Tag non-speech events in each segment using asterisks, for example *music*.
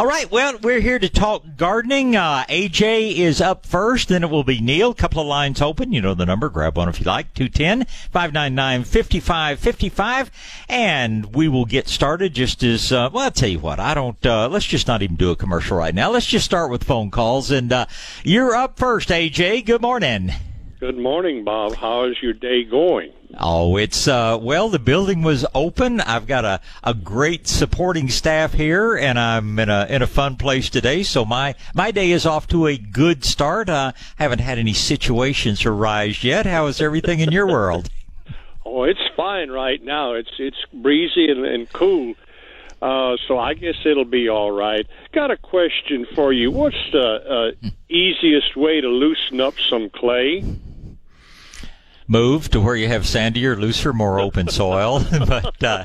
All right, well, we're here to talk gardening. Uh, AJ is up first, then it will be Neil. Couple of lines open. You know the number. Grab one if you like. 210 599 5555. And we will get started just as, uh, well, I'll tell you what. I don't, uh, let's just not even do a commercial right now. Let's just start with phone calls. And uh, you're up first, AJ. Good morning. Good morning, Bob. How is your day going? Oh, it's uh well the building was open. I've got a, a great supporting staff here and I'm in a in a fun place today. So my my day is off to a good start. Uh haven't had any situations arise yet. How is everything in your world? *laughs* oh, it's fine right now. It's it's breezy and, and cool. Uh, so I guess it'll be all right. Got a question for you. What's the uh, easiest way to loosen up some clay? Move to where you have sandier, looser, more open soil. *laughs* but uh,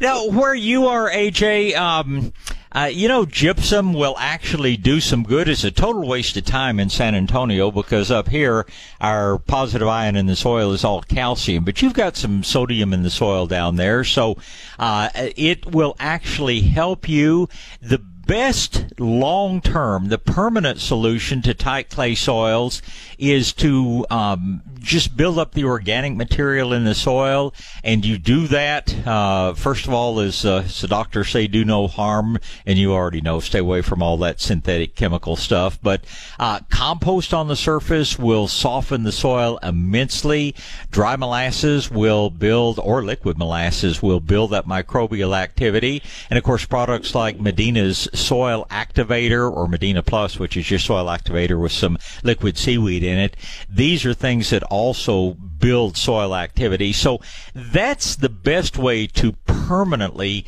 now, where you are, AJ, um, uh, you know, gypsum will actually do some good. It's a total waste of time in San Antonio because up here, our positive ion in the soil is all calcium, but you've got some sodium in the soil down there, so uh, it will actually help you. The best long term, the permanent solution to tight clay soils is to um, just build up the organic material in the soil. And you do that, uh, first of all, as, uh, as the doctors say, do no harm. And you already know, stay away from all that synthetic chemical stuff. But uh, compost on the surface will soften the soil immensely. Dry molasses will build, or liquid molasses will build that microbial activity. And of course, products like Medina's soil activator or Medina Plus, which is your soil activator with some liquid seaweed in it. These are things that also build soil activity. So that's the best way to permanently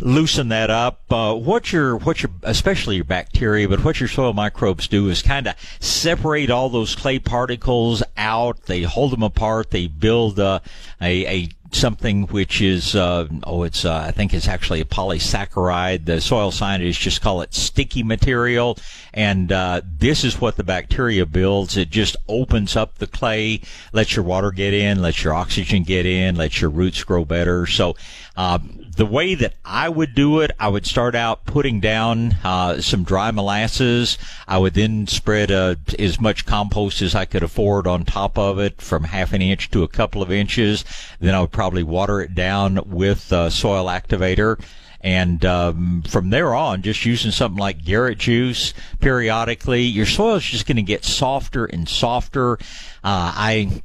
loosen that up. Uh, what your what your especially your bacteria, but what your soil microbes do is kind of separate all those clay particles out. They hold them apart. They build uh, a a something which is uh, oh it's uh, I think it's actually a polysaccharide. The soil scientists just call it sticky material, and uh, this is what the bacteria builds. It just opens up the clay, lets your water get in, lets your oxygen get in, lets your roots grow better. So uh, the way that I would do it, I would start out putting down uh, some dry molasses. I would then spread uh, as much compost as I could afford on top of it, from half an inch to a couple of inches. Then I would probably water it down with uh, soil activator. And um, from there on, just using something like Garrett juice periodically, your soil is just going to get softer and softer. Uh, I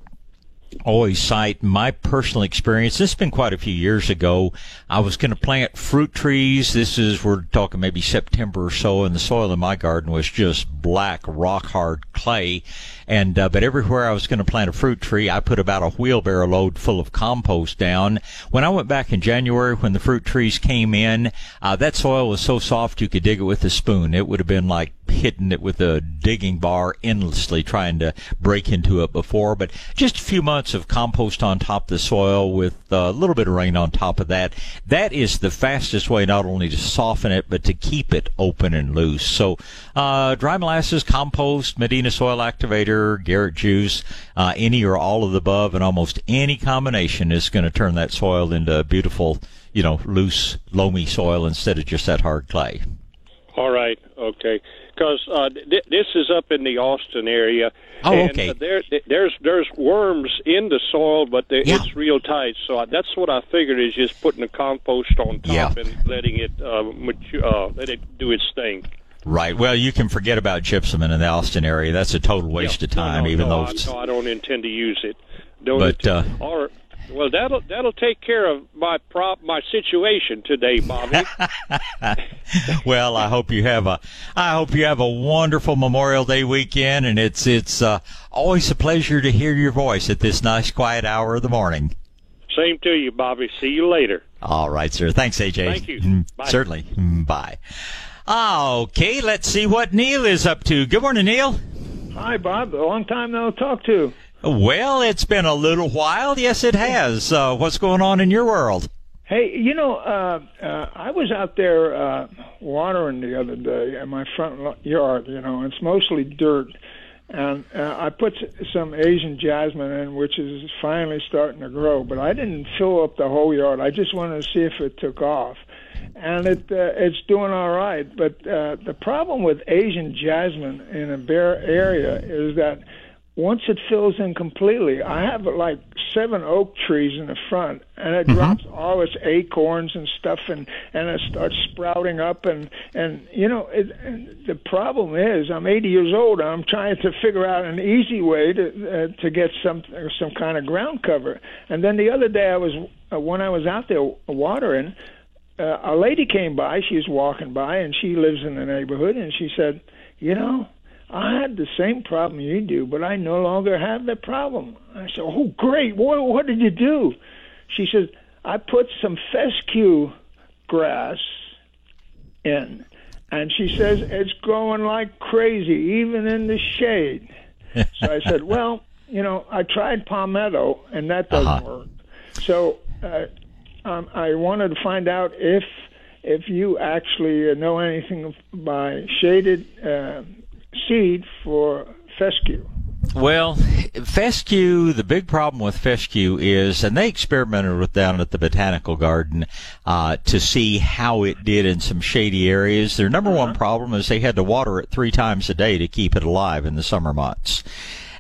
always cite my personal experience. This has been quite a few years ago. I was going to plant fruit trees. This is, we're talking maybe September or so, and the soil in my garden was just black, rock hard clay. And, uh, but everywhere I was going to plant a fruit tree, I put about a wheelbarrow load full of compost down. When I went back in January, when the fruit trees came in, uh, that soil was so soft you could dig it with a spoon. It would have been like hitting it with a digging bar endlessly trying to break into it before. But just a few months of compost on top of the soil with a little bit of rain on top of that. That is the fastest way not only to soften it, but to keep it open and loose. So, uh, dry molasses, compost, Medina soil activator, Garrett juice, uh, any or all of the above, and almost any combination is going to turn that soil into a beautiful, you know, loose, loamy soil instead of just that hard clay. All right. Okay because uh, th- this is up in the Austin area. Oh, and, okay. Uh, there, there's there's worms in the soil, but yeah. it's real tight. So I, that's what I figured is just putting the compost on top yeah. and letting it uh, mature, uh, let it do its thing. Right. Well, you can forget about gypsum in the Austin area. That's a total waste yeah. of time, no, no, even no, though. I, no, I don't intend to use it. Don't but uh, or well, that'll that'll take care of my prop my situation today, Bobby. *laughs* *laughs* well, I hope you have a I hope you have a wonderful Memorial Day weekend, and it's it's uh, always a pleasure to hear your voice at this nice quiet hour of the morning. Same to you, Bobby. See you later. All right, sir. Thanks, AJ. Thank you. Bye. Certainly. Bye. Okay, let's see what Neil is up to. Good morning, Neil. Hi, Bob. A long time no talk to. Well, it's been a little while. Yes, it has. Uh, what's going on in your world? Hey, you know, uh, uh, I was out there uh, watering the other day in my front yard. You know, it's mostly dirt, and uh, I put some Asian jasmine in, which is finally starting to grow. But I didn't fill up the whole yard. I just wanted to see if it took off, and it uh, it's doing all right. But uh, the problem with Asian jasmine in a bare area is that once it fills in completely, I have like seven oak trees in the front, and it mm-hmm. drops all its acorns and stuff, and and it starts sprouting up, and and you know it, and the problem is I'm 80 years old, and I'm trying to figure out an easy way to uh, to get some some kind of ground cover, and then the other day I was uh, when I was out there watering, uh, a lady came by, she was walking by, and she lives in the neighborhood, and she said, you know I had the same problem you do, but I no longer have that problem. I said, Oh, great. What, what did you do? She said, I put some fescue grass in. And she says, It's growing like crazy, even in the shade. *laughs* so I said, Well, you know, I tried palmetto, and that doesn't uh-huh. work. So uh, um, I wanted to find out if if you actually know anything by shaded uh, seed for fescue. Well, fescue, the big problem with fescue is, and they experimented with down at the botanical garden uh, to see how it did in some shady areas. Their number uh-huh. one problem is they had to water it three times a day to keep it alive in the summer months.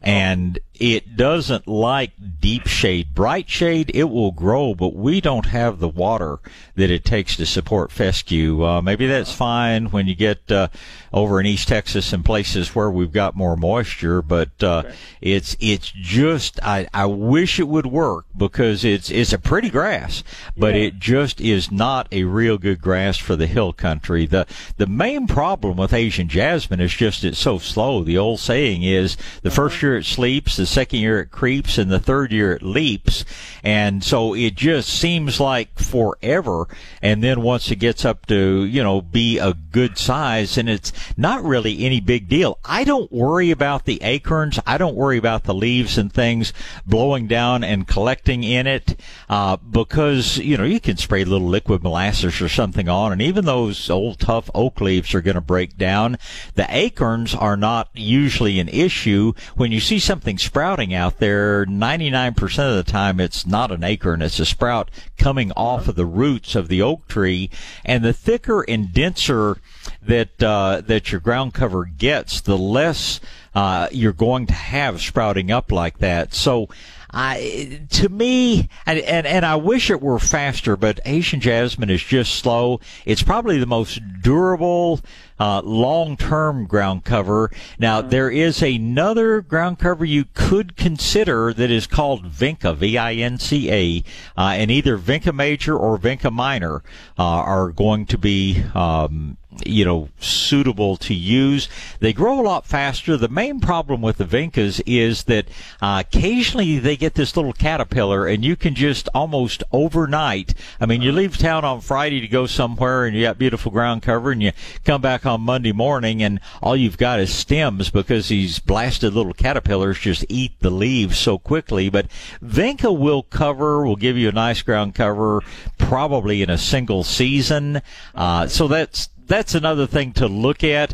And it doesn't like deep shade. Bright shade, it will grow, but we don't have the water that it takes to support fescue. Uh, maybe that's fine when you get uh, over in East Texas and places where we've got more moisture, but uh, okay. it's it's just I, I wish it would work because it's it's a pretty grass, but yeah. it just is not a real good grass for the hill country. The the main problem with Asian jasmine is just it's so slow. The old saying is the uh-huh. first year it sleeps, the second year it creeps, and the third year it leaps. And so it just seems like forever. And then once it gets up to, you know, be a good size, and it's not really any big deal. I don't worry about the acorns. I don't worry about the leaves and things blowing down and collecting in it, uh, because, you know, you can spray a little liquid molasses or something on, and even those old tough oak leaves are going to break down. The acorns are not usually an issue. When you see something sprouting out there, 99% of the time it's not an acorn, it's a sprout coming off of the roots of the oak tree. And the thicker and denser that, uh, that your ground cover gets, the less, uh, you're going to have sprouting up like that. So, I, to me, and, and, and I wish it were faster, but Asian jasmine is just slow. It's probably the most durable, uh, long-term ground cover. Now, mm-hmm. there is another ground cover you could consider that is called Vinca, V-I-N-C-A, uh, and either Vinca Major or Vinca Minor, uh, are going to be, um, you know, suitable to use. They grow a lot faster. The main problem with the Vincas is that uh, occasionally they get this little caterpillar, and you can just almost overnight. I mean, you leave town on Friday to go somewhere, and you got beautiful ground cover, and you come back on Monday morning, and all you've got is stems because these blasted little caterpillars just eat the leaves so quickly. But Vinca will cover, will give you a nice ground cover, probably in a single season. Uh, so that's that's another thing to look at.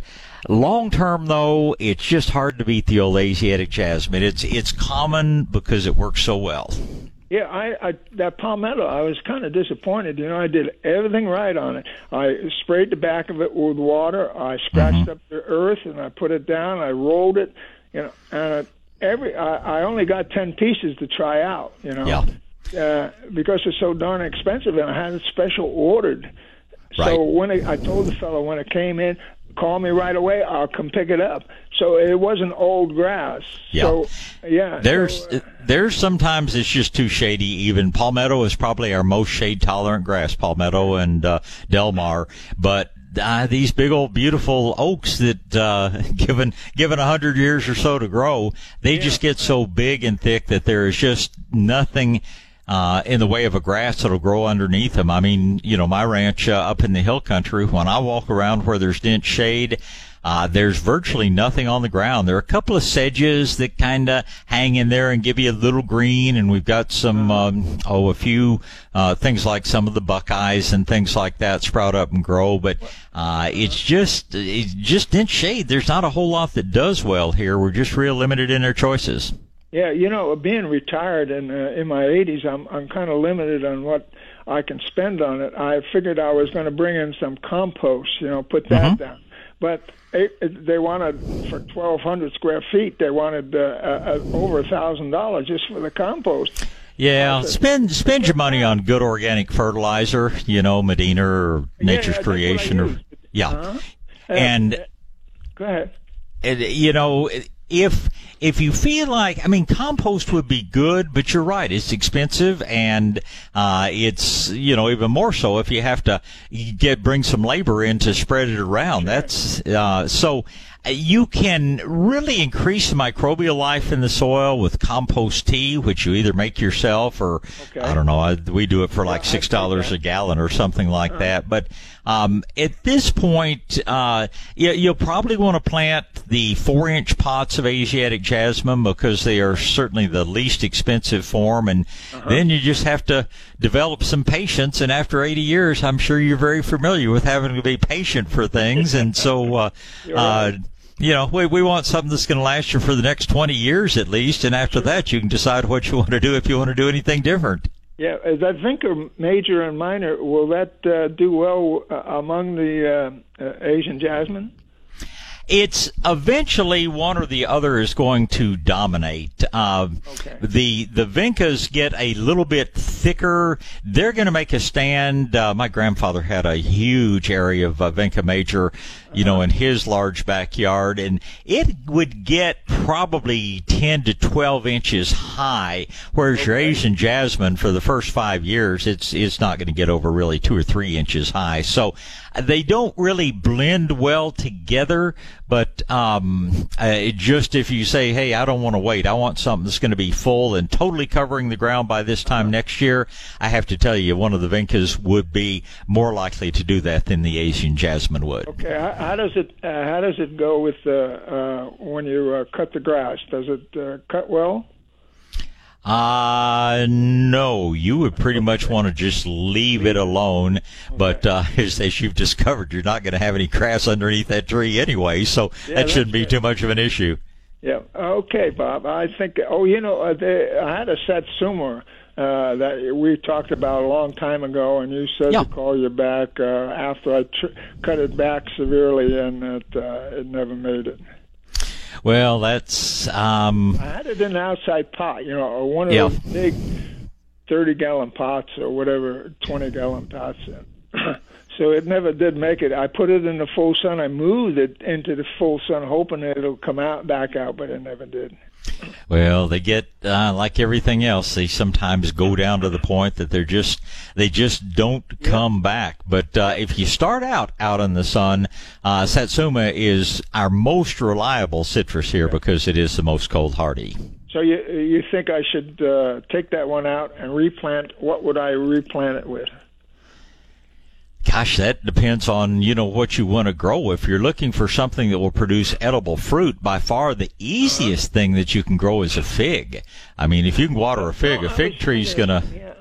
Long term, though, it's just hard to beat the old Asiatic jasmine. It's it's common because it works so well. Yeah, I, I that palmetto, I was kind of disappointed. You know, I did everything right on it. I sprayed the back of it with water. I scratched mm-hmm. up the earth and I put it down. I rolled it. You know, and every I, I only got ten pieces to try out. You know, yeah. uh, because it's so darn expensive, and I had it special ordered Right. So when it, I told the fellow when it came in, call me right away. I'll come pick it up. So it wasn't old grass. Yeah. So, yeah. There's so, uh, there's sometimes it's just too shady. Even palmetto is probably our most shade tolerant grass. Palmetto and uh, Delmar, but uh, these big old beautiful oaks that uh, *laughs* given given a hundred years or so to grow, they yeah. just get so big and thick that there is just nothing uh, in the way of a grass that'll grow underneath them. I mean, you know, my ranch uh, up in the hill country, when I walk around where there's dense shade, uh, there's virtually nothing on the ground. There are a couple of sedges that kind of hang in there and give you a little green, and we've got some, um, oh, a few uh, things like some of the buckeyes and things like that sprout up and grow. But uh, it's just it's just dense shade. There's not a whole lot that does well here. We're just real limited in our choices. Yeah, you know, being retired and uh, in my 80s, I'm I'm kind of limited on what I can spend on it. I figured I was going to bring in some compost, you know, put that mm-hmm. down. But they wanted for 1,200 square feet. They wanted uh, uh, over a thousand dollars just for the compost. Yeah, spend spend your money on good organic fertilizer. You know, Medina or Nature's yeah, Creation, or yeah, uh-huh. and uh, go ahead. And, you know, if if you feel like, I mean, compost would be good, but you're right, it's expensive, and uh, it's you know even more so if you have to get bring some labor in to spread it around. That's uh, so you can really increase the microbial life in the soil with compost tea, which you either make yourself or okay. I don't know. We do it for like six dollars a gallon or something like uh-huh. that. But um, at this point, uh, you, will probably want to plant the four-inch pots of Asiatic jasmine because they are certainly the least expensive form, and uh-huh. then you just have to develop some patience. And after 80 years, I'm sure you're very familiar with having to be patient for things, and *laughs* so. Uh, uh, you know, we, we want something that's going to last you for the next 20 years at least, and after that, you can decide what you want to do if you want to do anything different. Yeah, is that Vinca major and minor, will that uh, do well uh, among the uh, uh Asian jasmine? it's eventually one or the other is going to dominate. Uh, okay. The the Vincas get a little bit thicker. They're going to make a stand. Uh, my grandfather had a huge area of uh, Vinca major, you uh-huh. know, in his large backyard, and it would get probably ten to twelve inches high. Whereas okay. your Asian jasmine, for the first five years, it's it's not going to get over really two or three inches high. So they don't really blend well together, but um, uh, just if you say, hey, I don't want to wait, I want something that's going to be full and totally covering the ground by this time next year, I have to tell you, one of the Vincas would be more likely to do that than the Asian jasmine would. Okay, how, how does it uh, how does it go with uh, uh when you uh, cut the grass? Does it uh, cut well? Uh, no, you would pretty much want to just leave it alone. But uh, *laughs* as, as you've discovered, you're not going to have any grass underneath that tree anyway, so yeah, that shouldn't be too much of an issue. Yeah. Okay, Bob. I think. Oh, you know, uh, they, I had a satsuma uh, that we talked about a long time ago, and you said yeah. to call you back uh, after I tr- cut it back severely, and it uh, it never made it. Well, that's. Um, I had it in an outside pot, you know, or one of yeah. those big thirty gallon pots or whatever, twenty gallon pots. *clears throat* so it never did make it. I put it in the full sun. I moved it into the full sun, hoping that it'll come out back out, but it never did. Well, they get uh, like everything else. They sometimes go down to the point that they're just they just don't come back. But uh, if you start out out in the sun, uh, Satsuma is our most reliable citrus here because it is the most cold hardy. So you you think I should uh, take that one out and replant? What would I replant it with? Gosh, that depends on, you know, what you want to grow. If you're looking for something that will produce edible fruit, by far the easiest uh-huh. thing that you can grow is a fig. I mean, if you can water a fig, a fig tree is gonna. Yeah.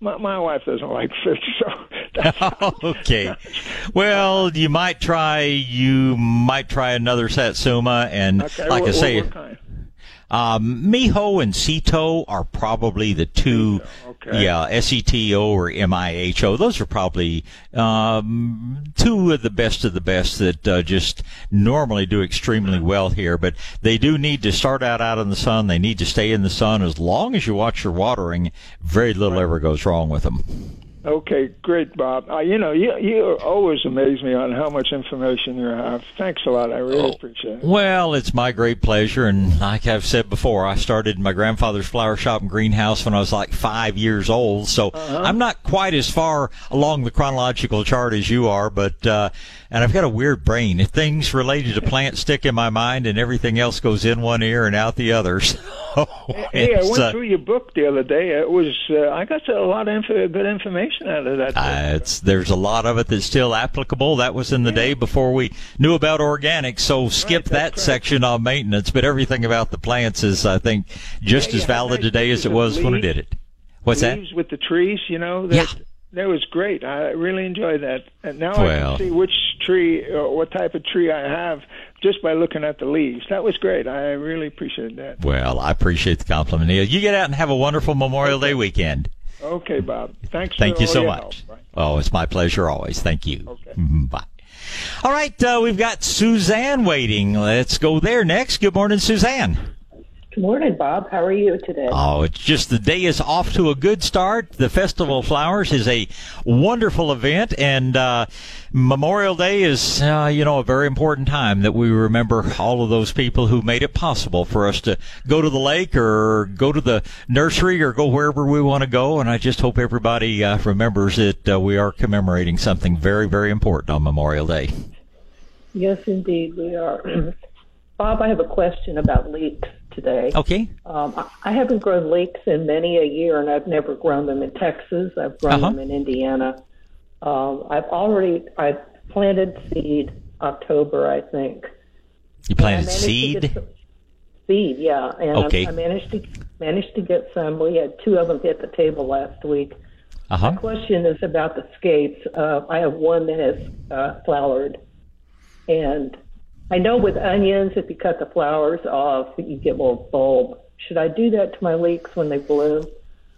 My, my wife doesn't like figs, so. *laughs* *laughs* okay. Well, you might try. You might try another satsuma, and okay, like what, I say, what? Um, Miho and Seto are probably the two. Okay. Yeah, S-E-T-O or M-I-H-O. Those are probably um, two of the best of the best that uh, just normally do extremely well here. But they do need to start out out in the sun. They need to stay in the sun as long as you watch your watering. Very little ever goes wrong with them. Okay, great, Bob. Uh, you know, you you always amaze me on how much information you have. Thanks a lot. I really oh, appreciate it. Well, it's my great pleasure, and like I've said before, I started my grandfather's flower shop and greenhouse when I was like five years old. So uh-huh. I'm not quite as far along the chronological chart as you are, but uh, and I've got a weird brain. Things related to plants stick in my mind, and everything else goes in one ear and out the other. *laughs* So hey, I went uh, through your book the other day. It was uh, I got a lot of info, good information out of that. Uh, it's there's a lot of it that's still applicable. That was in the day before we knew about organics, so skip that's that correct. section on maintenance. But everything about the plants is, I think, just Yeah, as yeah, valid today as it was when we did it. What's that? leaves with the trees, you know. That, Yeah. That was great. I really enjoyed that. And now I can see which tree, or what type of tree I have, just by looking at the leaves. That was great. I really appreciated that. Well, I appreciate the compliment, Neil. You get out and have a wonderful Memorial Day weekend. Okay, Bob. Thanks. Thank you so much. Oh, it's my pleasure always. Thank you. Okay. Mhm, Bye. All right, uh, we've got Suzanne waiting. Let's go there next. Good morning, Suzanne. Good morning, Bob. How are you today? Oh, it's just the day is off to a good start. The Festival of Flowers is a wonderful event, and uh, Memorial Day is, uh, you know, a very important time that we remember all of those people who made it possible for us to go to the lake or go to the nursery or go wherever we want to go. And I just hope everybody uh, remembers that uh, we are commemorating something very, very important on Memorial Day. Yes, indeed, we are. *clears throat* Bob, I have a question about leeks today. Okay. Um, I- I haven't grown leeks in many a year, and I've never grown them in Texas. I've grown Uh-huh. them in Indiana. Um, I've already I planted seed October, I think. You planted seed? Seed, yeah, and Okay. I, managed to managed to get some. We had two of them hit the table last week. Uh huh. My question is about the scapes. Uh, I have one that has uh, flowered, and I know with onions, if you cut the flowers off, you get more bulb. Should I do that to my leeks when they bloom?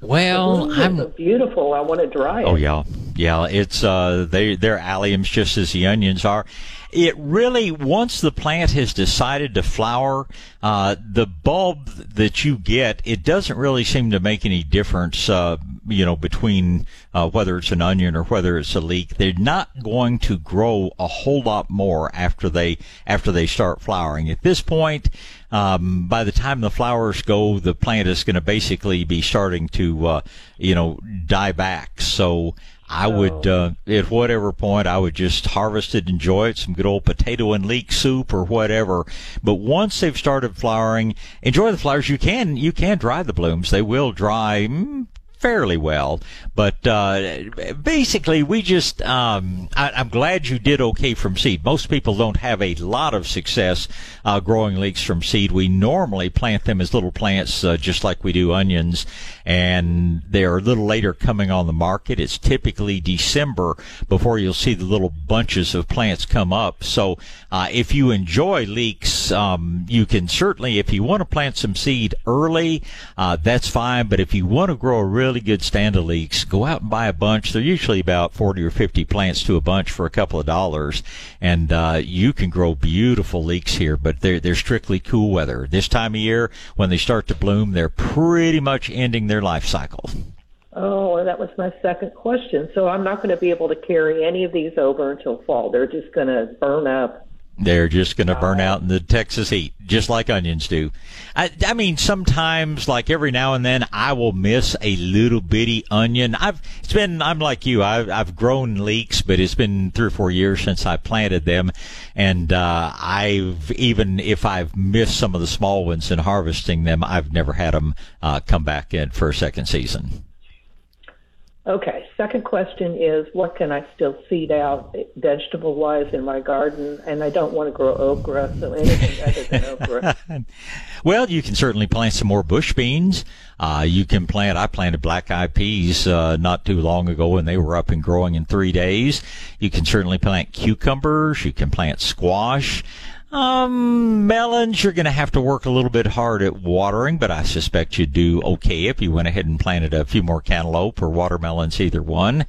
Well, Bloom is I'm so beautiful. I want to dry oh, it. Oh yeah, yeah. It's uh, they they're alliums just as the onions are. It really once the plant has decided to flower, uh, the bulb that you get, it doesn't really seem to make any difference. Uh, you know, between uh, whether it's an onion or whether it's a leek, they're not going to grow a whole lot more after they after they start flowering. At this point, um, by the time the flowers go, the plant is going to basically be starting to, uh, you know, die back. So I would, uh, at whatever point, I would just harvest it, enjoy it, some good old potato and leek soup or whatever. But once they've started flowering, enjoy the flowers. You can, you can dry the blooms. They will dry. Mm, fairly well. But uh, basically, we just, um, I, I'm glad you did okay from seed. Most people don't have a lot of success uh, growing leeks from seed. We normally plant them as little plants, uh, just like we do onions, and they're a little later coming on the market. It's typically December before you'll see the little bunches of plants come up. So uh, if you enjoy leeks, um, you can certainly, if you want to plant some seed early, uh, that's fine. But if you want to grow a really good stand of leeks, go out and buy a bunch. They're usually about 40 or 50 plants to a bunch for a couple of dollars. And uh, you can grow beautiful leeks here, but they're, they're strictly cool weather. This time of year, when they start to bloom, they're pretty much ending their life cycle. Oh, and that was my second question. So I'm not going to be able to carry any of these over until fall. They're just going to burn up. They're just going to burn uh, out in the Texas heat, just like onions do. I, I mean, sometimes, like every now and then, I will miss a little bitty onion. I've, it's been, I'm like you, I've, I've grown leeks, but it's been three or four years since I planted them. And, uh, I've, even if I've missed some of the small ones in harvesting them, I've never had them, uh, come back in for a second season. Okay. Second question is, what can I still seed out vegetable wise in my garden? And I don't want to grow okra, so anything other than okra. *laughs* Well, you can certainly plant some more bush beans. Uh, you can plant, I planted black eyed peas, uh, not too long ago and they were up and growing in three days. You can certainly plant cucumbers. You can plant squash. Um, melons, you're going to have to work a little bit hard at watering, but I suspect you'd do okay if you went ahead and planted a few more cantaloupe or watermelons, either one.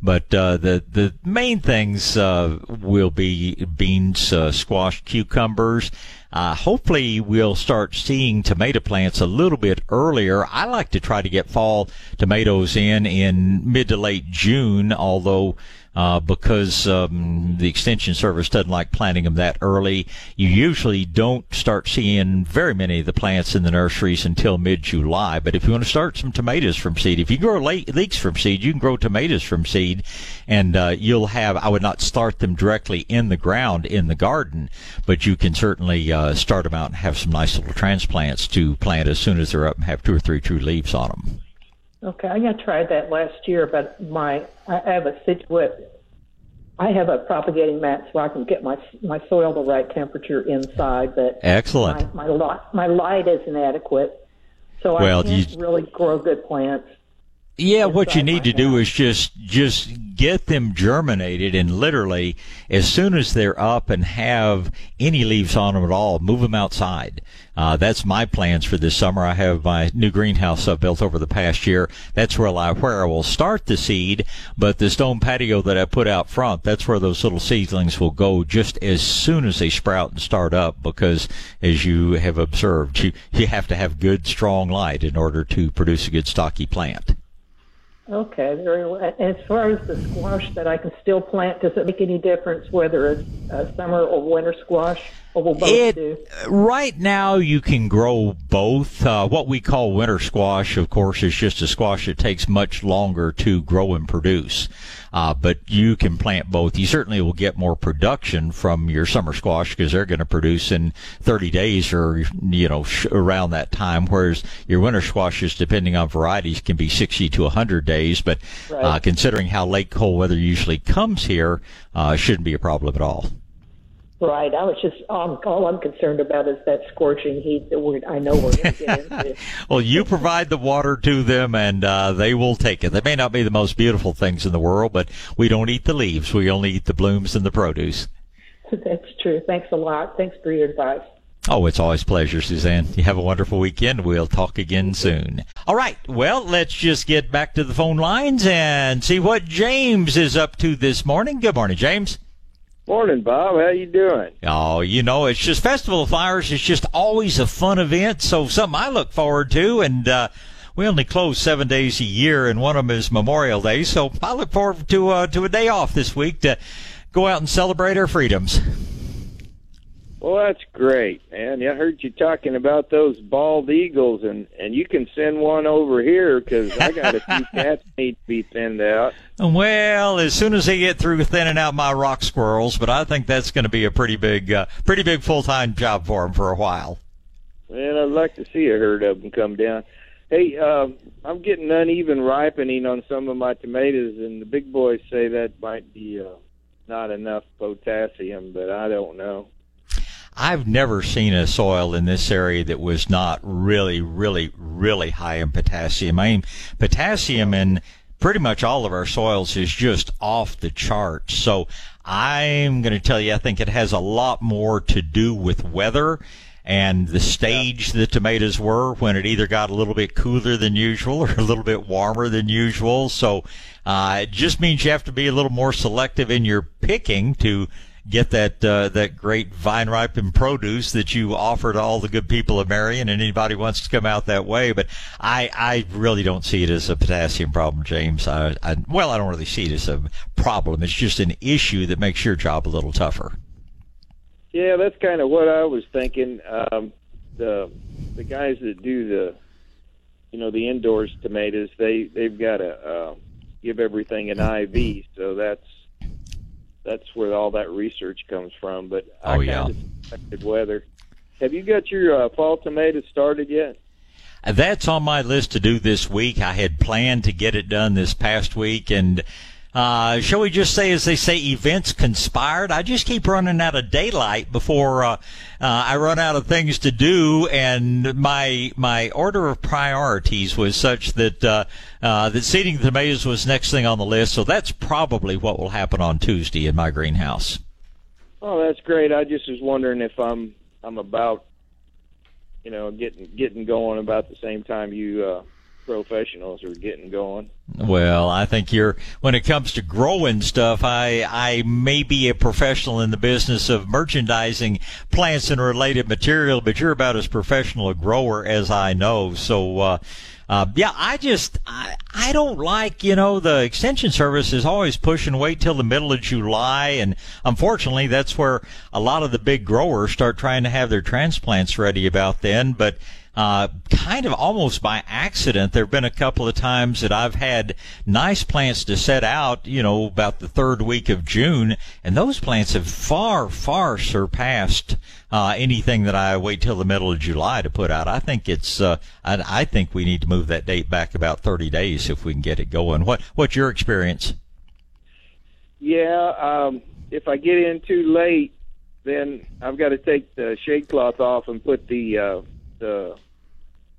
But uh, the the main things uh, will be beans, uh, squash, cucumbers. Uh, hopefully, we'll start seeing tomato plants a little bit earlier. I like to try to get fall tomatoes in in mid to late June, although uh, because um, the extension service doesn't like planting them that early. You usually don't start seeing very many of the plants in the nurseries until mid-July. But if you want to start some tomatoes from seed, if you grow leeks from seed, you can grow tomatoes from seed, and uh, you'll have. I would not start them directly in the ground in the garden, but you can certainly uh, start them out and have some nice little transplants to plant as soon as they're up and have two or three true leaves on them. Okay, I tried that last year, but my I have a situation. I have a propagating mat so I can get my my soil the right temperature inside, but excellent. My my light, my light isn't adequate, so well, I can't you, really grow good plants. Yeah, what you need to do is just just get them germinated and literally as soon as they're up and have any leaves on them at all, move them outside. Uh, that's my plans for this summer. I have my new greenhouse I've built over the past year. That's where I where I will start the seed, but the stone patio that I put out front, that's where those little seedlings will go just as soon as they sprout and start up. Because as you have observed, you you have to have good strong light in order to produce a good stocky plant. Okay, very well. As far as the squash that I can still plant, does it make any difference whether it's a summer or winter squash? Or will both it, do? Right now, you can grow both. Uh, what we call winter squash, of course, is just a squash that takes much longer to grow and produce. Uh, but you can plant both. You certainly will get more production from your summer squash because they're going to produce in 30 days or, you know, sh- around that time. Whereas your winter squashes, depending on varieties, can be 60 to 100 days. But right. uh, considering how late cold weather usually comes here, uh, shouldn't be a problem at all. Right. I was just um, all I'm concerned about is that scorching heat that we're, I know we're going to get into. *laughs* well, you provide the water to them, and uh, they will take it. They may not be the most beautiful things in the world, but we don't eat the leaves. We only eat the blooms and the produce. *laughs* That's true. Thanks a lot. Thanks for your advice. Oh, it's always pleasure, Suzanne. You have a wonderful weekend. We'll talk again soon. All right. Well, let's just get back to the phone lines and see what James is up to this morning. Good morning, James. Morning, Bob. How you doing? Oh, you know, it's just Festival of Flowers. It's just always a fun event. So something I look forward to. And, uh, we only close seven days a year, and one of them is Memorial Day. So I look forward to uh, to a day off this week to go out and celebrate our freedoms. Well, that's great, man. I heard you talking about those bald eagles, and and you can send one over here because I got a few *laughs* cats need to be thinned out. Well, as soon as they get through thinning out my rock squirrels, but I think that's going to be a pretty big, uh, pretty big full time job for them for a while. Well, I'd like to see a herd of them come down. Hey, uh, I'm getting uneven ripening on some of my tomatoes, and the big boys say that might be uh, not enough potassium, but I don't know. I've never seen a soil in this area that was not really, really, really high in potassium. I mean, potassium in pretty much all of our soils is just off the charts. So I'm going to tell you, I think it has a lot more to do with weather and the stage the tomatoes were when it either got a little bit cooler than usual or a little bit warmer than usual. So uh, it just means you have to be a little more selective in your picking to get that uh, that great vine ripened produce that you offer to all the good people of Marion and anybody wants to come out that way. But I I really don't see it as a potassium problem, James. I, I well I don't really see it as a problem. It's just an issue that makes your job a little tougher. Yeah, that's kind of what I was thinking. Um, the the guys that do the you know the indoors tomatoes they they've got to uh, give everything an IV, so that's that's where all that research comes from. But I oh yeah, expected weather. Have you got your uh, fall tomatoes started yet? That's on my list to do this week. I had planned to get it done this past week, and uh, shall we just say, as they say, events conspired? I just keep running out of daylight before uh, uh, I run out of things to do, and my my order of priorities was such that uh, uh, that seeding the tomatoes was next thing on the list. So that's probably what will happen on Tuesday in my greenhouse. Oh, that's great. I just was wondering if I'm I'm about, you know, getting getting going about the same time you uh, professionals are getting going. Well, I think you're when it comes to growing stuff, I I may be a professional in the business of merchandising plants and related material, but you're about as professional a grower as I know. So uh uh, yeah, I just I, I don't like, you know, the extension service is always pushing wait till the middle of July. And unfortunately, that's where a lot of the big growers start trying to have their transplants ready about then. But uh, kind of almost by accident. There have been a couple of times that I've had nice plants to set out, you know, about the third week of June, and those plants have far, far surpassed uh, anything that I wait till the middle of July to put out. I think it's, uh, I, I think we need to move that date back about 30 days if we can get it going. What, what's your experience? Yeah, um, if I get in too late, then I've got to take the shade cloth off and put the uh, the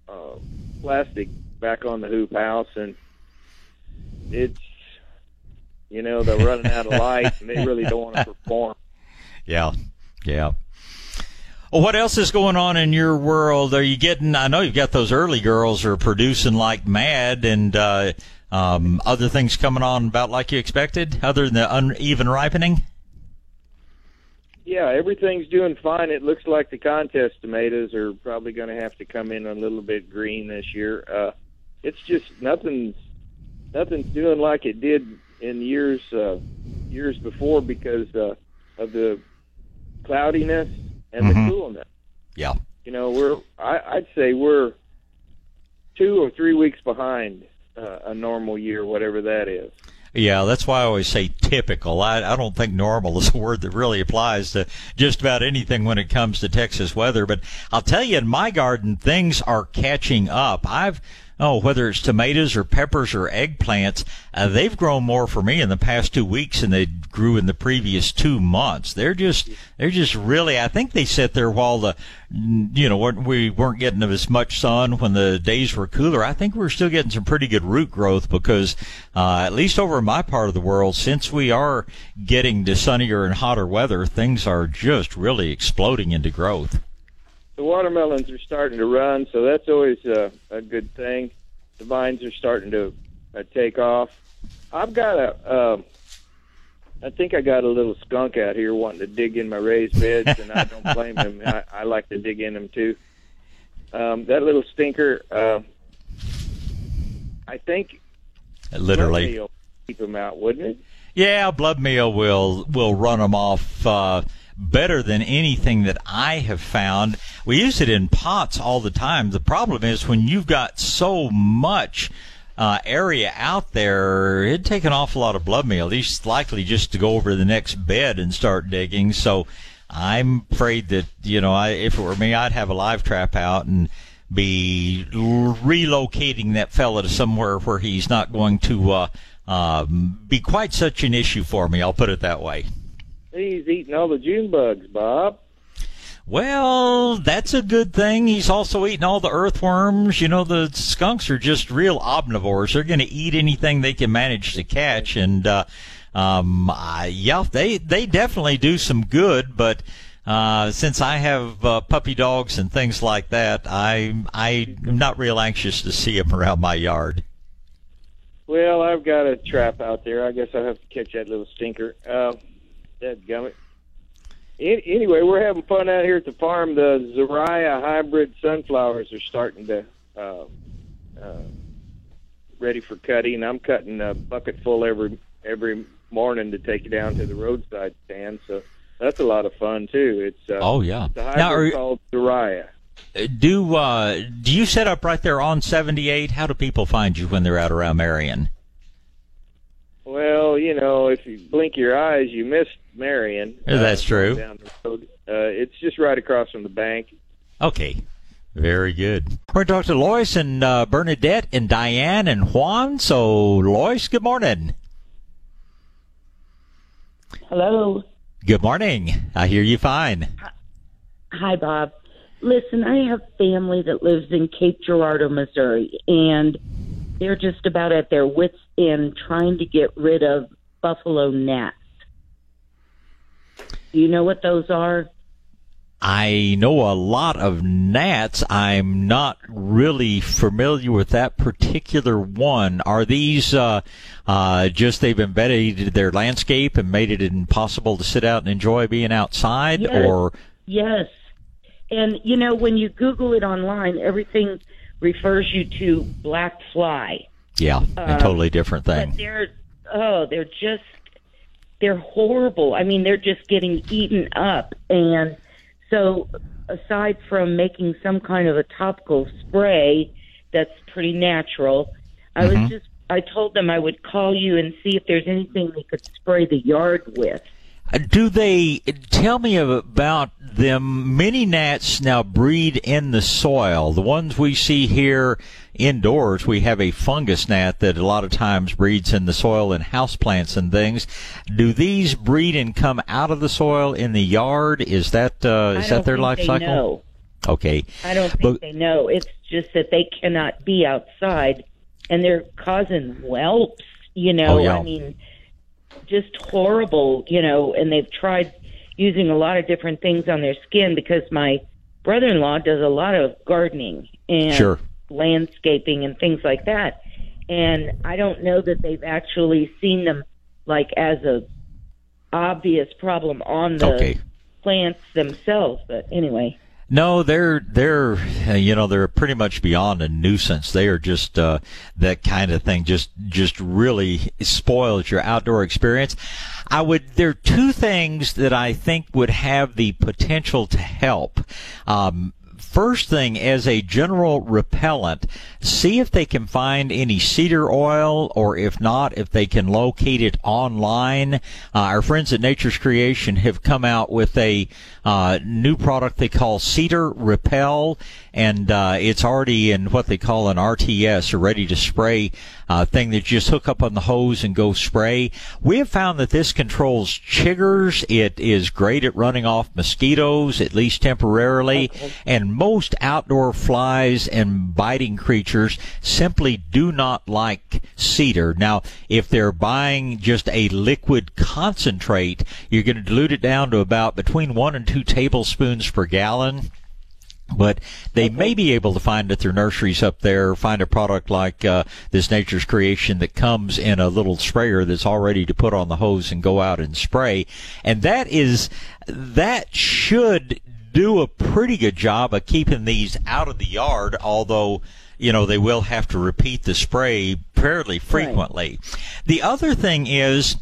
uh, plastic back on the hoop house, and it's you know they're running out of light, and they really don't want to perform. *laughs* Yeah, yeah. Well, what else is going on in your world? Are you getting? I know you've got those early girls are producing like mad, and uh, um, other things coming on about like you expected, other than the uneven ripening. Yeah, everything's doing fine. It looks like the contest tomatoes are probably going to have to come in a little bit green this year. Uh, it's just nothing's nothing's doing like it did in years uh, years before because uh, of the cloudiness and Mhm. the coolness. Yeah. You know, we're I, I'd say we're two or three weeks behind uh, a normal year, whatever that is. Yeah, that's why I always say typical. I, I don't think normal is a word that really applies to just about anything when it comes to Texas weather. But I'll tell you, in my garden, things are catching up. I've oh, whether it's tomatoes or peppers or eggplants, uh, they've grown more for me in the past two weeks than they grew in the previous two months. They're just, they're just really, I think they sit there while the, you know, we weren't getting as much sun when the days were cooler. I think we're still getting some pretty good root growth because, uh, at least over in my part of the world, since we are getting to sunnier and hotter weather, things are just really exploding into growth. The watermelons are starting to run, so that's always a, a good thing. The vines are starting to uh, take off. I've got a, um I think I got a little skunk out here wanting to dig in my raised beds, and I don't blame him. *laughs* I, I like to dig in them too. Um, that little stinker, uh, I think Literally. Keep him out, wouldn't it? Yeah, blood meal will will run them off uh, better than anything that I have found. We use it in pots all the time. The problem is when you've got so much uh, area out there, it'd take an awful lot of blood meal. He's likely just to go over the next bed and start digging. So I'm afraid that you know, I, if it were me, I'd have a live trap out and be relocating that fella to somewhere where he's not going to uh, um, be quite such an issue for me. I'll put it that way. He's eating all the June bugs, Bob. Well, that's a good thing. He's also eating all the earthworms. You know, the skunks are just real omnivores. They're going to eat anything they can manage to catch. And, uh, um, I, yeah, they, they definitely do some good, but, uh, since I have, uh, puppy dogs and things like that, I, I'm not real anxious to see them around my yard. Well, I've got a trap out there. I guess I'll have to catch that little stinker. Uh, that gummit. Anyway, we're having fun out here at the farm. The Zariah hybrid sunflowers are starting to uh, uh, ready for cutting. I'm cutting a bucket full every every morning to take it down to the roadside stand. So that's a lot of fun too. It's uh, Oh, yeah. it's hybrid Now, are- called Zariah. Uh, Do uh, do you set up right there on 78? How do people find you when they're out around Marion? Well, you know, if you blink your eyes, you miss Marion. Yeah, that's true. Down the road. Uh, it's just right across from the bank. Okay, very good. We're going to talk to Lois and uh, Bernadette and Diane and Juan. So, Lois, good morning. Hello. Good morning. I hear you fine. Hi, Bob. Listen, I have family that lives in Cape Girardeau, Missouri, and they're just about at their wits' end trying to get rid of buffalo gnats. Do you know what those are? I know a lot of gnats. I'm not really familiar with that particular one. Are these uh, uh, just they've invaded their landscape and made it impossible to sit out and enjoy being outside, Yes. or Yes. And, you know, when you Google it online, everything refers you to black fly. Yeah, a Um, totally different thing. But they're oh, they're just they're horrible. I mean, they're just getting eaten up. And so, aside from making some kind of a topical spray that's pretty natural, I Mm-hmm. was just I told them I would call you and see if there's anything they could spray the yard with. Do they tell me about them? Many gnats now breed in the soil. The ones we see here indoors, we have a fungus gnat that a lot of times breeds in the soil in houseplants and things. Do these breed and come out of the soil in the yard? Is that uh, is that their think life they cycle? Know. Okay. I don't think But- they know. It's just that they cannot be outside, and they're causing whelps. You know, Oh, yeah. I mean, just horrible. You know, and they've tried using a lot of different things on their skin because my brother-in-law does a lot of gardening and Sure. landscaping and things like that. And I don't know that they've actually seen them like as a obvious problem on the Okay. plants themselves. But anyway. No, they're they're uh, you know they're pretty much beyond a nuisance. They are just uh, that kind of thing. Just just really spoils your outdoor experience. I would. There are two things that I think would have the potential to help. Um, First thing, as a general repellent, see if they can find any cedar oil, or if not, if they can locate it online. Uh, our friends at Nature's Creation have come out with a uh, new product they call Cedar Repel, and uh, it's already in what they call an RTS, a ready to spray uh, thing that you just hook up on the hose and go spray. We have found that this controls chiggers. It is great at running off mosquitoes, at least temporarily, and most outdoor flies and biting creatures simply do not like cedar. Now, if they're buying just a liquid concentrate, you're going to dilute it down to about between one and two tablespoons per gallon but they may be able to find at their nurseries up there find a product like uh, this nature's creation that comes in a little sprayer that's all ready to put on the hose and go out and spray. And that is that should do a pretty good job of keeping these out of the yard although you know they will have to repeat the spray fairly frequently. The other thing is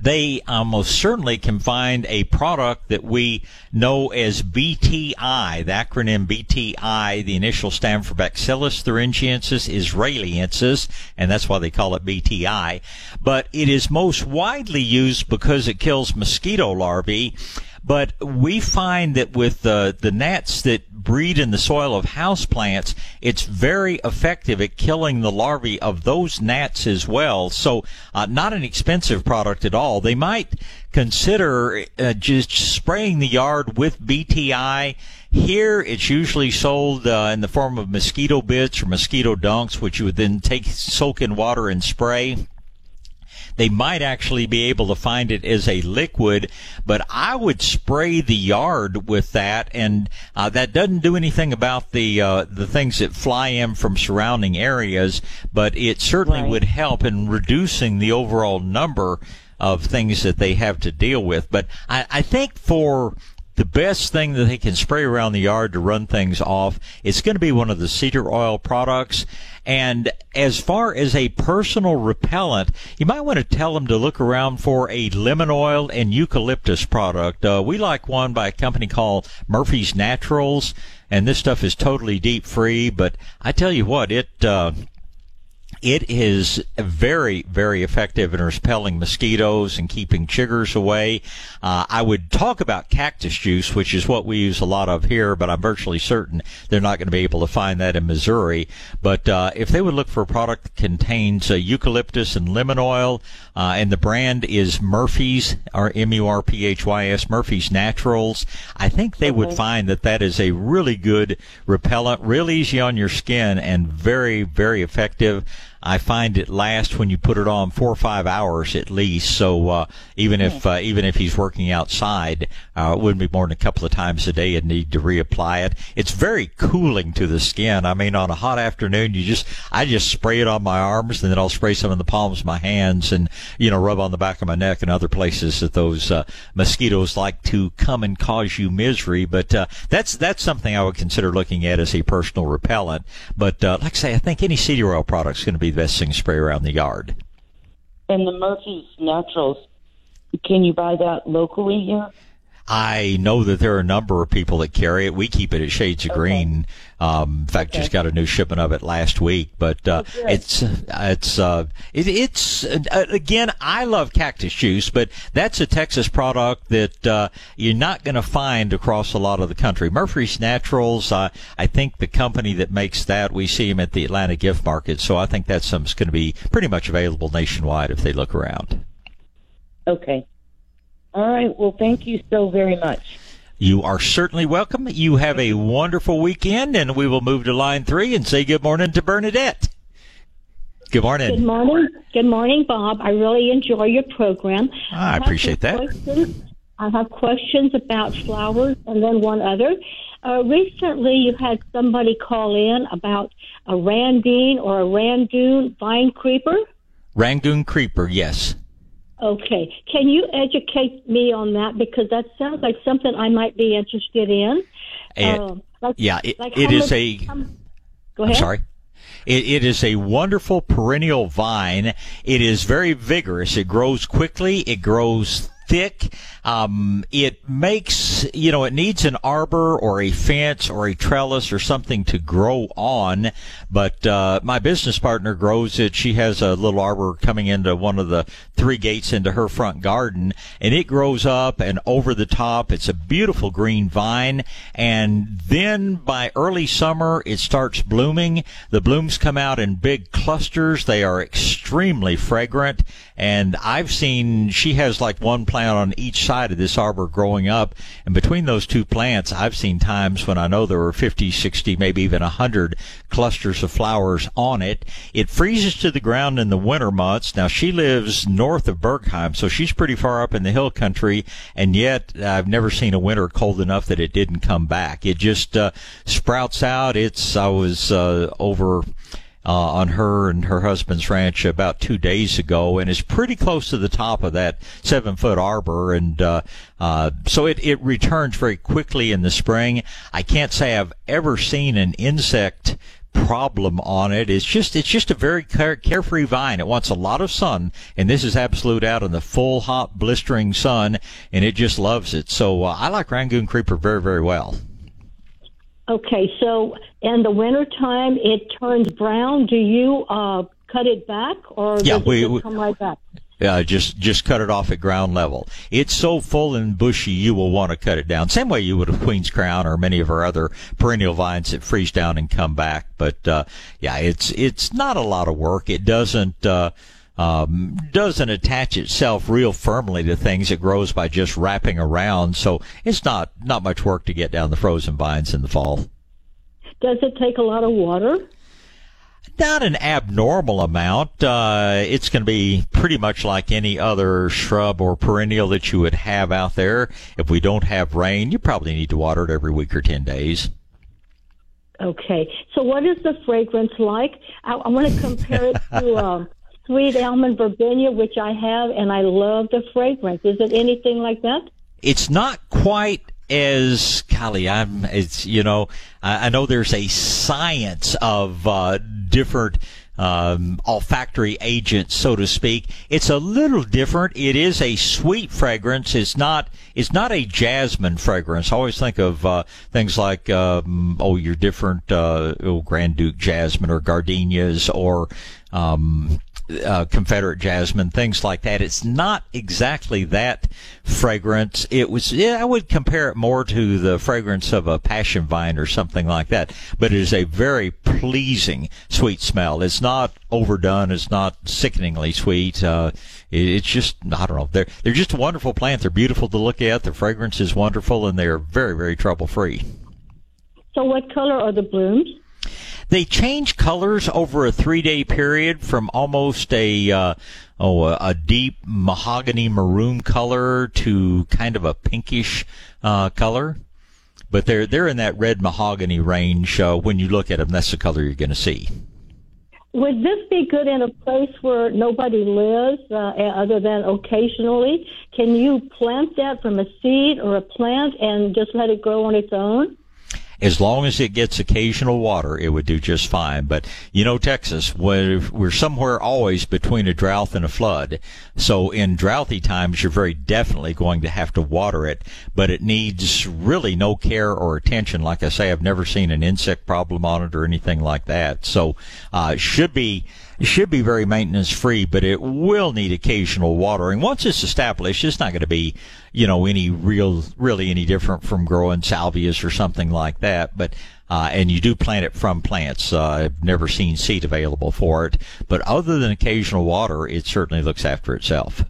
they uh, almost certainly can find a product that we know as BTI, the acronym BTI, the initial stand for Bacillus thuringiensis israeliensis, and that's why they call it BTI. But it is most widely used because it kills mosquito larvae. But we find that with the, the gnats that breed in the soil of house plants, it's very effective at killing the larvae of those gnats as well. So, uh, not an expensive product at all. They might consider uh, just spraying the yard with BTI. Here, it's usually sold uh, in the form of mosquito bits or mosquito dunks, which you would then take, soak in water and spray they might actually be able to find it as a liquid, but I would spray the yard with that, and uh, that doesn't do anything about the uh, the things that fly in from surrounding areas, but it certainly Right. would help in reducing the overall number of things that they have to deal with. But I, I think for the best thing that they can spray around the yard to run things off. It's going to be one of the cedar oil products. And as far as a personal repellent, you might want to tell them to look around for a lemon oil and eucalyptus product. Uh, we like one by a company called Murphy's Naturals, and this stuff is totally DEET free. But I tell you what, it uh, it is very, very effective in repelling mosquitoes and keeping chiggers away. Uh, I would talk about cactus juice, which is what we use a lot of here, but I'm virtually certain they're not going to be able to find that in Missouri. But uh, if they would look for a product that contains uh, eucalyptus and lemon oil, uh, and the brand is Murphy's, or M-U-R-P-H-Y-S, Murphy's Naturals, I think they would find that that is a really good repellent, real easy on your skin, and very, very effective. I find it lasts when you put it on four or five hours at least. So uh, even if uh, even if he's working outside, uh, it wouldn't be more than a couple of times a day and need to reapply it. It's very cooling to the skin. I mean, on a hot afternoon, you just I just spray it on my arms and then I'll spray some in the palms of my hands and you know rub on the back of my neck and other places that those uh, mosquitoes like to come and cause you misery. But uh, that's that's something I would consider looking at as a personal repellent. But uh, like I say, I think any cedar oil product is going to be the best thing to spray around the yard. And the Murphy's Naturals, can you buy that locally here? I know that there are a number of people that carry it. We keep it at Shades of Green. Um, in fact, just got a new shipment of it last week. But uh, Oh, it's it's uh, it, it's uh, again, I love cactus juice, but that's a Texas product that uh, you're not going to find across a lot of the country. Murphy's Naturals, uh, I think the company that makes that, we see them at the Atlanta gift market. So I think that's something that's going to be pretty much available nationwide if they look around. Okay. All right. Well, thank you so very much. You are certainly welcome. You have a wonderful weekend, and we will move to line three and say good morning to Bernadette. Good morning. Good morning. Good morning, Bob. I really enjoy your program. Ah, I have appreciate that. questions. I have questions about flowers and then one other. Uh, recently, you had somebody call in about a randine or a randoon vine creeper. Rangoon Creeper, yes. Okay. Can you educate me on that? Because that sounds like something I might be interested in. Eh, Um, like- yeah, it, like it is a. how- Go I'm ahead. sorry. It, it is a wonderful perennial vine. It is very vigorous. It grows quickly. It grows thick. Um, it makes, you know, it needs an arbor or a fence or a trellis or something to grow on. But, uh, my business partner grows it. She has a little arbor coming into one of the three gates into her front garden and it grows up and over the top. It's a beautiful green vine. And then by early summer, it starts blooming. The blooms come out in big clusters. They are extremely fragrant. And I've seen, she has like one plant on each side of this arbor growing up. And between those two plants, I've seen times when I know there were 50, 60, maybe even 100 clusters of flowers on it. It freezes to the ground in the winter months. Now she lives north of Bergheim, so she's pretty far up in the hill country. And yet I've never seen a winter cold enough that it didn't come back. It just uh, sprouts out. It's, I was uh, over uh, on her and her husband's ranch about two days ago, and is pretty close to the top of that seven foot arbor, and uh, uh, so it it returns very quickly in the spring. I can't say I've ever seen an insect problem on it. It's just it's just a very care, carefree vine. It wants a lot of sun, and this is absolute out in the full hot blistering sun, and it just loves it. So uh, I like Rangoon creeper very very well. Okay, so in the wintertime it turns brown. Do you uh, cut it back, or Yeah, does we- it we- just come right back? uh, just just cut it off at ground level. It's so full and bushy, you will want to cut it down. Same way you would a Queen's Crown or many of our other perennial vines that freeze down and come back. But uh, yeah, it's it's not a lot of work. It doesn't. Uh, um, doesn't attach itself real firmly to things. It grows by just wrapping around, so it's not not much work to get down the frozen vines in the fall. Does it take a lot of water? not an abnormal amount. Uh, it's going to be pretty much like any other shrub or perennial that you would have out there. If we don't have rain, you probably need to water it every week or 10 days. Okay, so what is the fragrance like? I, I want to compare it to *laughs* um, sweet almond verbena, which I have, and I love the fragrance. Is it anything like that? It's not quite as golly, I'm. It's you know, I, know there's a science of uh, different um, olfactory agents, so to speak. It's a little different. It is a sweet fragrance. It's not. It's not a jasmine fragrance. I always think of uh, things like um, oh, your different uh, oh, Grand Duke jasmine or gardenias or. Um, uh, Confederate jasmine, things like that. It's not exactly that fragrance. It was, yeah, I would compare it more to the fragrance of a passion vine or something like that. But it is a very pleasing sweet smell. It's not overdone. It's not sickeningly sweet. Uh, it, it's just, I don't know. They're, they're just a wonderful plant. They're beautiful to look at. The fragrance is wonderful and they're very, very trouble free. So, what color are the blooms? They change colors over a three day period from almost a uh, oh a, deep mahogany maroon color to kind of a pinkish uh, color. But they're they're in that red mahogany range. Uh, when you look at them, that's the color you're going to see. Would this be good in a place where nobody lives, uh, other than occasionally? Can you plant that from a seed or a plant and just let it grow on its own? As long as it gets occasional water, it would do just fine. But you know, Texas, we're, we're somewhere always between a drought and a flood. So in droughty times, you're very definitely going to have to water it, but it needs really no care or attention. Like I say, I've never seen an insect problem on it or anything like that. So, uh, should be, should be very maintenance free, but it will need occasional watering. Once it's established, it's not going to be, you know, any real, really any different from growing salvias or something like that. But, uh, and you do plant it from plants. Uh, I've never seen seed available for it, but other than occasional water, it certainly looks after itself.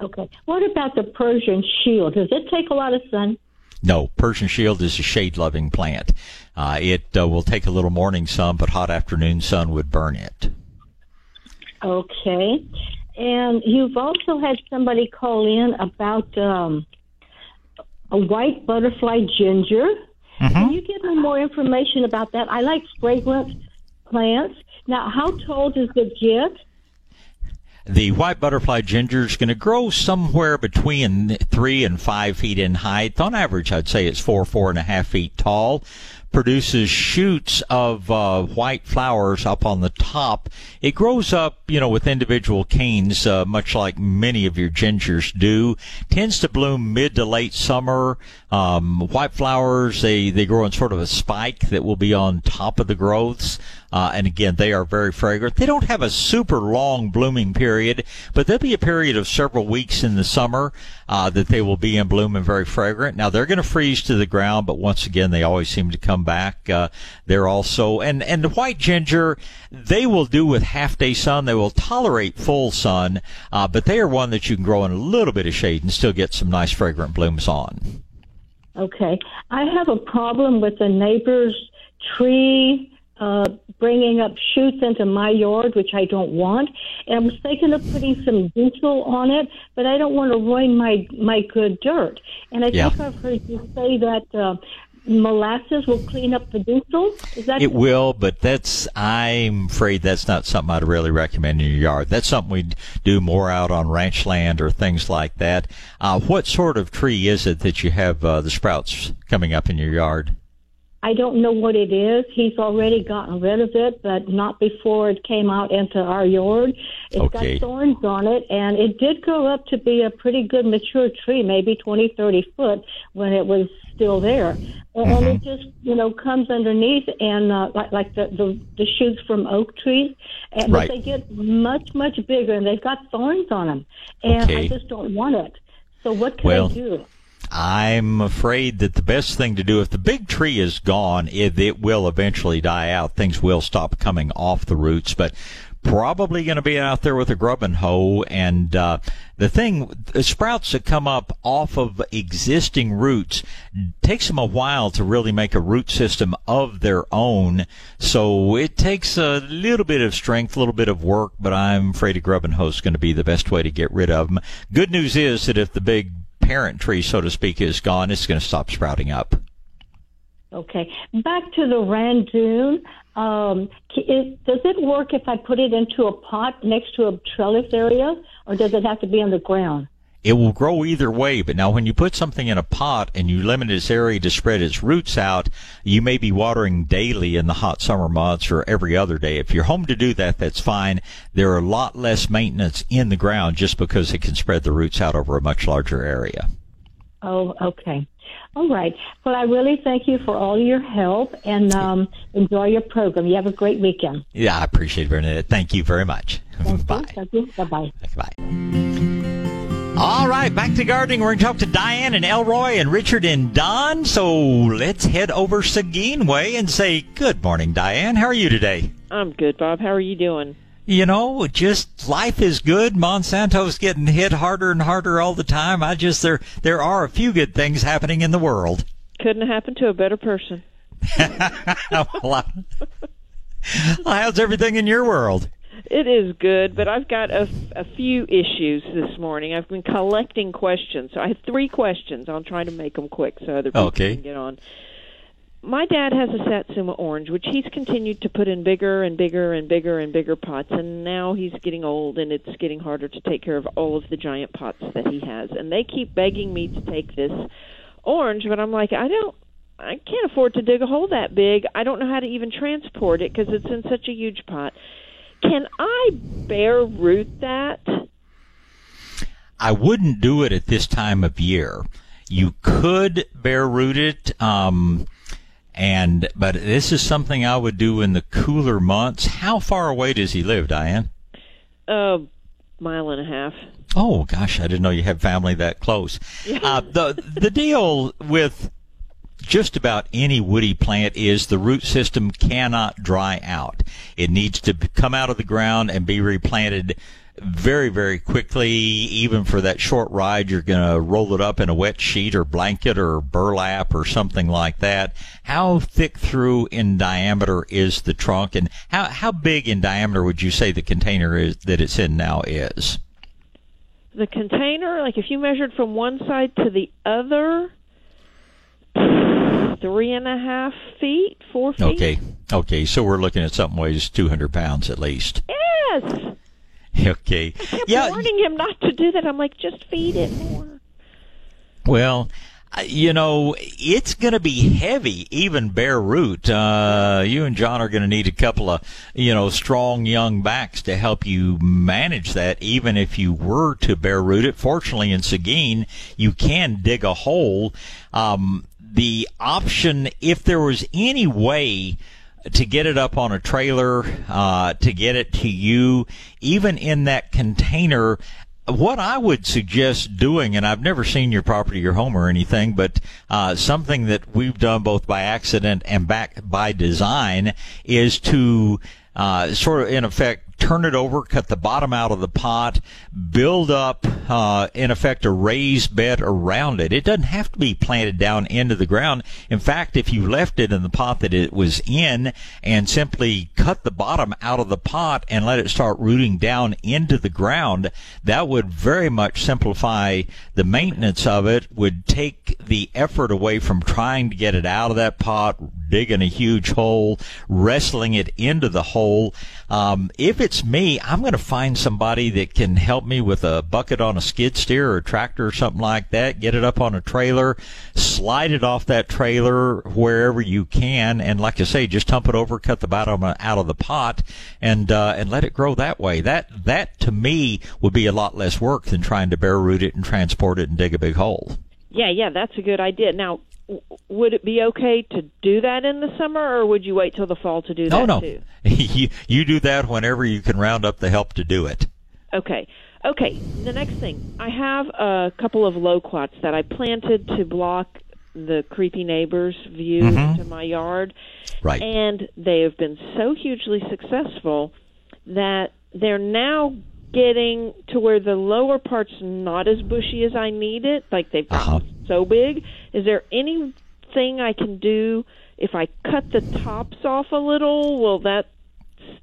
Okay. What about the Persian shield? Does it take a lot of sun? No, Persian shield is a shade loving plant. Uh, it uh, will take a little morning sun, but hot afternoon sun would burn it. Okay. And you've also had somebody call in about um, a white butterfly ginger. Mm-hmm. Can you give me more information about that? I like fragrant plants. Now, how tall does it get? The white butterfly ginger is going to grow somewhere between three and five feet in height. On average, I'd say it's four, four and a half feet tall produces shoots of uh, white flowers up on the top. It grows up, you know, with individual canes, uh, much like many of your gingers do. Tends to bloom mid to late summer. Um, white flowers, they, they grow in sort of a spike that will be on top of the growths. Uh, and again, they are very fragrant. They don't have a super long blooming period, but there'll be a period of several weeks in the summer uh, that they will be in bloom and very fragrant. Now they're going to freeze to the ground, but once again, they always seem to come back. Uh, they're also and and the white ginger, they will do with half day sun. They will tolerate full sun, uh, but they are one that you can grow in a little bit of shade and still get some nice fragrant blooms on. Okay, I have a problem with the neighbor's tree uh, bringing up shoots into my yard, which I don't want. And I was thinking of putting some diesel on it, but I don't want to ruin my my good dirt. And I yeah. think I've heard you say that. Uh, molasses will clean up the diesel? Is that it will, but that's I'm afraid that's not something I'd really recommend in your yard. That's something we'd do more out on ranch land or things like that. Uh, what sort of tree is it that you have uh, the sprouts coming up in your yard? I don't know what it is. He's already gotten rid of it, but not before it came out into our yard. It's okay. got thorns on it, and it did grow up to be a pretty good mature tree, maybe twenty, thirty foot when it was still there. And, mm-hmm. it just, you know, comes underneath and uh, like, like the, the, the shoots from oak trees. And right. they get much, much bigger, and they've got thorns on them. And okay. I just don't want it. So what can well, I do? I'm afraid that the best thing to do, if the big tree is gone, it, it will eventually die out. Things will stop coming off the roots, but probably going to be out there with a grubbing hoe. And uh, the thing, the sprouts that come up off of existing roots takes them a while to really make a root system of their own. So it takes a little bit of strength, a little bit of work, but I'm afraid a grubbing hoe is going to be the best way to get rid of them. Good news is that if the big parent tree, so to speak, is gone, it's going to stop sprouting up. Okay. Back to the randune. Um, it, does it work if I put it into a pot next to a trellis area, or does it have to be on the ground? It will grow either way, but now when you put something in a pot and you limit its area to spread its roots out, you may be watering daily in the hot summer months or every other day. If you're home to do that, that's fine. There are a lot less maintenance in the ground just because it can spread the roots out over a much larger area. Oh, okay. All right. Well, I really thank you for all your help and um, enjoy your program. You have a great weekend. Yeah, I appreciate it, Bernadette. Thank you very much. Thank *laughs* Bye. You. Thank you. Bye-bye. Bye. All right, back to gardening. We're going to talk to Diane and Elroy and Richard and Don. So let's head over Seguin Way and say good morning, Diane. How are you today? I'm good, Bob. How are you doing? You know, just life is good. Monsanto's getting hit harder and harder all the time. I just there there are a few good things happening in the world. Couldn't happen to a better person. *laughs* *laughs* well, How's everything in your world? It is good, but I've got a, a few issues this morning. I've been collecting questions, so I have three questions. I'll try to make them quick so other people Okay. can get on. My dad has a Satsuma orange, which he's continued to put in bigger and bigger and bigger and bigger pots, and now he's getting old, and it's getting harder to take care of all of the giant pots that he has. And they keep begging me to take this orange, but I'm like, I don't. I can't afford to dig a hole that big. I don't know how to even transport it because it's in such a huge pot. Can I bare root that? I wouldn't do it at this time of year. You could bare root it, um, and but this is something I would do in the cooler months. How far away does he live, Diane? A mile and a half. Oh gosh, I didn't know you had family that close. Uh, the the deal with just about any woody plant is the root system cannot dry out. It needs to come out of the ground and be replanted very, very quickly. Even for that short ride, you're going to roll it up in a wet sheet or blanket or burlap or something like that. How thick through in diameter is the trunk, and how how big in diameter would you say the container is that it's in now is? The container, like if you measured from one side to the other, three and a half feet, four feet. Okay. Okay. So we're looking at something weighs 200 pounds at least. Yes. *laughs* Okay. I kept Yeah. warning him not to do that. I'm like, just feed it more. Well, uh, you know, it's going to be heavy, even bare root. Uh, you and John are going to need a couple of, you know, strong young backs to help you manage that, even if you were to bare root it. Fortunately, in Seguin, you can dig a hole. Um, the option, if there was any way to get it up on a trailer, uh, to get it to you, even in that container, what I would suggest doing, and I've never seen your property, your home, or anything, but uh, something that we've done both by accident and back by design is to uh, sort of, in effect, turn it over, cut the bottom out of the pot, build up, uh, in effect, a raised bed around it. It doesn't have to be planted down into the ground. In fact, if you left it in the pot that it was in and simply cut the bottom out of the pot and let it start rooting down into the ground, that would very much simplify the maintenance of it, would take the effort away from trying to get it out of that pot, digging a huge hole, wrestling it into the hole. Um, if it's me, I'm going to find somebody that can help me with a bucket on a skid steer or a tractor or something like that. Get it up on a trailer, slide it off that trailer wherever you can, and like I say, just dump it over, cut the bottom out of the pot, and uh, and let it grow that way. That that to me would be a lot less work than trying to bare root it and transport it and dig a big hole. Yeah, yeah, that's a good idea. Now, would it be okay to do that in the summer, or would you wait till the fall to do No, that no. too? *laughs* you, you do that whenever you can round up the help to do it. Okay. Okay. The next thing, I have a couple of loquats that I planted to block the creepy neighbor's view Mhm. into my yard. Right. And they have been so hugely successful that they're now getting to where the lower part's not as bushy as I need it. Like they've gotten Uh-huh. so big. Is there anything I can do if I cut the tops off a little? Will that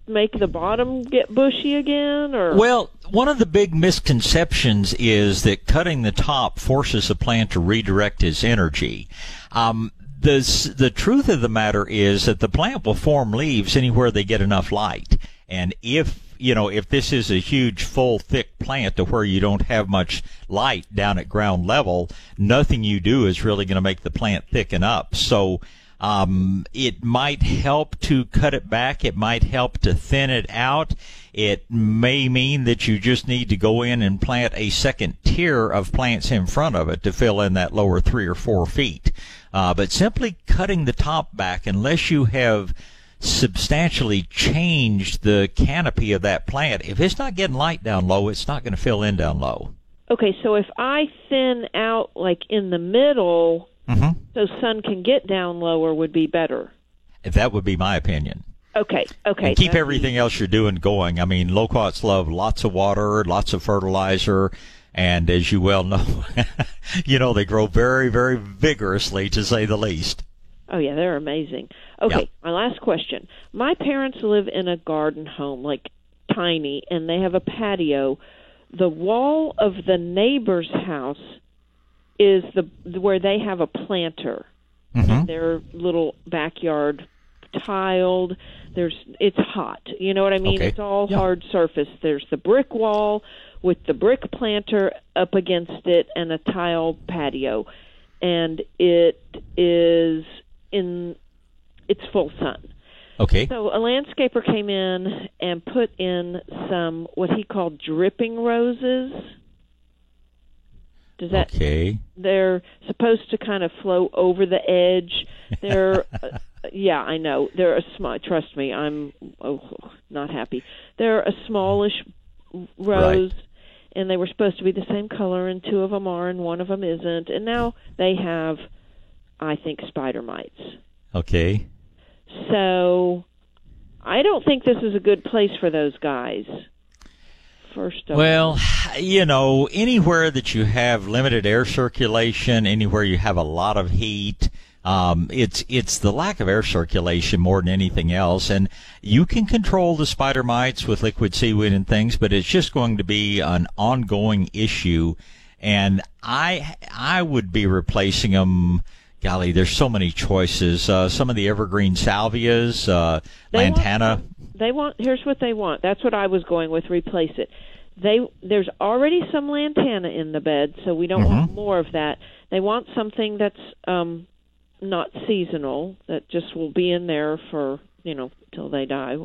make the bottom get bushy again or Well, one of the big misconceptions is that cutting the top forces a plant to redirect its energy. Um, the the truth of the matter is that the plant will form leaves anywhere they get enough light, and if you know if this is a huge, full, thick plant to where you don't have much light down at ground level, nothing you do is really going to make the plant thicken up. So. Um, it might help to cut it back. It might help to thin it out. It may mean that you just need to go in and plant a second tier of plants in front of it to fill in that lower three or four feet. Uh, but simply cutting the top back, unless you have substantially changed the canopy of that plant, if it's not getting light down low, it's not going to fill in down low. Okay, so if I thin out like in the middle Mm-hmm. so sun can get down lower would be better. That would be my opinion. Okay, okay. and keep that's everything else you're doing going. I mean, loquats love lots of water, lots of fertilizer, and as you well know, *laughs* you know they grow very, very vigorously, to say the least. Oh yeah, they're amazing. Okay, my last question. My parents live in a garden home, like tiny, and they have a patio. The wall of the neighbor's house is the where they have a planter. Mhm. Their little backyard tiled. There's it's hot. You know what I mean? Okay. It's all hard surface. There's the brick wall with the brick planter up against it and a tile patio. And it is in it's full sun. Okay. So a landscaper came in and put in some what he called dripping roses. Does that Okay. they're supposed to kind of flow over the edge. They're *laughs* uh, yeah, I know. They're a small trust me, I'm oh, not happy. They're a smallish rose and they were supposed to be the same color and two of them are and one of them isn't and now they have I think spider mites. Okay. So I don't think this is a good place for those guys. First of Well, you know, anywhere that you have limited air circulation, anywhere you have a lot of heat, um, it's it's the lack of air circulation more than anything else. And you can control the spider mites with liquid seaweed and things, but it's just going to be an ongoing issue. And I I would be replacing them. Golly, there's so many choices. Uh, some of the evergreen salvias, uh, They want- lantana. they want here's what they want. That's what I was going with replace it. They there's already some lantana in the bed, so we don't want more of that. They want something that's um not seasonal that just will be in there for, you know, till they die.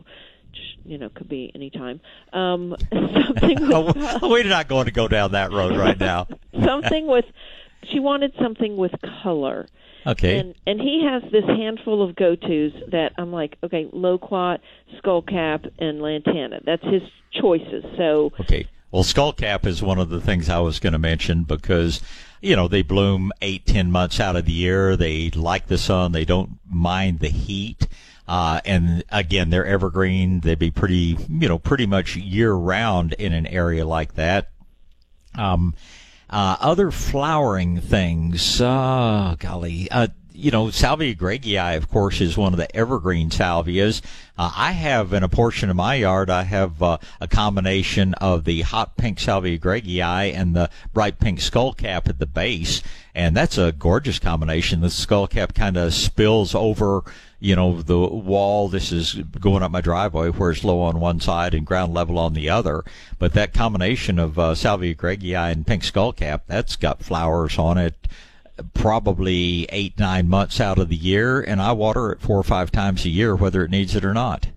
You know, could be any time. Um *laughs* something *laughs* with We're not going to go down that road right now. *laughs* something with she wanted something with color. Okay. And and he has this handful of go tos that I'm like, okay, loquat, skullcap, and lantana. That's his choices. So Okay. Well, skullcap is one of the things I was going to mention because, you know, they bloom eight, ten months out of the year. They like the sun. They don't mind the heat. Uh, and again, they're evergreen. They'd be pretty, you know, pretty much year round in an area like that. Um, uh, other flowering things, Oh, golly, uh, you know, Salvia greggii, of course, is one of the evergreen salvias. Uh, I have in a portion of my yard, I have uh, a combination of the hot pink Salvia greggii and the bright pink skullcap at the base, and that's a gorgeous combination. The skullcap kind of spills over, you know, the wall. This is going up my driveway where it's low on one side and ground level on the other. But that combination of uh, Salvia greggii and pink skullcap, that's got flowers on it probably eight, nine months out of the year, and I water it four or five times a year, whether it needs it or not.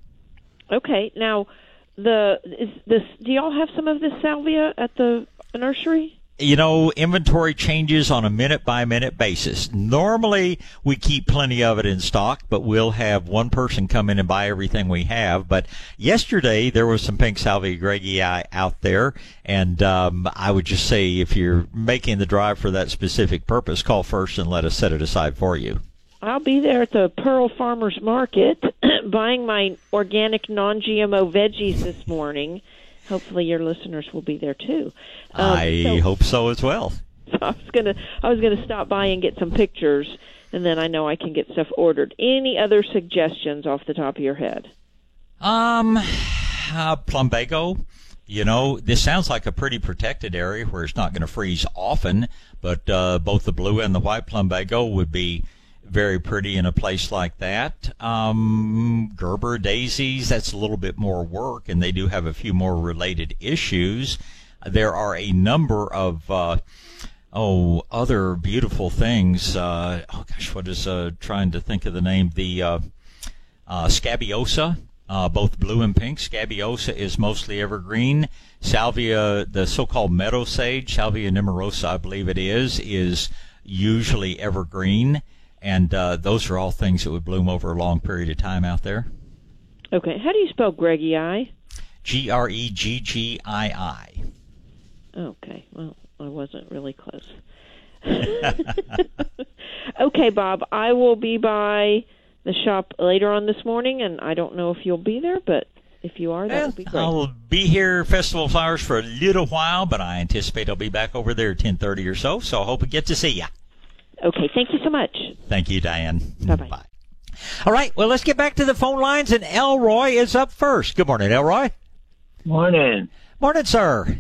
okay, now the is this do y'all have some of this salvia at the nursery? You know, inventory changes on a minute by minute basis. Normally, we keep plenty of it in stock, but we'll have one person come in and buy everything we have. But yesterday, there was some pink salvia greggii out there, and um, I would just say if you're making the drive for that specific purpose, call first and let us set it aside for you. I'll be there at the Pearl Farmers Market *clears throat* buying my organic non-GMO veggies this morning. Hopefully, your listeners will be there too. Um, I so- hope so as well. *laughs* So I was gonna I was gonna stop by and get some pictures, and then I know I can get stuff ordered. Any other suggestions off the top of your head? Um, uh, plumbago. You know, this sounds like a pretty protected area where it's not going to freeze often, but uh, both the blue and the white plumbago would be very pretty in a place like that. Um, Gerber daisies, that's a little bit more work, and they do have a few more related issues. There are a number of uh, oh other beautiful things. Uh, oh gosh, what is uh, trying to think of the name? The uh, uh, scabiosa, uh, both blue and pink. Scabiosa is mostly evergreen. Salvia, the so-called meadow sage, Salvia nemorosa, I believe it is, is usually evergreen, and uh, those are all things that would bloom over a long period of time out there. Okay, how do you spell Greggii? G R E G G I I. Okay, well, I wasn't really close. *laughs* okay, Bob, I will be by the shop later on this morning, and I don't know if you'll be there, but if you are, that would be great. I'll be here, Festival Flowers, for a little while, but I anticipate I'll be back over there at 10:30 or so. So I hope we get to see ya. Okay, thank you so much. Thank you, Diane. Bye-bye. Bye. All right, well, let's get back to the phone lines, and Elroy is up first. Good morning, Elroy. Morning. Morning, sir.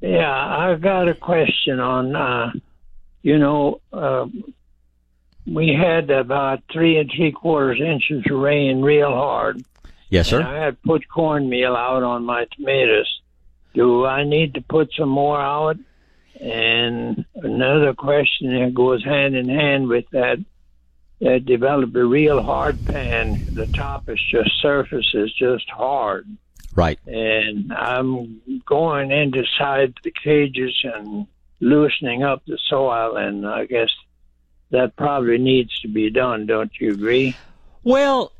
Yeah, I've got a question on, uh, you know, uh, we had about three and three quarters inches of rain real hard. Yes, sir. And I had put cornmeal out on my tomatoes. Do I need to put some more out? And another question that goes hand in hand with that, that developed a real hard pan. The top is just surface is just hard. Right. And I'm going inside the cages and loosening up the soil, and I guess that probably needs to be done. Don't you agree? Well,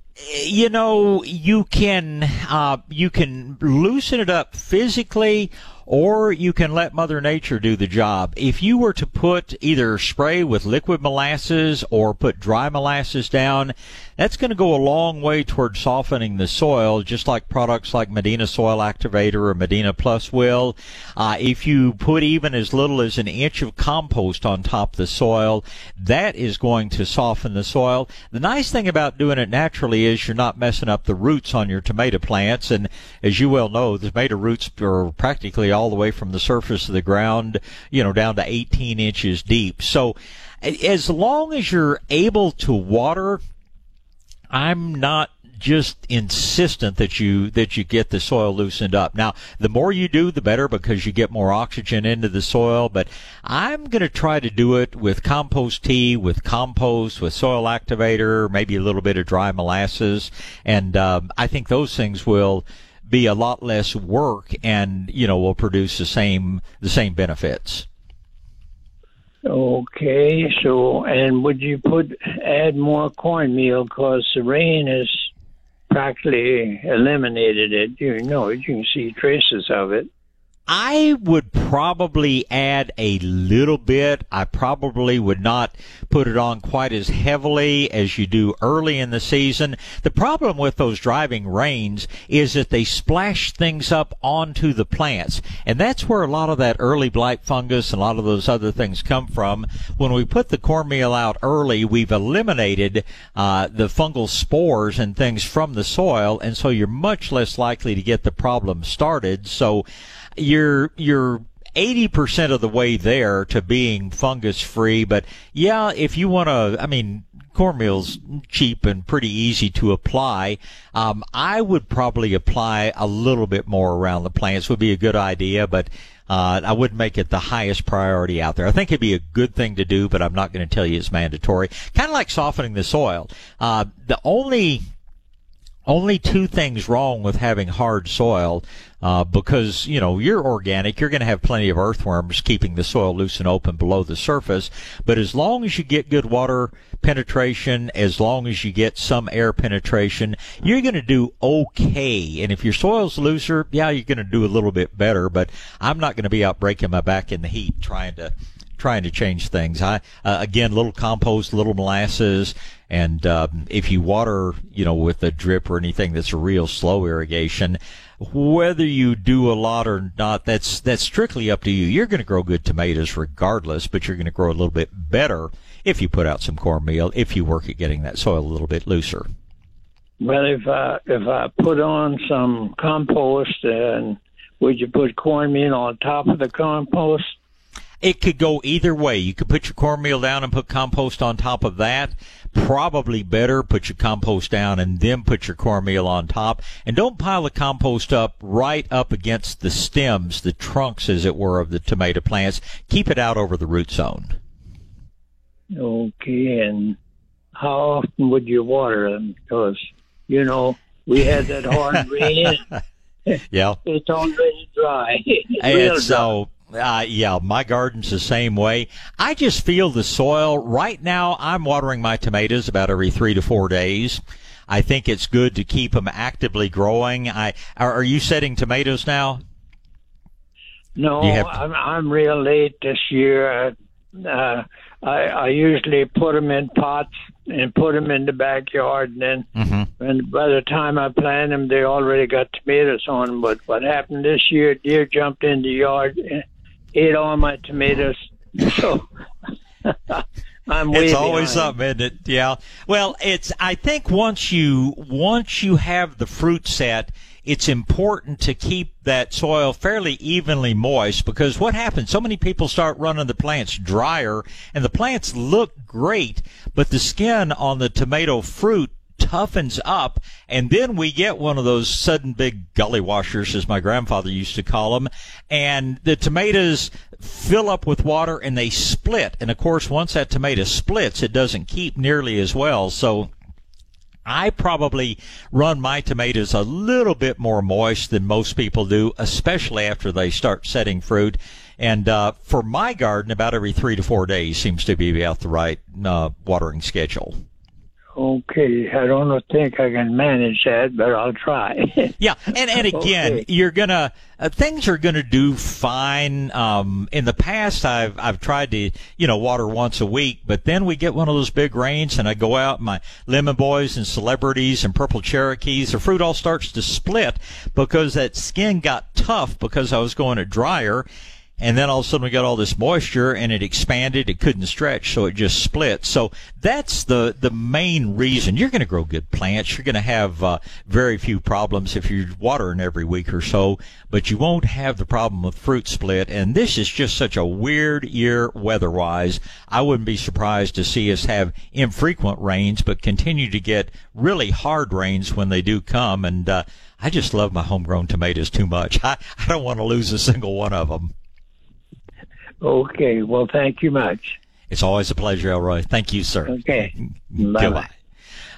you know, you can uh, you can loosen it up physically, or you can let Mother Nature do the job. If you were to put either spray with liquid molasses or put dry molasses down, that's going to go a long way toward softening the soil, just like products like Medina Soil Activator or Medina Plus will. Uh, if you put even as little as an inch of compost on top of the soil, that is going to soften the soil. The nice thing about doing it naturally is you're not messing up the roots on your tomato plants, and as you well know, the tomato roots are practically all the way from the surface of the ground, you know, down to 18 inches deep. So, as long as you're able to water I'm not just insistent that you that you get the soil loosened up. Now, the more you do, the better because you get more oxygen into the soil. But I'm going to try to do it with compost tea, with compost, with soil activator, maybe a little bit of dry molasses, and um, I think those things will be a lot less work and you know will produce the same the same benefits. Okay, so and would you put add more cornmeal because the rain has practically eliminated it? You know, you can see traces of it. I would probably add a little bit. I probably would not put it on quite as heavily as you do early in the season. The problem with those driving rains is that they splash things up onto the plants. And that's where a lot of that early blight fungus and a lot of those other things come from. When we put the cornmeal out early, we've eliminated uh, the fungal spores and things from the soil. And so you're much less likely to get the problem started. So, you're you're 80% of the way there to being fungus free but yeah if you want to i mean cornmeal's cheap and pretty easy to apply um, i would probably apply a little bit more around the plants would be a good idea but uh, I wouldn't make it the highest priority out there. I think it'd be a good thing to do, but I'm not going to tell you it's mandatory. Kind of like softening the soil. Uh, the only only two things wrong with having hard soil uh, because you know you're organic you're going to have plenty of earthworms keeping the soil loose and open below the surface but as long as you get good water penetration as long as you get some air penetration you're going to do okay. And if your soil's looser yeah you're going to do a little bit better but i'm not going to be out breaking my back in the heat trying to trying to change things. I uh, again, little compost, little molasses, and um, if you water, you know, with a drip or anything that's a real slow irrigation, whether you do a lot or not, that's that's strictly up to you. You're going to grow good tomatoes regardless, but you're going to grow a little bit better if you put out some cornmeal, if you work at getting that soil a little bit looser. Well, if I if I put on some compost, and would you put cornmeal on top of the compost? It could go either way. You could put your cornmeal down and put compost on top of that. Probably better put your compost down and then put your cornmeal on top. And don't pile the compost up right up against the stems, the trunks, as it were, of the tomato plants. Keep it out over the root zone. Okay, and how often would you water them? Because, you know, we had that hard *laughs* rain. yeah. It's already dry. and so uh, yeah, my garden's the same way. I just feel the soil. Right now, I'm watering my tomatoes about every three to four days. I think it's good to keep them actively growing. I are, are you setting tomatoes now? No, have... I'm, I'm real late this year. Uh, I, I usually put them in pots and put them in the backyard, and then mm-hmm. and by the time I plant them, they already got tomatoes on them. But what happened this year? Deer jumped in the yard ate all my tomatoes. *laughs* So *laughs* I'm it's always behind. something, isn't it? Yeah. Well, it's. I think once you once you have the fruit set, it's important to keep that soil fairly evenly moist because what happens? So many people start running the plants drier, and the plants look great, but the skin on the tomato fruit toughens up, and then we get one of those sudden big gully washers, as my grandfather used to call them, and the tomatoes fill up with water and they split. And of course, once that tomato splits, it doesn't keep nearly as well. So I probably run my tomatoes a little bit more moist than most people do, especially after they start setting fruit. And uh, for my garden, about every three to four days seems to be about the right uh, watering schedule. Okay, I don't think I can manage that, but I'll try. *laughs* Yeah, and and again, Okay. you're gonna uh, things are gonna do fine. Um, in the past, I've I've tried to you know water once a week, but then we get one of those big rains, and I go out my lemon boys and celebrities and purple Cherokees. The fruit all starts to split because that skin got tough because I was going it drier. And then all of a sudden we got all this moisture and it expanded. It couldn't stretch, so it just split. So that's the, the main reason. You're going to grow good plants. You're going to have uh, very few problems if you're watering every week or so, but you won't have the problem of fruit split. And this is just such a weird year weather-wise. I wouldn't be surprised to see us have infrequent rains, but continue to get really hard rains when they do come. And uh, I just love my homegrown tomatoes too much. *laughs* I, I don't want to lose a single one of them. Okay, well, thank you much. It's always a pleasure, Elroy. Thank you, sir. Okay, Goodbye. bye.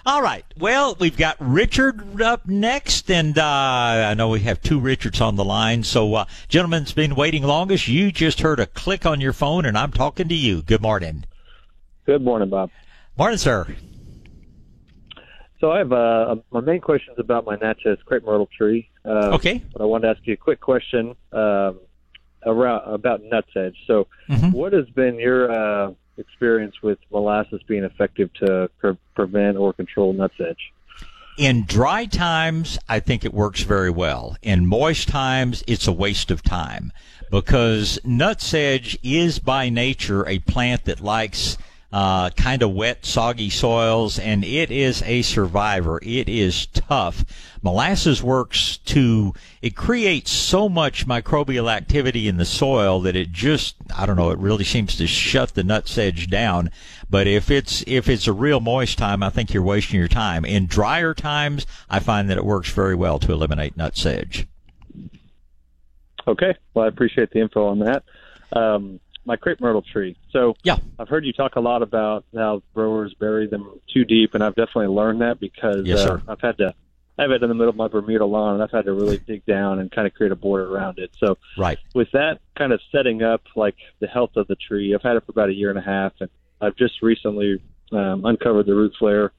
All right. Well, we've got Richard up next, and uh, I know we have two Richards on the line. So, uh, gentleman's been waiting longest. You just heard a click on your phone, and I'm talking to you. Good morning. Good morning, Bob. Morning, sir. So I have uh, my main question is about my Natchez crepe myrtle tree. Uh, Okay. But I wanted to ask you a quick question um, around about nutsedge. So, what has been your uh, experience with molasses being effective to pre- prevent or control nutsedge? In dry times, I think it works very well. In moist times, it's a waste of time because nutsedge is by nature a plant that likes uh, kind of wet, soggy soils, and it is a survivor. It is tough. Molasses works to, it creates so much microbial activity in the soil that it just, I don't know, it really seems to shut the nutsedge down. But if it's, if it's a real moist time, I think you're wasting your time. In drier times, I find that it works very well to eliminate nutsedge. Okay. Well, I appreciate the info on that. Um, my crepe myrtle tree. So yeah, I've heard you talk a lot about how growers bury them too deep, and I've definitely learned that because Yes, uh. I've had to. I have it in the middle of my Bermuda lawn, and I've had to really dig down and kind of create a border around it. So Right. with that kind of setting up like the health of the tree, I've had it for about a year and a half, and I've just recently um, uncovered the root flare.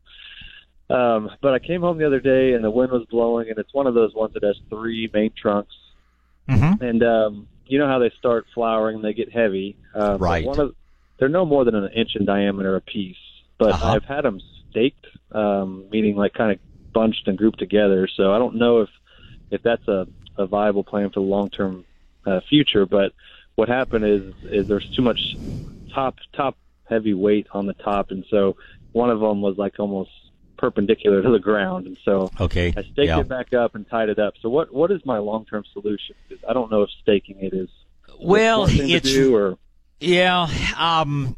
Um, but I came home the other day, and the wind was blowing, and it's one of those ones that has three main trunks, Mm-hmm. and um, you know how they start flowering, and they get heavy. Uh, Right. One of they're no more than an inch in diameter a piece, but Uh-huh. I've had them staked, um, meaning like kind of bunched and grouped together. So I don't know if if that's a, a viable plan for the long term uh, future. But what happened is is there's too much top top heavy weight on the top, and so one of them was like almost perpendicular to the ground, and so Okay. I staked yeah. it back up and tied it up. So what what is my long term solution? Because I don't know if staking it is Well, it's or Yeah, um,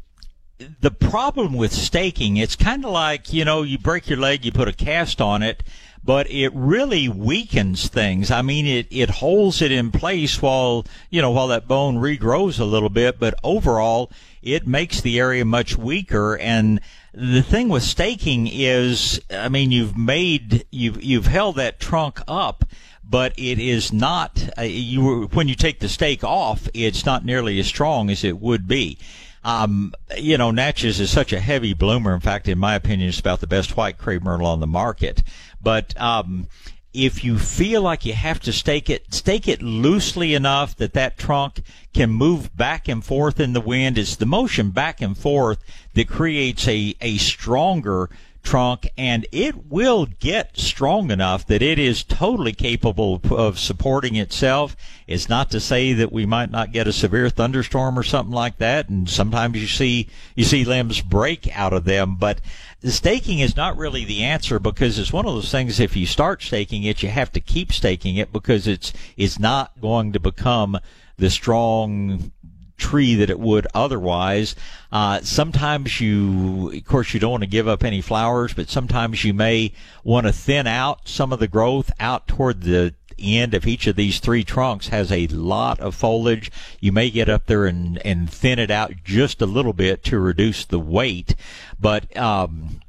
the problem with staking, it's kind of like, you know, you break your leg, you put a cast on it, but it really weakens things. I mean, it, it holds it in place while, you know, while that bone regrows a little bit, but overall, it makes the area much weaker. And the thing with staking is, I mean, you've made, you've, you've held that trunk up, but it is not uh, you when you take the stake off it's not nearly as strong as it would be. Um, you know Natchez is such a heavy bloomer. In fact in my opinion it's about the best white crepe myrtle on the market. But um, if you feel like you have to stake it, stake it loosely enough that that trunk can move back and forth in the wind. It's the motion back and forth that creates a, a stronger trunk and it will get strong enough that it is totally capable of supporting itself. It's not to say that we might not get a severe thunderstorm or something like that. And sometimes you see, you see limbs break out of them, but staking is not really the answer because it's one of those things. If you start staking it, you have to keep staking it because it's, it's not going to become the strong tree that it would otherwise. Uh, sometimes you, of course, you don't want to give up any flowers, but sometimes you may want to thin out some of the growth out toward the end of each of these three trunks has a lot of foliage. You may get up there and, and thin it out just a little bit to reduce the weight, but, um,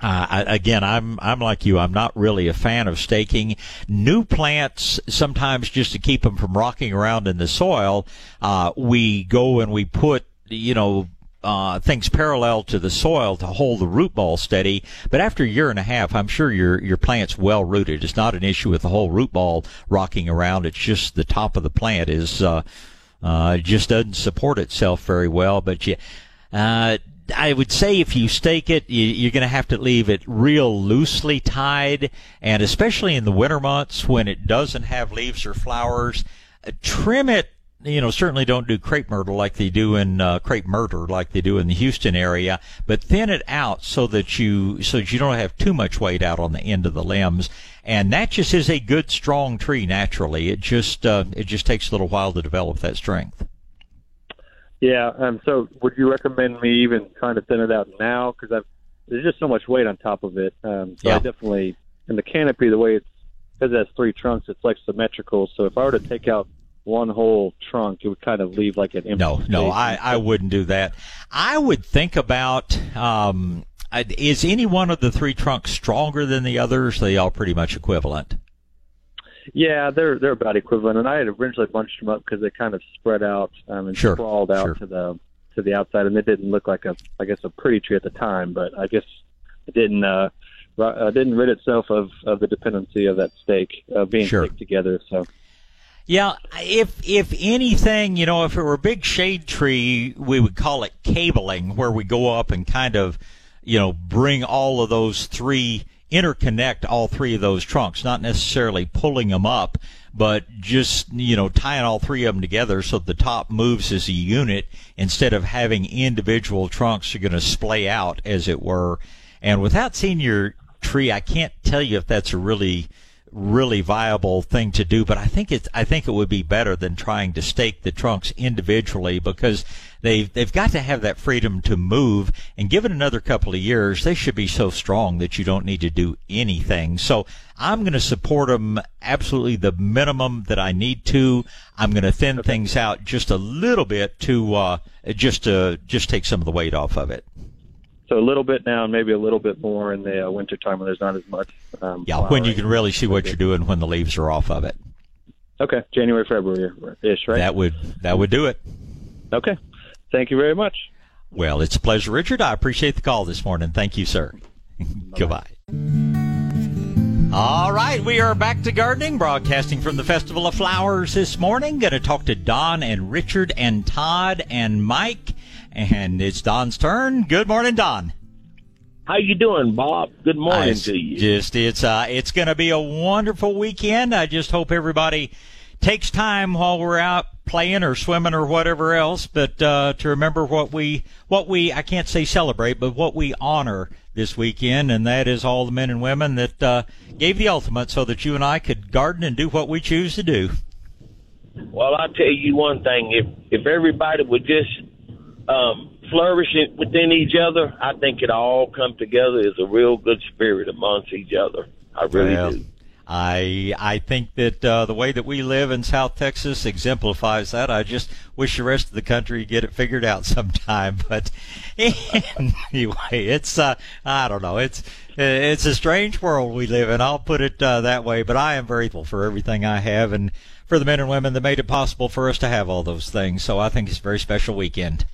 uh, again, I'm I'm like you. I'm not really a fan of staking new plants. Sometimes just to keep them from rocking around in the soil, uh, we go and we put you know uh, things parallel to the soil to hold the root ball steady. But after a year and a half, I'm sure your your plant's well rooted. It's not an issue with the whole root ball rocking around. It's just the top of the plant is uh, uh, just doesn't support itself very well. But you. Uh, I would say if you stake it, you, are going to have to leave it real loosely tied, and especially in the winter months when it doesn't have leaves or flowers, uh, trim it. You know, certainly don't do crepe myrtle like they do in uh, crepe murder like they do in the Houston area, but thin it out so that you so that you don't have too much weight out on the end of the limbs. And that just is a good strong tree naturally. It just uh, it just takes a little while to develop that strength. Yeah. Um. So, would you recommend me even trying to thin it out now? Because I've there's just so much weight on top of it. Um. So yeah. I definitely and the canopy, the way it's because it has three trunks, it's like symmetrical. So if I were to take out one whole trunk, it would kind of leave like an empty. No, no, I I wouldn't do that. I would think about. Um, is any one of the three trunks stronger than the others? They all pretty much equivalent. Yeah, they're they're about equivalent. And I had originally bunched them up because they kind of spread out um, and sure, sprawled out sure. to the to the outside, and it didn't look like a I guess a pretty tree at the time. But I guess it didn't uh, uh didn't rid itself of of the dependency of that stake uh, being sure. staked together. So. Yeah, if if anything, you know, if it were a big shade tree, we would call it cabling, where we go up and kind of, you know, bring all of those three interconnect all three of those trunks, not necessarily pulling them up, but just, you know, tying all three of them together so the top moves as a unit instead of having individual trunks are going to splay out, as it were. And without seeing your tree, I can't tell you if that's a really really viable thing to do, but I think it's I think it would be better than trying to stake the trunks individually because they've they've got to have that freedom to move and given another couple of years they should be so strong that you don't need to do anything. So I'm going to support them absolutely the minimum that I need to. I'm going to thin okay. things out just a little bit to uh, just to just take some of the weight off of it. So a little bit now, and maybe a little bit more in the uh, winter time when there's not as much. Um, yeah, when you can really see what you're doing when the leaves are off of it. Okay, January, February ish, right? That would that would do it. Okay, thank you very much. Well, it's a pleasure, Richard. I appreciate the call this morning. Thank you, sir. *laughs* Goodbye. All right, we are back to gardening, broadcasting from the Festival of Flowers this morning. Going to talk to Don and Richard and Todd and Mike and it's Don's turn. Good morning, Don. How you doing, Bob? Good morning I to you. Just it's uh it's going to be a wonderful weekend. I just hope everybody takes time while we're out playing or swimming or whatever else, but uh, to remember what we what we I can't say celebrate, but what we honor this weekend, and that is all the men and women that uh, gave the ultimate so that you and I could garden and do what we choose to do. Well, I'll tell you one thing: if if everybody would just um, flourishing within each other, I think it all come together as a real good spirit amongst each other. I really well, do. I I think that uh, the way that we live in South Texas exemplifies that. I just wish the rest of the country get it figured out *laughs* sometime. But *laughs* anyway, it's uh, I don't know. It's it's a strange world we live in. I'll put it uh, that way. But I am grateful for everything I have and for the men and women that made it possible for us to have all those things. So I think it's a very special weekend.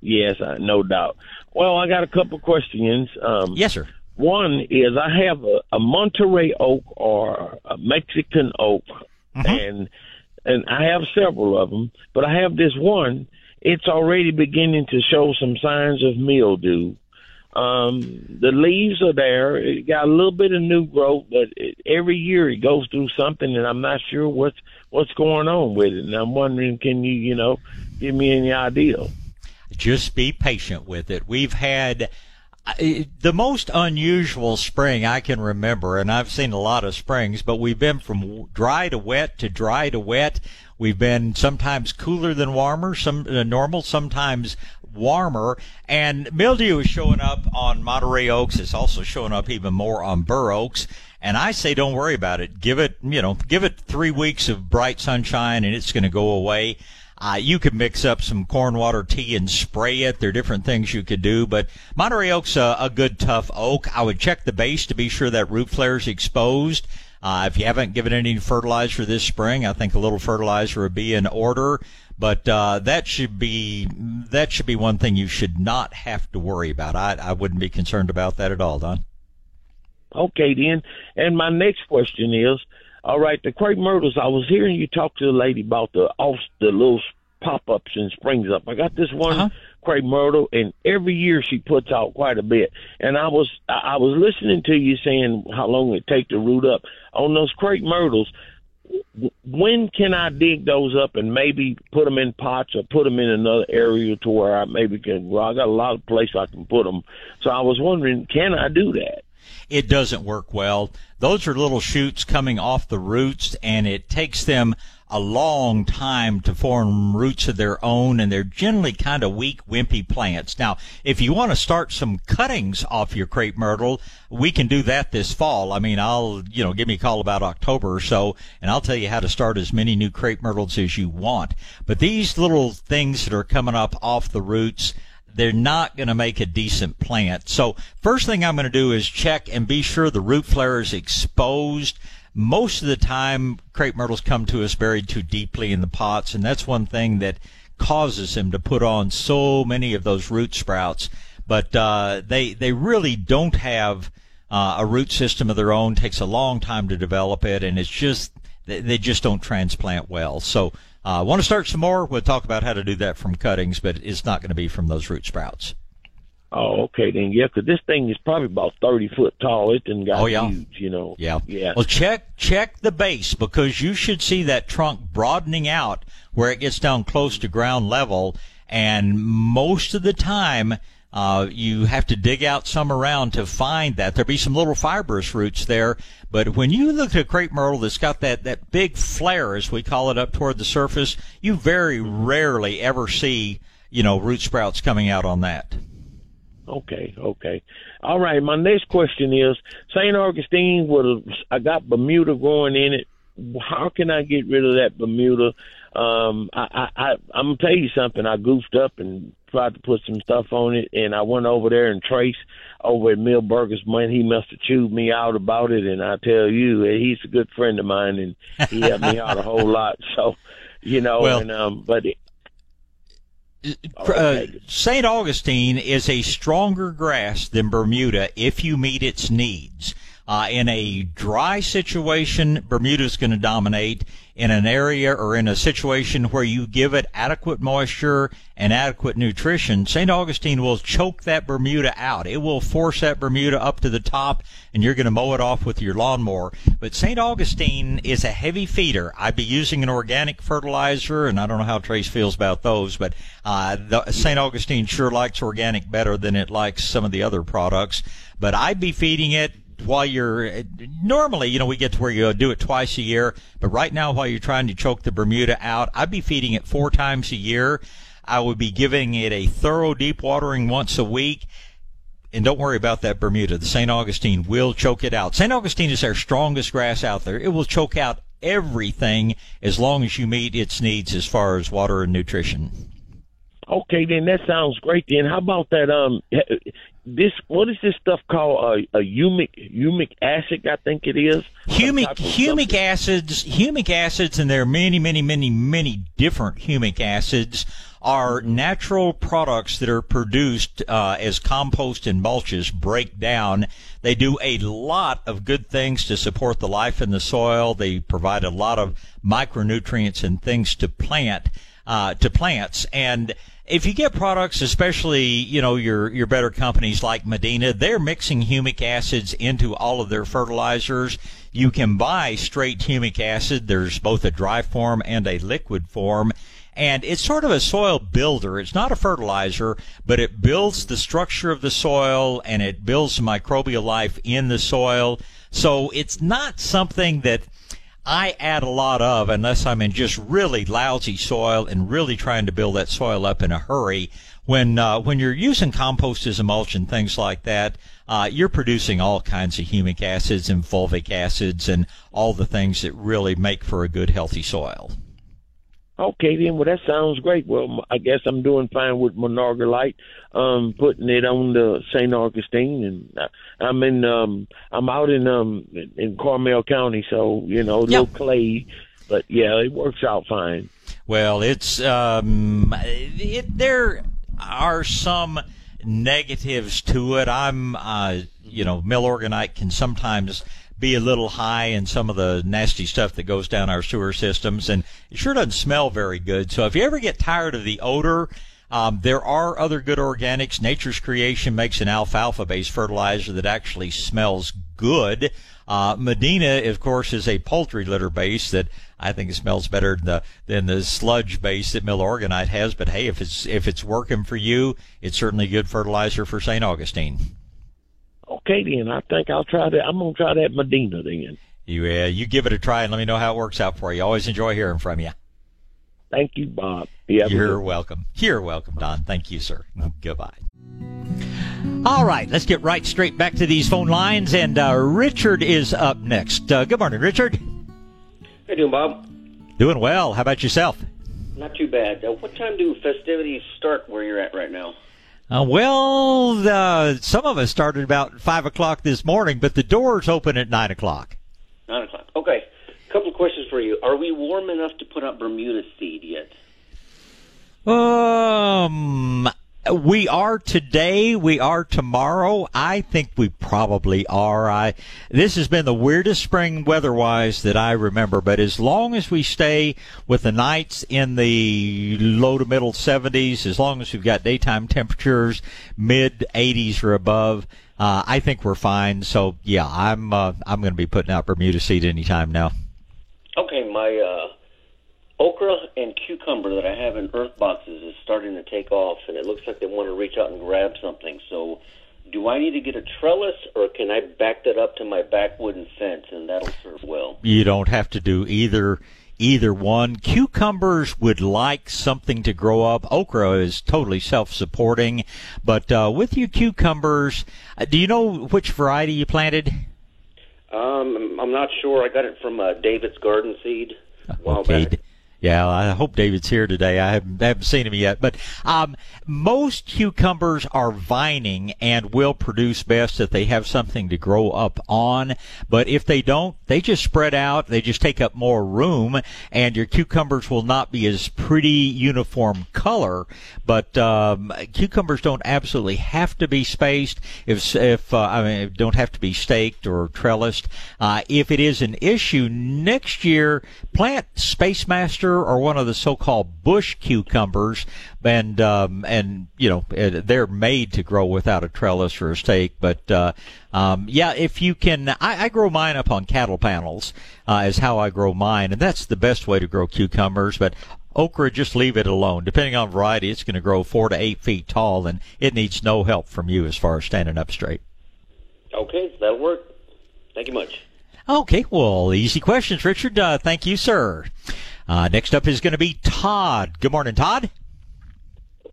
Yes, uh, no doubt. Well, I got a couple questions. Um, yes, sir. One is I have a, a Monterey oak or a Mexican oak, mm-hmm. and and I have several of them, but I have this one. It's already beginning to show some signs of mildew. Um, the leaves are there. It got a little bit of new growth, but it, every year it goes through something, and I'm not sure what's what's going on with it. And I'm wondering, can you, you know, give me any idea? Just be patient with it. We've had uh, the most unusual spring I can remember, and I've seen a lot of springs, but we've been from dry to wet to dry to wet. We've been sometimes cooler than warmer, some uh, normal, sometimes warmer, and mildew is showing up on Monterey oaks. It's also showing up even more on bur oaks. And I say, don't worry about it. Give it, you know, give it three weeks of bright sunshine, and it's going to go away. Uh, you could mix up some corn water tea and spray it. There are different things you could do, but Monterey oak's a, a good tough oak. I would check the base to be sure that root flare is exposed. Uh, if you haven't given any fertilizer this spring, I think a little fertilizer would be in order. But uh, that should be that should be one thing you should not have to worry about. I, I wouldn't be concerned about that at all, Don. Okay, then. And my next question is, all right, the crepe myrtles. I was hearing you talk to the lady about the off the little pop ups and springs up. I got this one uh-huh. crepe myrtle, and every year she puts out quite a bit. And I was I was listening to you saying how long it take to root up on those crepe myrtles when can I dig those up and maybe put them in pots or put them in another area to where I maybe can? Well, I got a lot of place I can put them. So I was wondering, can I do that? It doesn't work well. Those are little shoots coming off the roots, and it takes them a long time to form roots of their own, and they're generally kind of weak, wimpy plants. Now, if you want to start some cuttings off your crepe myrtle, we can do that this fall. I mean, I'll, you know, give me a call about October or so, and I'll tell you how to start as many new crepe myrtles as you want. But these little things that are coming up off the roots, they're not going to make a decent plant. So first thing I'm going to do is check and be sure the root flare is exposed. Most of the time crepe myrtles come to us buried too deeply in the pots and that's one thing that causes them to put on so many of those root sprouts. But uh, they they really don't have uh, a root system of their own. It takes a long time to develop it and it's just they just don't transplant well. So I uh, want to start some more we'll talk about how to do that from cuttings but it's not going to be from those root sprouts Oh, okay then. Yeah, because this thing is probably about thirty foot tall. It didn't got oh, yeah. huge, you know. Yeah. Yeah. Well, check check the base because you should see that trunk broadening out where it gets down close to ground level, and most of the time. Uh, you have to dig out some around to find that. There'll be some little fibrous roots there, but when you look at a crepe myrtle that's got that, that big flare, as we call it, up toward the surface, you very rarely ever see, you know, root sprouts coming out on that. Okay, okay. All right. My next question is St. Augustine would I got Bermuda growing in it. How can I get rid of that Bermuda? Um, I, I, I, I'm gonna tell you something. I goofed up and tried to put some stuff on it, and I went over there and Trace over at Milberger's man, he must have chewed me out about it. And I tell you, he's a good friend of mine, and he helped me out a whole lot. So, you know, well, and um, but uh, St. Augustine is a stronger grass than Bermuda if you meet its needs. Uh, in a dry situation, Bermuda is going to dominate. In an area or in a situation where you give it adequate moisture and adequate nutrition, St. Augustine will choke that Bermuda out. It will force that Bermuda up to the top and you're going to mow it off with your lawnmower. But St. Augustine is a heavy feeder. I'd be using an organic fertilizer and I don't know how Trace feels about those, but uh, St. Augustine sure likes organic better than it likes some of the other products. But I'd be feeding it while you're normally, you know, we get to where you do it twice a year, but right now, while you're trying to choke the Bermuda out, I'd be feeding it four times a year. I would be giving it a thorough deep watering once a week. And don't worry about that Bermuda. The St. Augustine will choke it out. St. Augustine is our strongest grass out there. It will choke out everything as long as you meet its needs as far as water and nutrition. Okay, then that sounds great. Then how about that? Um, this what is this stuff called? A, a humic humic acid, I think it is. Humic humic acids, humic acids, and there are many, many, many, many different humic acids are natural products that are produced uh, as compost and mulches break down. They do a lot of good things to support the life in the soil. They provide a lot of micronutrients and things to plant uh, to plants and if you get products, especially you know your your better companies like Medina, they're mixing humic acids into all of their fertilizers. You can buy straight humic acid. There's both a dry form and a liquid form. And it's sort of a soil builder. It's not a fertilizer, but it builds the structure of the soil and it builds microbial life in the soil. So it's not something that I add a lot of unless I'm in just really lousy soil and really trying to build that soil up in a hurry. When uh, when you're using compost as a mulch and things like that, uh, you're producing all kinds of humic acids and fulvic acids and all the things that really make for a good healthy soil. Okay, then. Well, that sounds great. Well, I guess I'm doing fine with Milorganite, um, putting it on the St. Augustine, and I, I'm in, um, I'm out in, um, in Comal County, so you know, a little clay, but yeah, it works out fine. Well, it's um, it, there are some negatives to it. I'm, uh, you know, Milorganite can sometimes be a little high in some of the nasty stuff that goes down our sewer systems, and it sure doesn't smell very good. So if you ever get tired of the odor, um, there are other good organics. Nature's Creation makes an alfalfa-based fertilizer that actually smells good. Uh, Medina, of course, is a poultry litter base that I think smells better than the, than the sludge base that Milorganite has. But hey, if it's if it's working for you, it's certainly good fertilizer for St. Augustine. Okay, then I think I'll try that. I'm gonna try that Medina then. You uh, you give it a try and let me know how it works out for you. Always enjoy hearing from you. Thank you, Bob. You You're welcome. You're welcome, Don. Thank you, sir. Goodbye. All right, let's get right straight back to these phone lines, and uh, Richard is up next. Uh, good morning, Richard. How you doing, Bob? Doing well. How about yourself? Not too bad. Uh, what time do festivities start where you're at right now? Uh, well, uh, some of us started about five o'clock this morning, but the doors open at nine o'clock. Nine o'clock. Okay. A couple of questions for you. Are we warm enough to put up Bermuda seed yet? Um, we are today. We are tomorrow. I think we probably are. I this has been the weirdest spring weather-wise that I remember. But as long as we stay with the nights in the low to middle 70s, as long as we've got daytime temperatures mid 80s or above, uh, I think we're fine. So yeah, I'm uh, I'm going to be putting out Bermuda seed anytime now. Okay, my uh, okra and cucumber that I have in earth boxes is starting to take off, and it looks like they want to reach out and grab something. So, do I need to get a trellis, or can I back that up to my back wooden fence, and that'll serve well? You don't have to do either either one. Cucumbers would like something to grow up. Okra is totally self-supporting, but uh, with your cucumbers, uh, do you know which variety you planted? Um, I'm not sure. I got it from uh, David's Garden Seed. A while okay. Yeah, I hope David's here today. I haven't, haven't seen him yet. But um, most cucumbers are vining and will produce best if they have something to grow up on. But if they don't, they just spread out. They just take up more room, and your cucumbers will not be as pretty uniform color. But um, cucumbers don't absolutely have to be spaced. If if uh, I mean, don't have to be staked or trellised. Uh, if it is an issue next year, plant Space Master or one of the so-called bush cucumbers, and um, and you know they're made to grow without a trellis or a stake. But uh, um, yeah, if you can, I, I grow mine up on cattle panels. Uh, is how I grow mine, and that's the best way to grow cucumbers. But okra, just leave it alone. Depending on variety, it's going to grow four to eight feet tall, and it needs no help from you as far as standing up straight. Okay, that'll work. Thank you much. Okay, well, easy questions, Richard. Uh, thank you, sir. Uh, next up is going to be Todd. Good morning, Todd.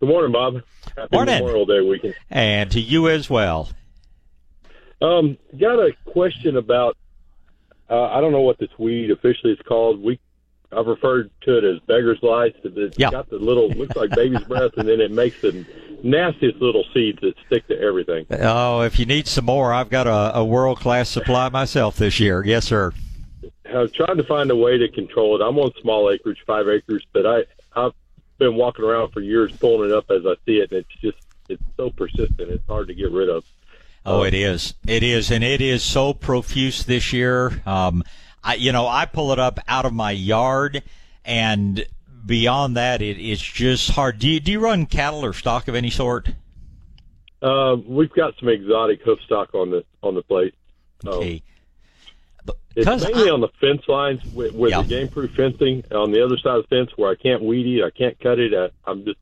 Good morning, Bob. Happy Morning. Memorial Day weekend. And to you as well. Um, got a question about. Uh, I don't know what this weed officially is called. We I've referred to it as beggar's lice. It's Yeah. got the little looks like baby's breath, and then it makes the nastiest little seeds that stick to everything. Oh, if you need some more, I've got a, a world class supply myself this year. Yes, sir. Was trying to find a way to control it. I'm on small acreage, five acres, but I I've been walking around for years pulling it up as I see it, and it's just it's so persistent. It's hard to get rid of. Oh, it is. It is, and it is so profuse this year. Um, I, you know, I pull it up out of my yard, and beyond that, it, it's just hard. Do you, do you run cattle or stock of any sort? Uh, we've got some exotic hoof stock on the on the place. Okay. It's mainly on the fence lines with, with Yeah. the game proof fencing on the other side of the fence where I can't weed eat, I can't cut it. I, I'm just,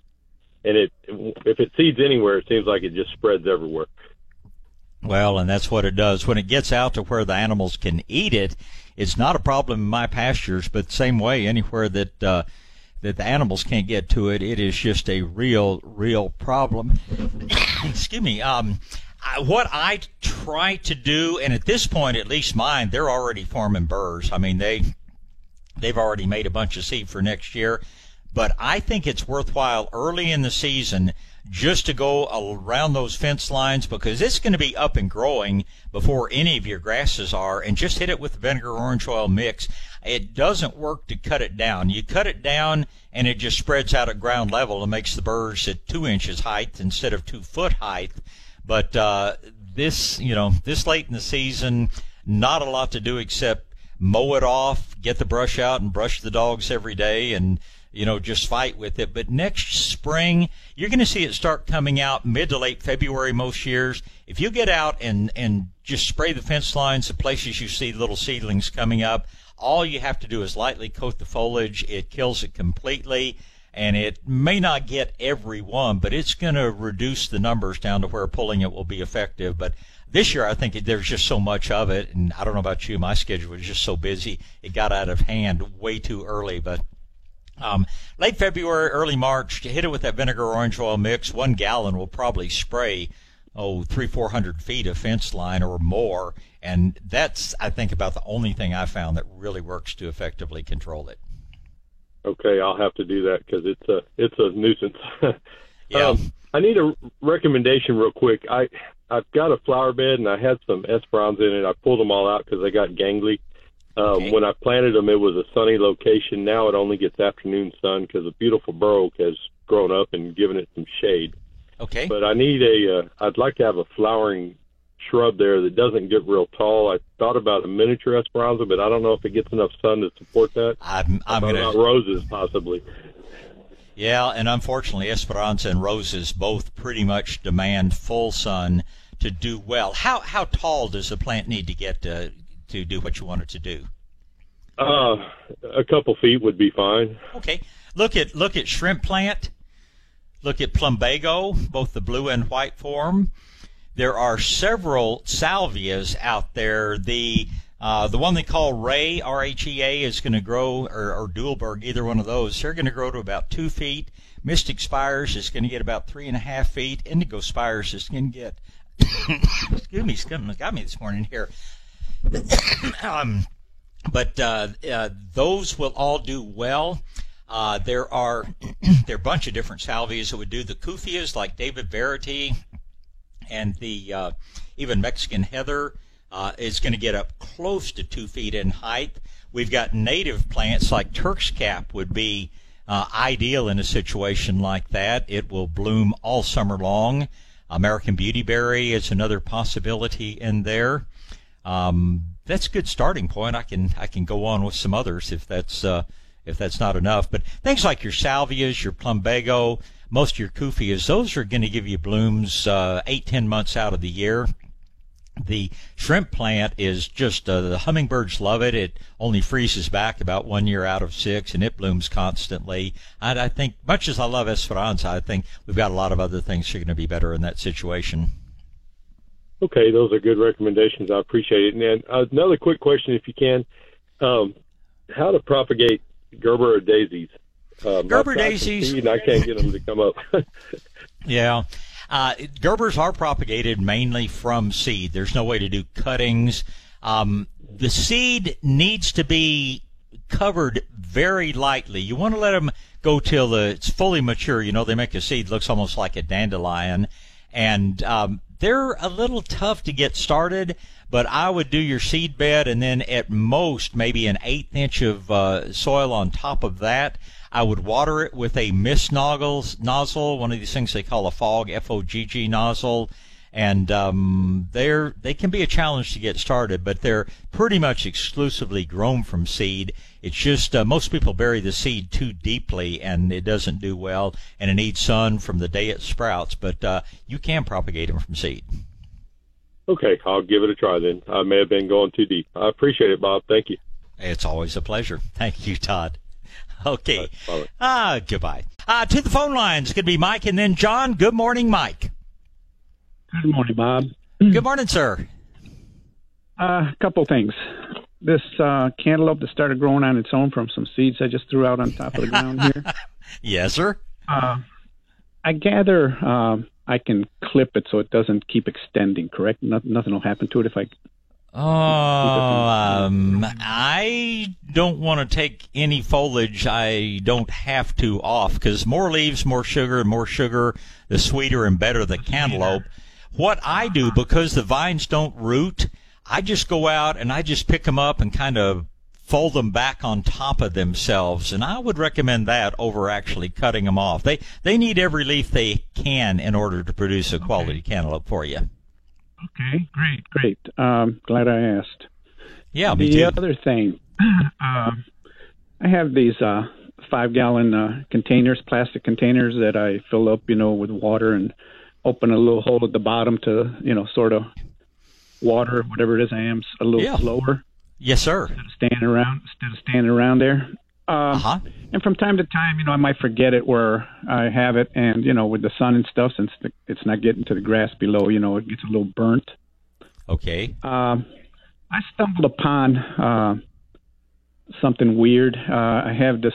and it if it seeds anywhere, it seems like it just spreads everywhere. Well, and that's what it does. When it gets out to where the animals can eat it, it's not a problem in my pastures, but same way anywhere that uh, that the animals can't get to it, it is just a real, real problem. *coughs* Excuse me. Um, I, what I try to do, and at this point, at least mine, they're already forming burrs. I mean, they they've already made a bunch of seed for next year. But I think it's worthwhile early in the season just to go around those fence lines because it's going to be up and growing before any of your grasses are and just hit it with the vinegar orange oil mix. It doesn't work to cut it down. You cut it down and it just spreads out at ground level and makes the burrs at two inches height instead of two foot height. But uh, this, you know, this late in the season, not a lot to do except mow it off, get the brush out, and brush the dogs every day, and you know just fight with it. But next spring, you're going to see it start coming out mid to late February most years. If you get out and and just spray the fence lines, the places you see little seedlings coming up, all you have to do is lightly coat the foliage. It kills it completely. And it may not get every one, but it's going to reduce the numbers down to where pulling it will be effective. But this year, I think there's just so much of it, and I don't know about you, my schedule was just so busy, it got out of hand way too early. But um, late February, early March, hit it with that vinegar orange oil mix, one gallon will probably spray oh three four hundred feet of fence line or more, and that's I think about the only thing I found that really works to effectively control it. Okay, I'll have to do that because it's a it's a nuisance. *laughs* Yeah. um, I need a recommendation real quick. I I've got a flower bed and I had some Esperanza in it. I pulled them all out because they got gangly. Um, When I planted them, it was a sunny location. Now it only gets afternoon sun because a beautiful oak has grown up and given it some shade. Okay. But I need a. Uh, I'd like to have a flowering shrub there that doesn't get real tall. I thought about a miniature Esperanza, but I don't know if it gets enough sun to support that. I'm I'm gonna about roses possibly. Yeah, and unfortunately, Esperanza and roses both pretty much demand full sun to do well. How how tall does the plant need to get to to do what you want it to do? Uh, a couple feet would be fine. Okay, look at look at shrimp plant. Look at plumbago, both the blue and white form. There are several salvias out there. The uh, the one they call Ray R H E A is going to grow, or, or Duelberg, either one of those. They're going to grow to about two feet. Mystic Spires is going to get about three and a half feet. Indigo Spires is going to get. *coughs* excuse me, something got me this morning here. *coughs* um, but uh, uh, those will all do well. Uh, there are *coughs* there are a bunch of different salvias that would do the cupheas like David Verity and the uh, even Mexican heather uh, is going to get up close to two feet in height. We've got native plants like Turk's cap would be uh, ideal in a situation like that. It will bloom all summer long. American beautyberry is another possibility in there. Um, that's a good starting point. I can I can go on with some others if that's uh, if that's not enough. But things like your salvias, your plumbago, most of your cupheas, those are going to give you blooms uh, eight ten months out of the year. The shrimp plant is just uh, the hummingbirds love it. It only freezes back about one year out of six, and it blooms constantly. And I think, much as I love Esperanza, I think we've got a lot of other things that are going to be better in that situation. Okay, those are good recommendations. I appreciate it. And then uh, another quick question, if you can, um, how to propagate Gerber or daisies? Um, Gerber I've tried some daisies- and I can't get them to come up. *laughs* Yeah. Uh, Gerbers are propagated mainly from seed. There's no way to do cuttings. Um, the seed needs to be covered very lightly. You want to let them go till the, it's fully mature. You know, they make a seed looks almost like a dandelion, and um, they're a little tough to get started. But I would do your seed bed, and then at most maybe an eighth inch of uh, soil on top of that. I would water it with a mist nozzle, nozzle, one of these things they call a fog, F-O-G-G nozzle, and um, they're they can be a challenge to get started, but they're pretty much exclusively grown from seed. It's just uh, most people bury the seed too deeply, and it doesn't do well, and it needs sun from the day it sprouts. But uh, you can propagate them from seed. Okay, I'll give it a try then. I may have been going too deep. I appreciate it, Bob. Thank you. It's always a pleasure. Thank you, Todd. *laughs* Okay. Ah, goodbye. Uh, to the phone lines. It's going to be Mike and then John. Good morning, Mike. Good morning, Bob. Good morning, sir. A uh, couple things. This uh, cantaloupe that started growing on its own from some seeds I just threw out on top of the ground here. *laughs* yes, sir. Uh, I gather um, I can clip it so it doesn't keep extending. Correct? No, nothing will happen to it if I. Oh, um, I don't want to take any foliage I don't have to off because more leaves, more sugar, and more sugar, the sweeter and better the cantaloupe. What I do, because the vines don't root, I just go out and I just pick them up and kind of fold them back on top of themselves, and I would recommend that over actually cutting them off. They they need every leaf they can in order to produce a quality okay. cantaloupe for you. Okay, great, great. Um, glad I asked. Yeah, the too. other thing, uh, *laughs* I have these uh, five gallon uh, containers, plastic containers that I fill up, you know, with water and open a little hole at the bottom to, you know, sort of water whatever it is I am a little yeah. slower. Yes, sir. Instead of standing around, instead of standing around there. Uh huh. And from time to time, you know, I might forget it where I have it, and you know, with the sun and stuff, since the, it's not getting to the grass below, you know, it gets a little burnt. Okay. Um, I stumbled upon uh, something weird. Uh, I have this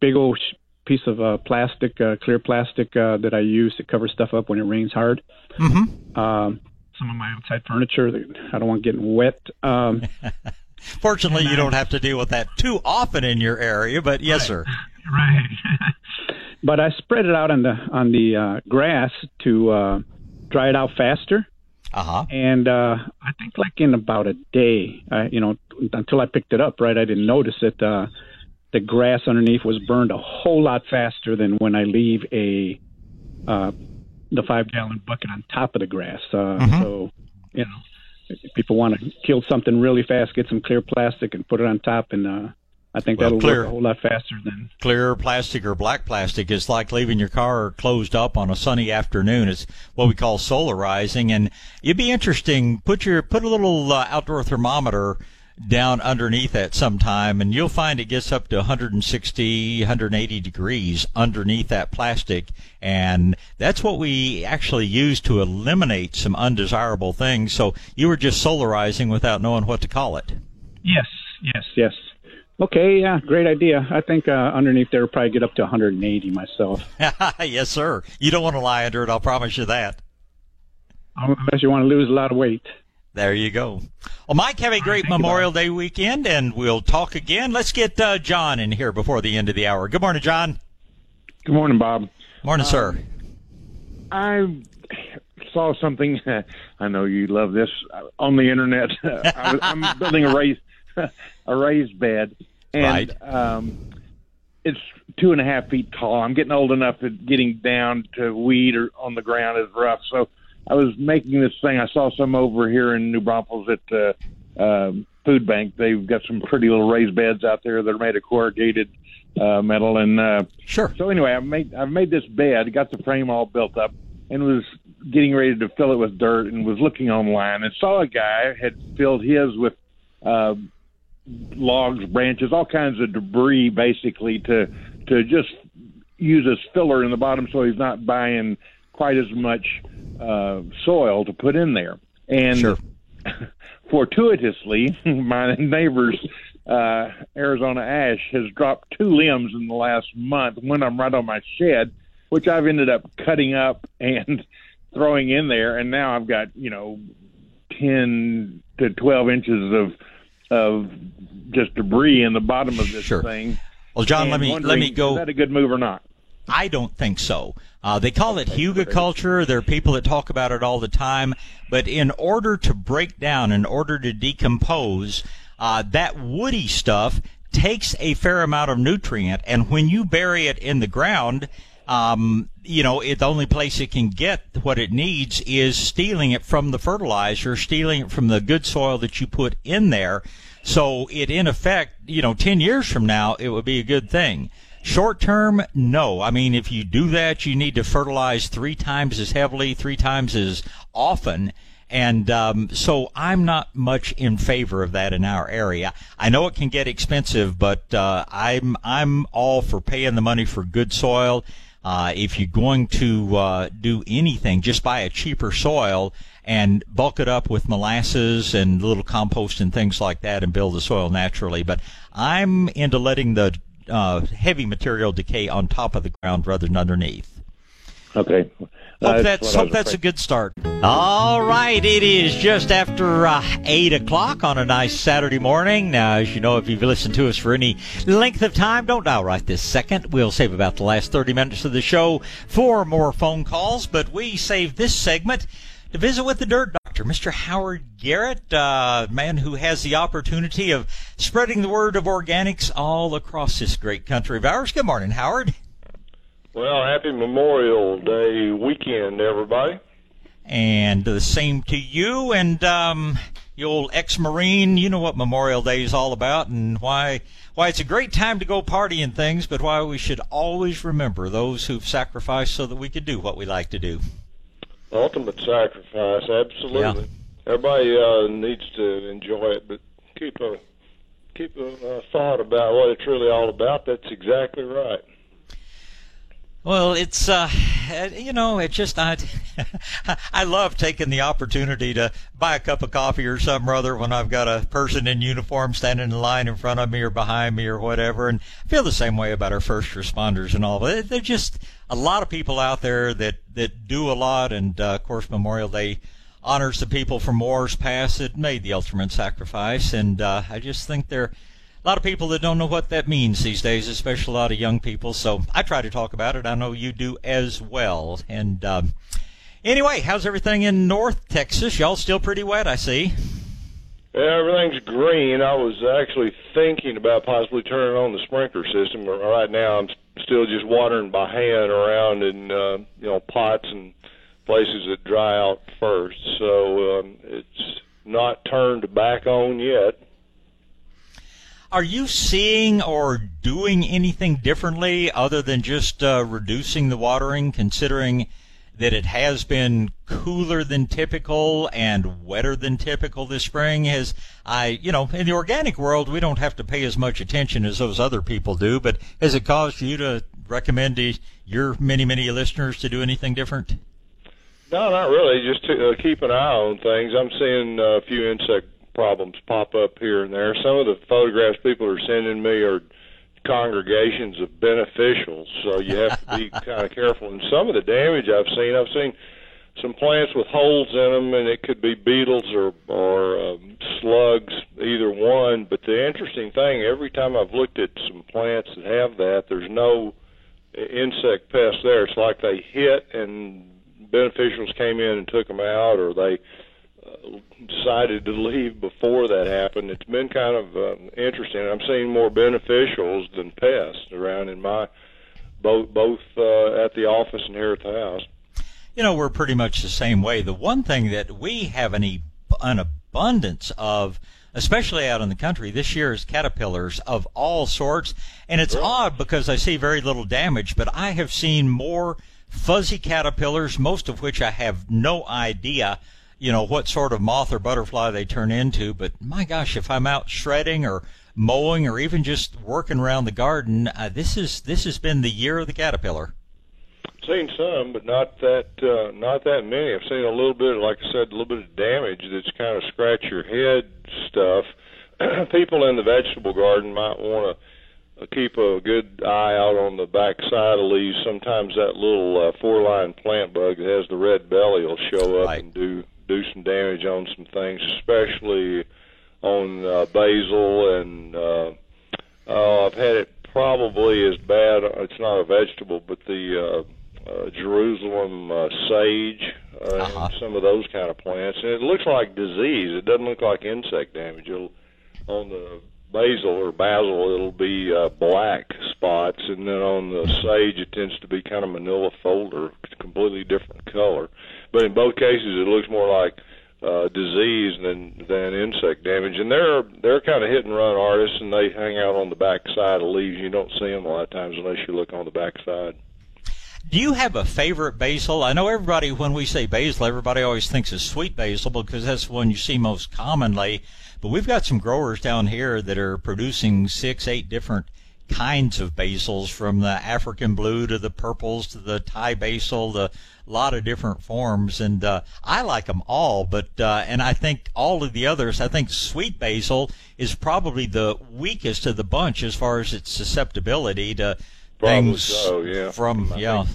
big old sh- piece of uh, plastic, uh, clear plastic, uh, that I use to cover stuff up when it rains hard. Mm-hmm. Um, some of my outside furniture. That I don't want getting wet. Um, *laughs* Fortunately, you don't have to deal with that too often in your area, but yes, right. sir. *laughs* Right. *laughs* but I spread it out on the on the uh, grass to uh, dry it out faster. Uh huh. And uh, I think like in about a day, uh, you know, until I picked it up, right, I didn't notice it. Uh, the grass underneath was burned a whole lot faster than when I leave a uh, the five gallon bucket on top of the grass. Uh, Mm-hmm. So, you know, if people want to kill something really fast, get some clear plastic and put it on top, and uh, I think Well, that'll clear- work a whole lot faster than. Clear plastic or black plastic It's like leaving your car closed up on a sunny afternoon. It's what we call solarizing, and it'd be interesting. Put your put a little uh, outdoor thermometer down underneath that sometime, and you'll find it gets up to 160, 180 degrees underneath that plastic, and that's what we actually use to eliminate some undesirable things. So you were just solarizing without knowing what to call it. Yes, yes, yes. Okay, yeah, great idea. I think uh, underneath there will probably get up to 180 myself, *laughs* yes, sir. You don't want to lie under it. I'll promise you that. unless you want to lose a lot of weight. There you go. Well, Mike, have a great Memorial Day weekend, and we'll talk again. Let's get uh, John in here before the end of the hour. Good morning, John. Good morning, Bob. Morning, sir. I saw something. *laughs* I know you love this uh, on the internet. *laughs* I was, I'm building a raised *laughs* a raised bed, and Right. um, it's two and a half feet tall. I'm getting old enough that getting down to weed or on the ground is rough. So I was making this thing. I saw some over here in New Braunfels at uh, um, Food Bank. They've got some pretty little raised beds out there that are made of corrugated uh, metal. And uh, sure. So anyway, I made I've made this bed, got the frame all built up, and was getting ready to fill it with dirt, and was looking online and saw a guy had filled his with. Uh, logs, branches, all kinds of debris, basically to to just use as filler in the bottom, so he's not buying quite as much uh, soil to put in there. And *laughs* fortuitously, *laughs* my neighbor's uh, Arizona ash has dropped two limbs in the last month. One I'm right on my shed, which I've ended up cutting up *laughs* and throwing in there, and now I've got you know ten to twelve inches of of just debris in the bottom of this thing. Well, John, let me let me go. Is that a good move or not? I don't think so. Uh, they call it hugelkultur. There are people that talk about it all the time. But in order to break down, in order to decompose, uh, that woody stuff takes a fair amount of nutrient, and when you bury it in the ground, um, you know, it, the only place it can get what it needs is stealing it from the fertilizer, stealing it from the good soil that you put in there. So it, in effect, you know, 10 years from now, it would be a good thing. Short term, no. I mean, if you do that, you need to fertilize three times as heavily, three times as often. And um, so I'm not much in favor of that in our area. I know it can get expensive, but uh, I'm I'm all for paying the money for good soil. Uh, if you're going to uh, do anything, just buy a cheaper soil and bulk it up with molasses and little compost and things like that and build the soil naturally. But I'm into letting the uh, heavy material decay on top of the ground rather than underneath. Okay. Hope that's, hope that's a good start. All right, it is just after uh, 8 o'clock on a nice Saturday morning. Now, as you know, if you've listened to us for any length of time, don't dial right this second. We'll save about the last 30 minutes of the show for more phone calls, but we save this segment to visit with the Dirt Doctor, Mr. Howard Garrett, uh, man who has the opportunity of spreading the word of organics all across this great country of ours. Good morning, Howard. Well, happy Memorial Day weekend, everybody. And the same to you. And um, you old ex-marine, you know what Memorial Day is all about, and why why it's a great time to go party and things, but why we should always remember those who've sacrificed so that we could do what we like to do. Ultimate sacrifice, absolutely. Yeah. Everybody uh, needs to enjoy it, but keep a keep a uh, thought about what it's really all about. That's exactly right. Well, it's uh, you know, it just I, *laughs* I love taking the opportunity to buy a cup of coffee or something or other when I've got a person in uniform standing in line in front of me or behind me or whatever, and I feel the same way about our first responders and all. They're just a lot of people out there that that do a lot, and uh, of course, Memorial Day honors the people from wars past that made the ultimate sacrifice, and uh, I just think they're a lot of people that don't know what that means these days, especially a lot of young people. So I try to talk about it. I know you do as well. And um, anyway, how's everything in North Texas? Y'all still pretty wet, I see. Yeah, everything's green. I was actually thinking about possibly turning on the sprinkler system. but Right now, I'm still just watering by hand around in uh, you know pots and places that dry out first. So um, it's not turned back on yet. Are you seeing or doing anything differently other than just uh, reducing the watering, considering that it has been cooler than typical and wetter than typical this spring? Has I, you know, in the organic world, we don't have to pay as much attention as those other people do, but has it caused you to recommend to your many, many listeners to do anything different? No, not really. Just to uh, keep an eye on things. I'm seeing a few insect problems pop up here and there. Some of the photographs people are sending me are congregations of beneficials, so you have to be *laughs* kind of careful. And some of the damage I've seen, I've seen some plants with holes in them, and it could be beetles or or um, slugs, either one. But the interesting thing, every time I've looked at some plants that have that, there's no insect pest there. It's like they hit and beneficials came in and took them out, or they decided to leave before that happened. It's been kind of uh, interesting. I'm seeing more beneficials than pests around in my both both uh, at the office and here at the house. You know, we're pretty much the same way. The one thing that we have an, e- an abundance of, especially out in the country this year, is caterpillars of all sorts. And it's odd because I see very little damage, but I have seen more fuzzy caterpillars, most of which I have no idea you know, what sort of moth or butterfly they turn into. But my gosh, if I'm out shredding or mowing or even just working around the garden, uh, this is this has been the year of the caterpillar. Seen some, but not that uh, not that many. I've seen a little bit, like I said, a little bit of damage that's kind of scratch your head stuff. *clears throat* People in the vegetable garden might want to uh, keep a good eye out on the back side of leaves. Sometimes that little uh, four-line plant bug that has the red belly will show up Right. and do do some damage on some things, especially on uh, basil and uh, uh, I've had it probably as bad. It's not a vegetable, but the uh, uh, Jerusalem uh, sage uh, and some of those kind of plants, and it looks like disease. It doesn't look like insect damage. It'll, on the basil or basil, it'll be uh, black spots, and then on the sage, it tends to be kind of manila folder, completely different color. But in both cases, it looks more like uh, disease than than insect damage. And they're they're kind of hit and run artists, and they hang out on the back side of leaves. You don't see them a lot of times unless you look on the back side. Do you have a favorite basil? I know everybody, when we say basil, everybody always thinks of sweet basil because that's the one you see most commonly. But we've got some growers down here that are producing six, eight different kinds of basils from the African blue to the purples to the Thai basil, the lot of different forms. And, uh, I like them all, but, uh, and I think all of the others, I think sweet basil is probably the weakest of the bunch as far as its susceptibility to Probably things so, yeah. from, yeah.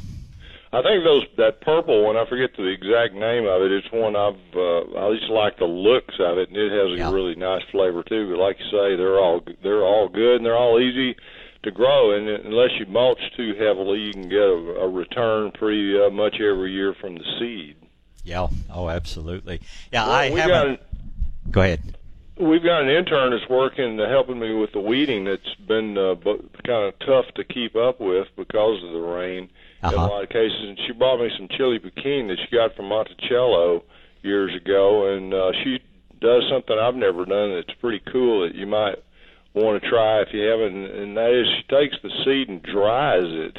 I think those that purple one. I forget the exact name of it. It's one I've uh, I just like the looks of it, and it has a Yeah. really nice flavor too. But like you say, they're all they're all good and they're all easy to grow. And unless you mulch too heavily, you can get a, a return pretty uh, much every year from the seed. Yeah. Oh, absolutely. Yeah, Well, I we haven't. got Go ahead. We've got an intern that's working uh, helping me with the weeding. That's been uh, kind of tough to keep up with because of the rain in a Uh-huh. lot of cases. And she bought me some chili pequin that she got from Monticello years ago, and uh, she does something I've never done that's pretty cool that you might want to try if you haven't. And that is, she takes the seed and dries it,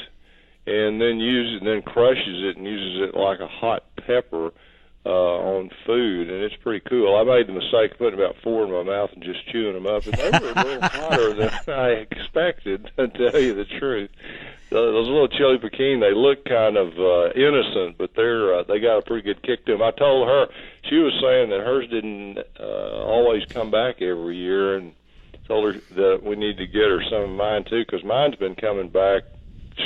and then uses and then crushes it and uses it like a hot pepper uh, on food, and it's pretty cool. I made the mistake of putting about four in my mouth and just chewing them up, and they were a little hotter than *laughs* I expected. To tell you the truth, those little chili pequin, they look kind of uh, innocent, but they're uh, they got a pretty good kick to them. I told her she was saying that hers didn't uh, always come back every year, and told her that we need to get her some of mine too, because mine's been coming back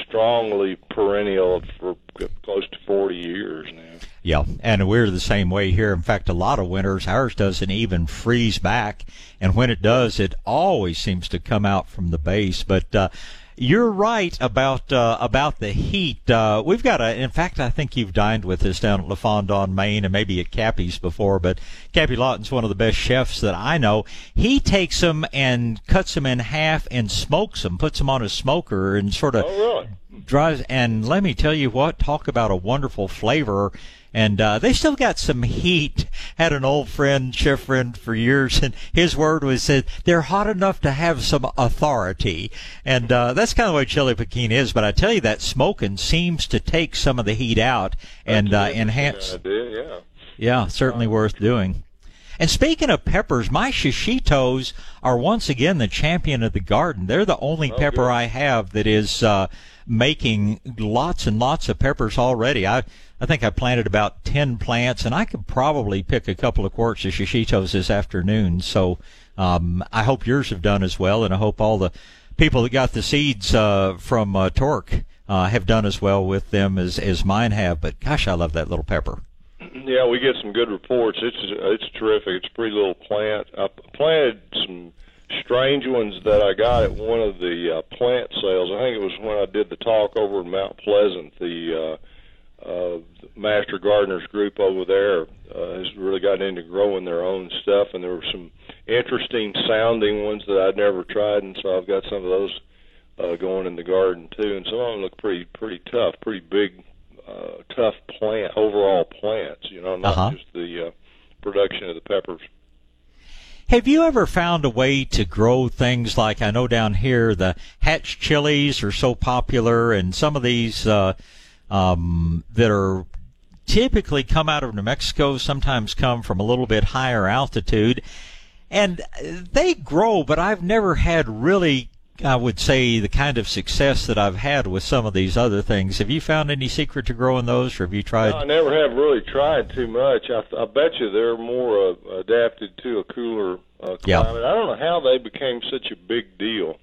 strongly perennial for close to 40 years now. Yeah, and we're the same way here. In fact, a lot of winters, ours doesn't even freeze back, and when it does, it always seems to come out from the base. But uh, you're right about uh, about the heat. Uh, we've got a. In fact, I think you've dined with us down at La Fonda on Main, and maybe at Cappy's before. But Cappy Lawton's one of the best chefs that I know. He takes them and cuts them in half and smokes them, puts them on a smoker, and sort of Oh, really? dries. And let me tell you what, talk about a wonderful flavor. And uh, they still got some heat. Had an old friend, chef friend for years, and his word was that they're hot enough to have some authority. And uh, that's kind of what chili pequin is. But I tell you, that smoking seems to take some of the heat out and uh, enhance. idea, yeah. Yeah, certainly worth doing. And speaking of peppers, my shishitos are once again the champion of the garden. They're the only pepper I have that is uh, making lots and lots of peppers already. I I think I planted about ten plants, and I could probably pick a couple of quarts of shishitos this afternoon. So um, I hope yours have done as well, and I hope all the people that got the seeds uh, from uh, TORC uh, have done as well with them as as mine have. But gosh, I love that little pepper. Yeah, we get some good reports. It's it's terrific. It's a pretty little plant. I planted some strange ones that I got at one of the uh, plant sales. I think it was when I did the talk over in Mount Pleasant. The uh, uh, Master Gardeners group over there uh, has really gotten into growing their own stuff, and there were some interesting sounding ones that I'd never tried, and so I've got some of those uh, going in the garden too. And some of them look pretty pretty tough, pretty big, uh, tough plant overall plants. You know, not Uh-huh. just the uh, production of the peppers. Have you ever found a way to grow things like I know down here the hatch chilies are so popular, and some of these uh, um, that are typically come out of New Mexico sometimes come from a little bit higher altitude, and they grow. But I've never had really, I would say, the kind of success that I've had with some of these other things. Have you found any secret to growing those, or have you tried? No, I never have really tried too much. I, I bet you they're more uh, adapted to a cooler uh, climate. Yeah. I don't know how they became such a big deal.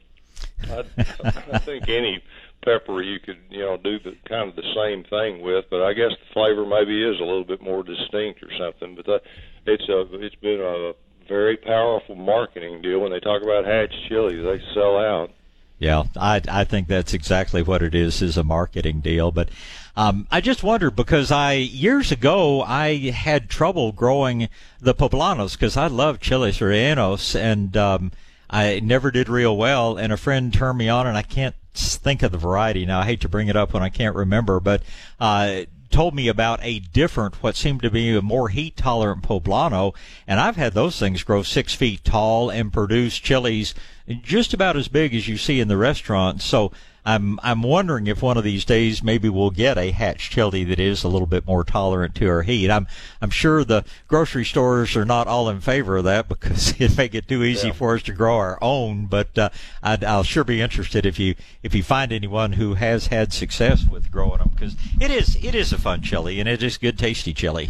I, *laughs* I think any pepper you could you know do the kind of the same thing with, but I guess the flavor maybe is a little bit more distinct or something. But that, it's a it's been a very powerful marketing deal. When they talk about hatch chilies, they sell out. Yeah, I I think that's exactly what it is is a marketing deal. But um, I just wonder because I years ago I had trouble growing the poblanos because I love chili rellenos and um, I never did real well, and a friend turned me on, and I can't think of the variety now. I hate to bring it up when I can't remember, but uh, told me about a different, what seemed to be a more heat tolerant poblano, and I've had those things grow six feet tall and produce chilies just about as big as you see in the restaurant. So I'm I'm wondering if one of these days maybe we'll get a hatch chili that is a little bit more tolerant to our heat. I'm I'm sure the grocery stores are not all in favor of that *laughs* because it make it too easy yeah. for us to grow our own. But uh, I'd, I'll sure be interested if you if you find anyone who has had success with growing them because it is it is a fun chili and it is good tasty chili.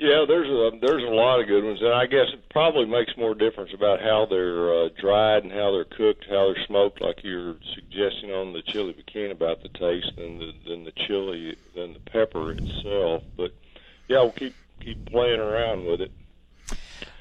Yeah, there's a there's a lot of good ones, and I guess it probably makes more difference about how they're uh, dried and how they're cooked, how they're smoked, like you're suggesting on the chili pequin about the taste than the than the chili than the pepper itself. But yeah, we'll keep keep playing around with it.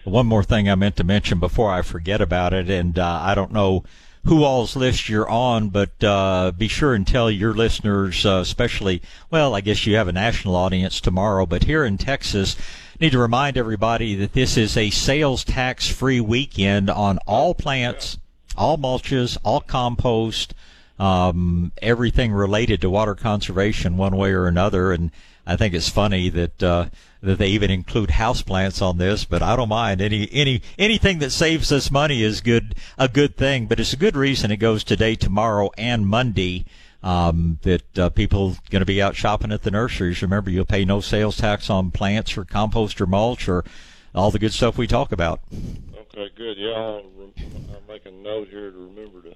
One more thing I meant to mention before I forget about it, and uh, I don't know who all's list you're on, but uh, be sure and tell your listeners, uh, especially, well, I guess you have a national audience tomorrow, but here in Texas, need to remind everybody that this is a sales tax free weekend on all plants, all mulches, all compost, um, everything related to water conservation one way or another. And I think it's funny that uh, that they even include houseplants on this, but I don't mind any any anything that saves us money is good a good thing. But it's a good reason it goes today, tomorrow, and Monday. Um, that uh, people going to be out shopping at the nurseries. Remember, you'll pay no sales tax on plants or compost or mulch or all the good stuff we talk about. Okay, good. Yeah, I'll, make a note here to remember to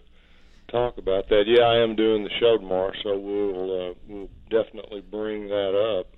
talk about that. Yeah, I am doing the show tomorrow, so we'll uh, we'll definitely bring that up.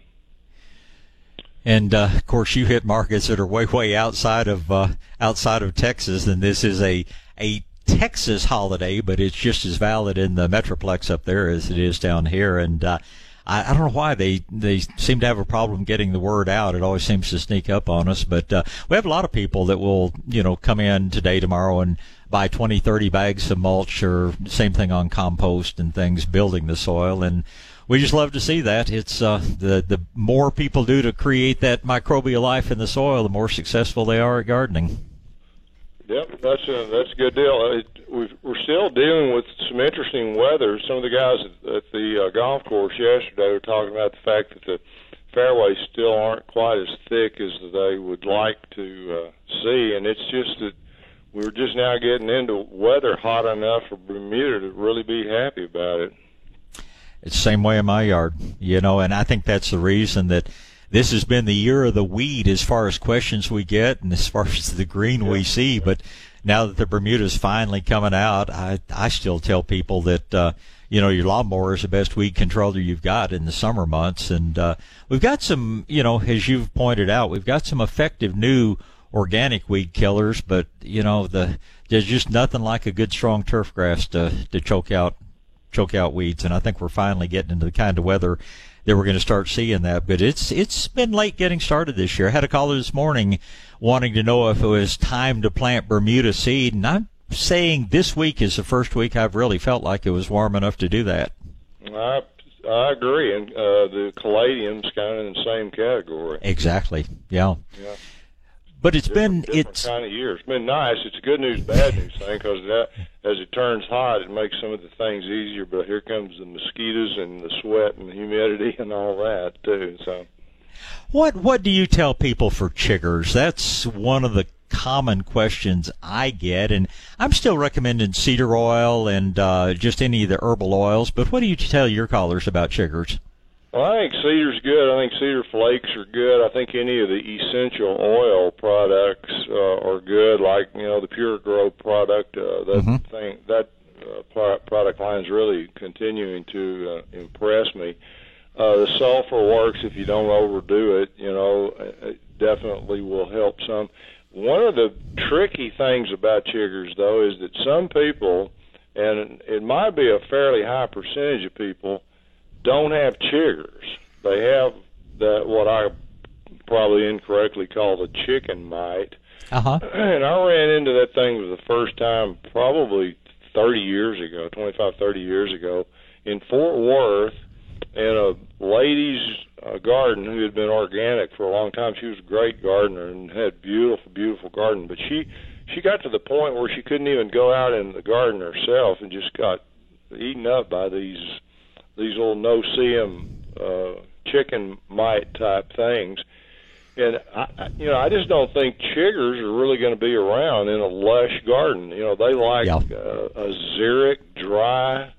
And uh, of course, you hit markets that are way way outside of uh, outside of Texas, and this is a a Texas holiday, but it's just as valid in the metroplex up there as it is down here. And uh, I, I don't know why they they seem to have a problem getting the word out. It always seems to sneak up on us. But uh, we have a lot of people that will you know come in today, tomorrow, and buy 20, 30 bags of mulch or same thing on compost and things, building the soil. And we just love to see that. It's uh, the the more people do to create that microbial life in the soil, the more successful they are at gardening. Yep, that's a that's a good deal. It, we've, we're still dealing with some interesting weather. Some of the guys at, at the uh, golf course yesterday were talking about the fact that the fairways still aren't quite as thick as they would like to uh, see, and it's just that we're just now getting into weather hot enough for Bermuda to really be happy about it. It's the same way in my yard, you know, and I think that's the reason that this has been the year of the weed as far as questions we get and as far *laughs* as the green yeah. we see. But now that the Bermuda's finally coming out, I I still tell people that uh, you know your lawnmower is the best weed controller you've got in the summer months, and uh, we've got some, you know, as you've pointed out, we've got some effective new organic weed killers, but you know the there's just nothing like a good strong turf grass to to choke out choke out weeds, and I think we're finally getting into the kind of weather that we're going to start seeing that. But it's it's been late getting started this year. I had a caller this morning wanting to know if it was time to plant Bermuda seed, and I'm saying this week is the first week I've really felt like it was warm enough to do that. I I agree, and uh, the caladium's kind of in the same category. Exactly. Yeah. Yeah. But it's different, been different it's kind of year. It's been nice. It's a good news, bad news thing because that as it turns hot, it makes some of the things easier. But here comes the mosquitoes and the sweat and the humidity and all that too. So, what what do you tell people for chiggers? That's one of the common questions I get, and I'm still recommending cedar oil and uh, just any of the herbal oils. But what do you tell your callers about chiggers? Well, I think cedar's good. I think cedar flakes are good. I think any of the essential oil products uh, are good, like you know the Pure Grow product. Uh, that mm-hmm. thing that uh, product line is really continuing to uh, impress me. Uh, the sulfur works if you don't overdo it. You know, it definitely will help some. One of the tricky things about chiggers, though, is that some people, and it might be a fairly high percentage of people don't have chiggers. They have that what I probably incorrectly call the chicken mite. Uh-huh. And I ran into that thing for the first time probably 30 years ago, 25, 30 years ago, in Fort Worth, in a lady's uh, garden who had been organic for a long time. She was a great gardener and had beautiful, beautiful garden. But she she got to the point where she couldn't even go out in the garden herself, and just got eaten up by these these little no see 'em uh, chicken mite type things. And I, you know, I just don't think chiggers are really going to be around in a lush garden. You know, they like uh, a xeric, dry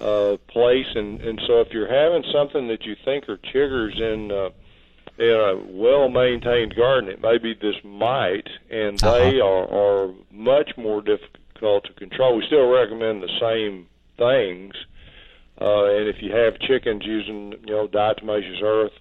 uh, place, and and so if you're having something that you think are chiggers in uh, in a well maintained garden, it may be this mite, and they are are much more difficult to control. We still recommend the same things, uh, and if you have chickens using you know diatomaceous earth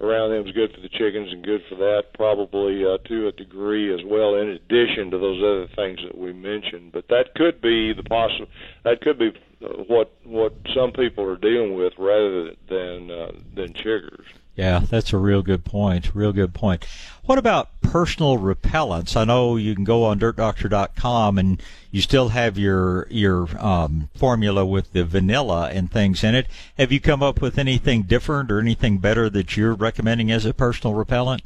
around them is good for the chickens and good for that probably uh, to a degree as well in addition to those other things that we mentioned but that could be the possible that could be uh, what what some people are dealing with rather than uh, than chiggers Yeah, that's a real good point. Real good point. What about personal repellents? I know you can go on dirtdoctor.com and you still have your your um, formula with the vanilla and things in it. Have you come up with anything different or anything better that you're recommending as a personal repellent?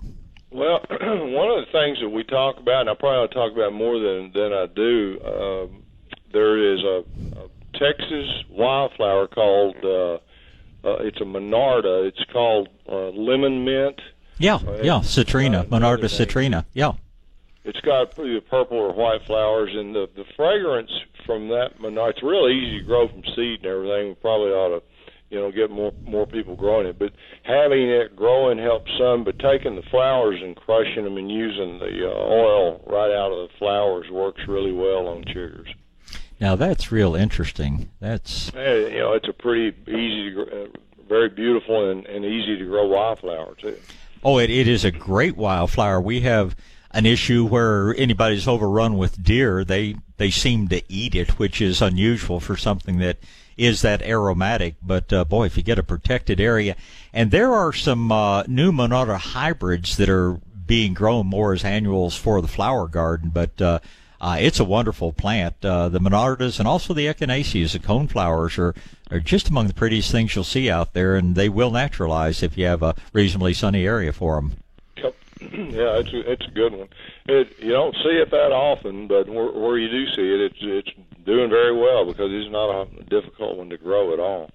Well, *clears throat* one of the things that we talk about, and I probably ought to talk about more than than I do, um, there is a, a Texas wildflower called uh, uh, it's a monarda. It's called uh, lemon mint. Yeah, Uh, yeah, citrina, Monarda citrina. Yeah. It's got either purple or white flowers, and the the fragrance from that monarda. It's real easy to grow from seed and everything. We probably ought to, you know, get more more people growing it. But having it growing helps some. But taking the flowers and crushing them and using the uh, oil right out of the flowers works really well on chiggers. Now that's real interesting. That's Eh, you know, it's a pretty easy, to, uh, very beautiful and, and easy to grow wildflower too. Oh, it, it is a great wildflower. We have an issue where anybody's overrun with deer, they they seem to eat it, which is unusual for something that is that aromatic. But uh, boy, if you get a protected area, and there are some uh, new Monarda hybrids that are being grown more as annuals for the flower garden, but. Uh, uh, it's a wonderful plant. Uh, the monardas and also the echinaceas, the coneflowers, are, are just among the prettiest things you'll see out there, and they will naturalize if you have a reasonably sunny area for them. *clears throat* Yeah, it's a, it's a good one. It, you don't see it that often, but where, where you do see it, it's it's doing very well because it's not a difficult one to grow at all.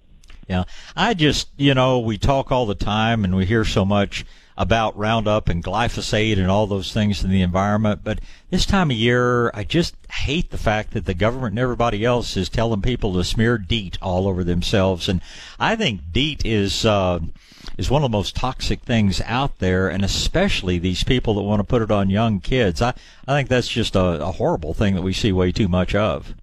Yeah, I just, you know, we talk all the time and we hear so much about Roundup and glyphosate and all those things in the environment, but this time of year, I just hate the fact that the government and everybody else is telling people to smear DEET all over themselves, and I think DEET is uh, is one of the most toxic things out there, and especially these people that want to put it on young kids. I I think that's just a, a horrible thing that we see way too much of.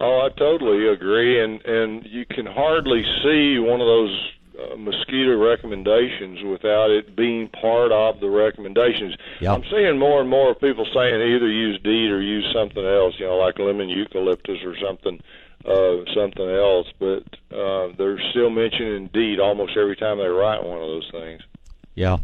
Oh, I totally agree, and and you can hardly see one of those uh, mosquito recommendations without it being part of the recommendations. Yep. I'm seeing more and more people saying either use DEET or use something else, you know, like lemon eucalyptus or something, uh, something else. But uh, they're still mentioning DEET almost every time they write one of those things. Yeah.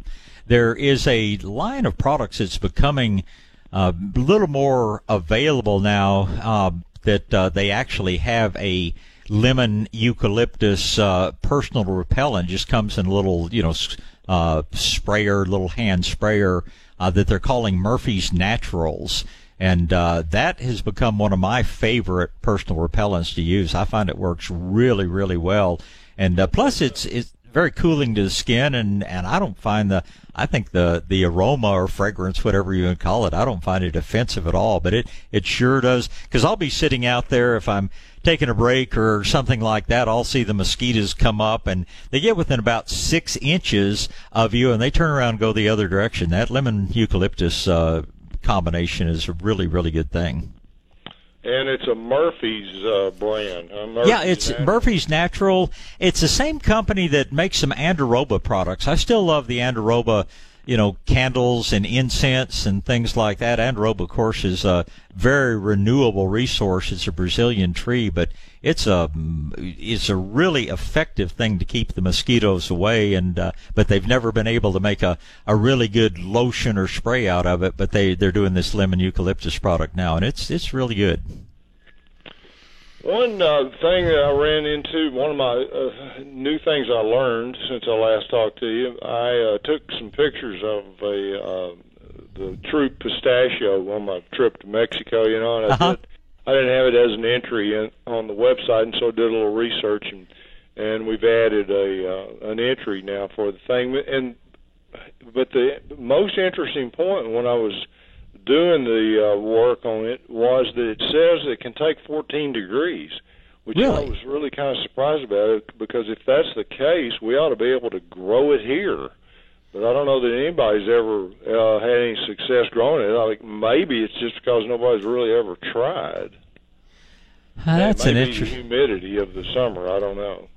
There is a line of products that's becoming uh, a little more available now uh, that uh, they actually have a lemon eucalyptus uh, personal repellent. Just comes in a little, you know, uh, sprayer, little hand sprayer uh, that they're calling Murphy's Naturals. And uh, that has become one of my favorite personal repellents to use. I find it works really, really well. And uh, plus, it's it's very cooling to the skin, and, and I don't find the I think the the aroma or fragrance, whatever you call it, I don't find it offensive at all. But it it sure does because I'll be sitting out there if I'm taking a break or something like that. I'll see the mosquitoes come up, and they get within about six inches of you, and they turn around and go the other direction. That lemon eucalyptus uh, combination is a really really good thing. And it's a Murphy's uh, brand. Uh, Murphy's yeah, it's Natural. Murphy's Natural. It's the same company that makes some Andiroba products. I still love the Andiroba, you know, candles and incense and things like that. and course, is a very renewable resource. It's a Brazilian tree, but it's a it's a really effective thing to keep the mosquitoes away. And uh, but they've never been able to make a, a really good lotion or spray out of it. But they they're doing this lemon eucalyptus product now, and it's it's really good. One uh, thing that I ran into, one of my uh, new things I learned since I last talked to you, I uh, took some pictures of a uh, the true pistachio on my trip to Mexico. You know, and I Uh-huh. did. I didn't have it as an entry in, on the website, and so I did a little research, and and we've added a uh, an entry now for the thing. And but the most interesting point when I was doing the uh, work on it was that it says it can take 14 degrees, which I was really kind of surprised about it because if that's the case, we ought to be able to grow it here. But I don't know that anybody's ever uh, had any success growing it. I think maybe it's just because nobody's really ever tried. Uh, that's an interesting. humidity of the summer. I don't know.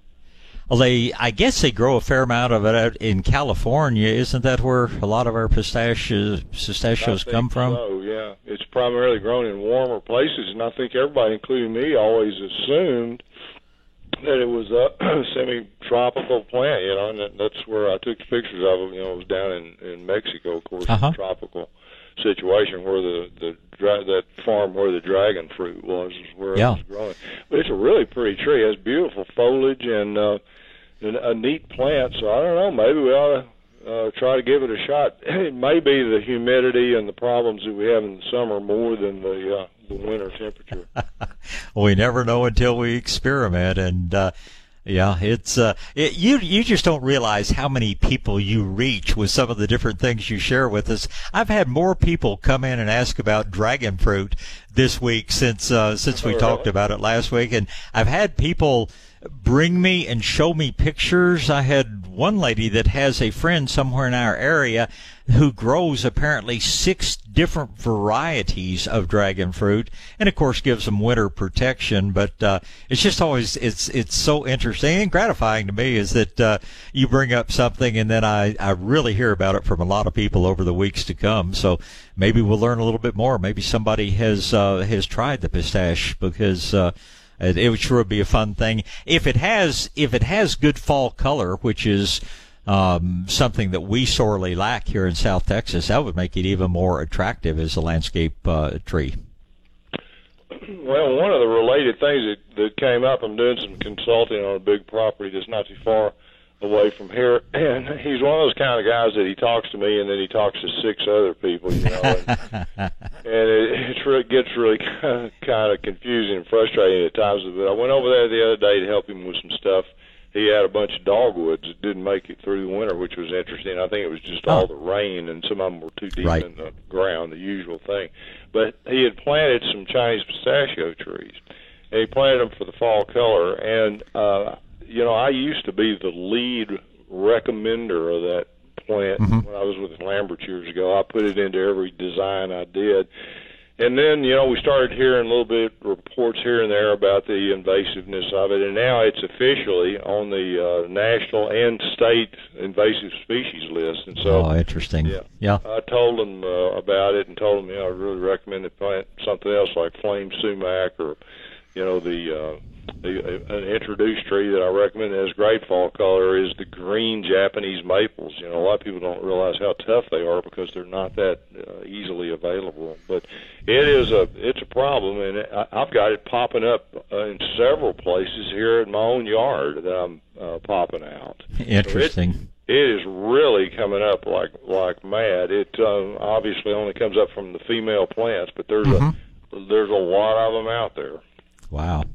Well, they, I guess they grow a fair amount of it out in California. Isn't that where a lot of our pistachios, pistachios come from? So yeah, it's primarily grown in warmer places, and I think everybody, including me, always assumed that it was a *clears throat* semi-tropical plant. You know, and that, that's where I took the pictures of it. You know, it was down in in Mexico, of course, Uh-huh. a tropical situation where the the dra- that farm where the dragon fruit was is where Yeah. it was growing. But it's a really pretty tree. It has beautiful foliage and. uh and a neat plant. So I don't know. Maybe we ought to uh, try to give it a shot. *clears throat* It may be the humidity and the problems that we have in the summer more than the uh, the winter temperature. *laughs* we never know until we experiment and uh yeah it's uh it, you you just don't realize how many people you reach with some of the different things you share with us i've had more people come in and ask about dragon fruit this week since uh since we Oh, talked really? about it last week and i've had people bring me and show me pictures. I had one lady that has a friend somewhere in our area who grows apparently six different varieties of dragon fruit and of course gives them winter protection. But uh, it's just always it's it's so interesting and gratifying to me is that uh, you bring up something and then I, I really hear about it from a lot of people over the weeks to come. So maybe we'll learn a little bit more. Maybe somebody has uh, has tried the pistache because uh, it, it would sure be a fun thing if it has if it has good fall color which is um, something that we sorely lack here in South Texas. That would make it even more attractive as a landscape uh, tree. Well, one of the related things that, that came up, I'm doing some consulting on a big property that's not too far away from here, *clears throat* and he's one of those kind of guys that he talks to me and then he talks to six other people, you know, and, *laughs* and it, it's really, gets really kind *laughs* of, kind of confusing and frustrating at times. But I went over there the other day to help him with some stuff. He had a bunch of dogwoods that didn't make it through the winter, which was interesting. I think it was just all the rain, and some of them were too deep Right. in the ground, the usual thing. But he had planted some Chinese pistachio trees, and he planted them for the fall color. And uh, you know, I used to be the lead recommender of that plant when I was with Lambert years ago. I put it into every design I did. And then, you know, we started hearing a little bit reports here and there about the invasiveness of it, and now it's officially on the uh, national and state invasive species list. And so, oh, interesting. yeah. Yeah. I told them uh, about it and told them, you know, I really recommend they plant something else like flame sumac or, you know, the uh, the an introduced tree that I recommend as great fall color is the green Japanese maples. You know, a lot of people don't realize how tough they are because they're not that uh, easily available. But it is a it's a problem, and I, I've got it popping up uh, in several places here in my own yard that I'm uh, popping out. Interesting. It is really coming up like like mad. It uh, obviously only comes up from the female plants, but there's a there's a lot of them out there. Wow.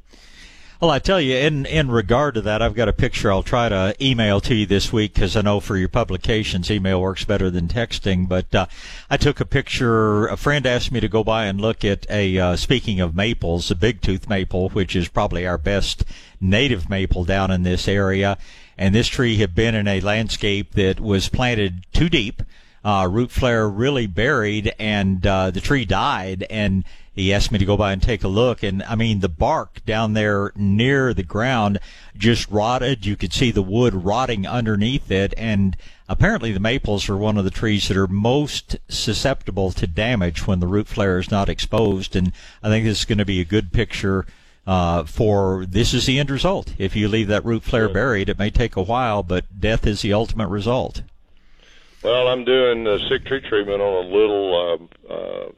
Well, I tell you, in in regard to that, I've got a picture I'll try to email to you this week because I know for your publications, email works better than texting. But uh, I took a picture. A friend asked me to go by and look at a. Uh, speaking of maples, a big tooth maple, which is probably our best native maple down in this area. And this tree had been in a landscape that was planted too deep. Uh, root flare really buried, and uh, the tree died. And he asked me to go by and take a look and i mean the bark down there near the ground just rotted. You could see the wood rotting underneath it and apparently the maples are one of the trees that are most susceptible to damage when the root flare is not exposed and i think this is going to be a good picture uh, for this is the end result. If you leave that root flare buried it may take a while but death is the ultimate result. Well, I'm doing uh, sick tree treatment on a little uh, uh,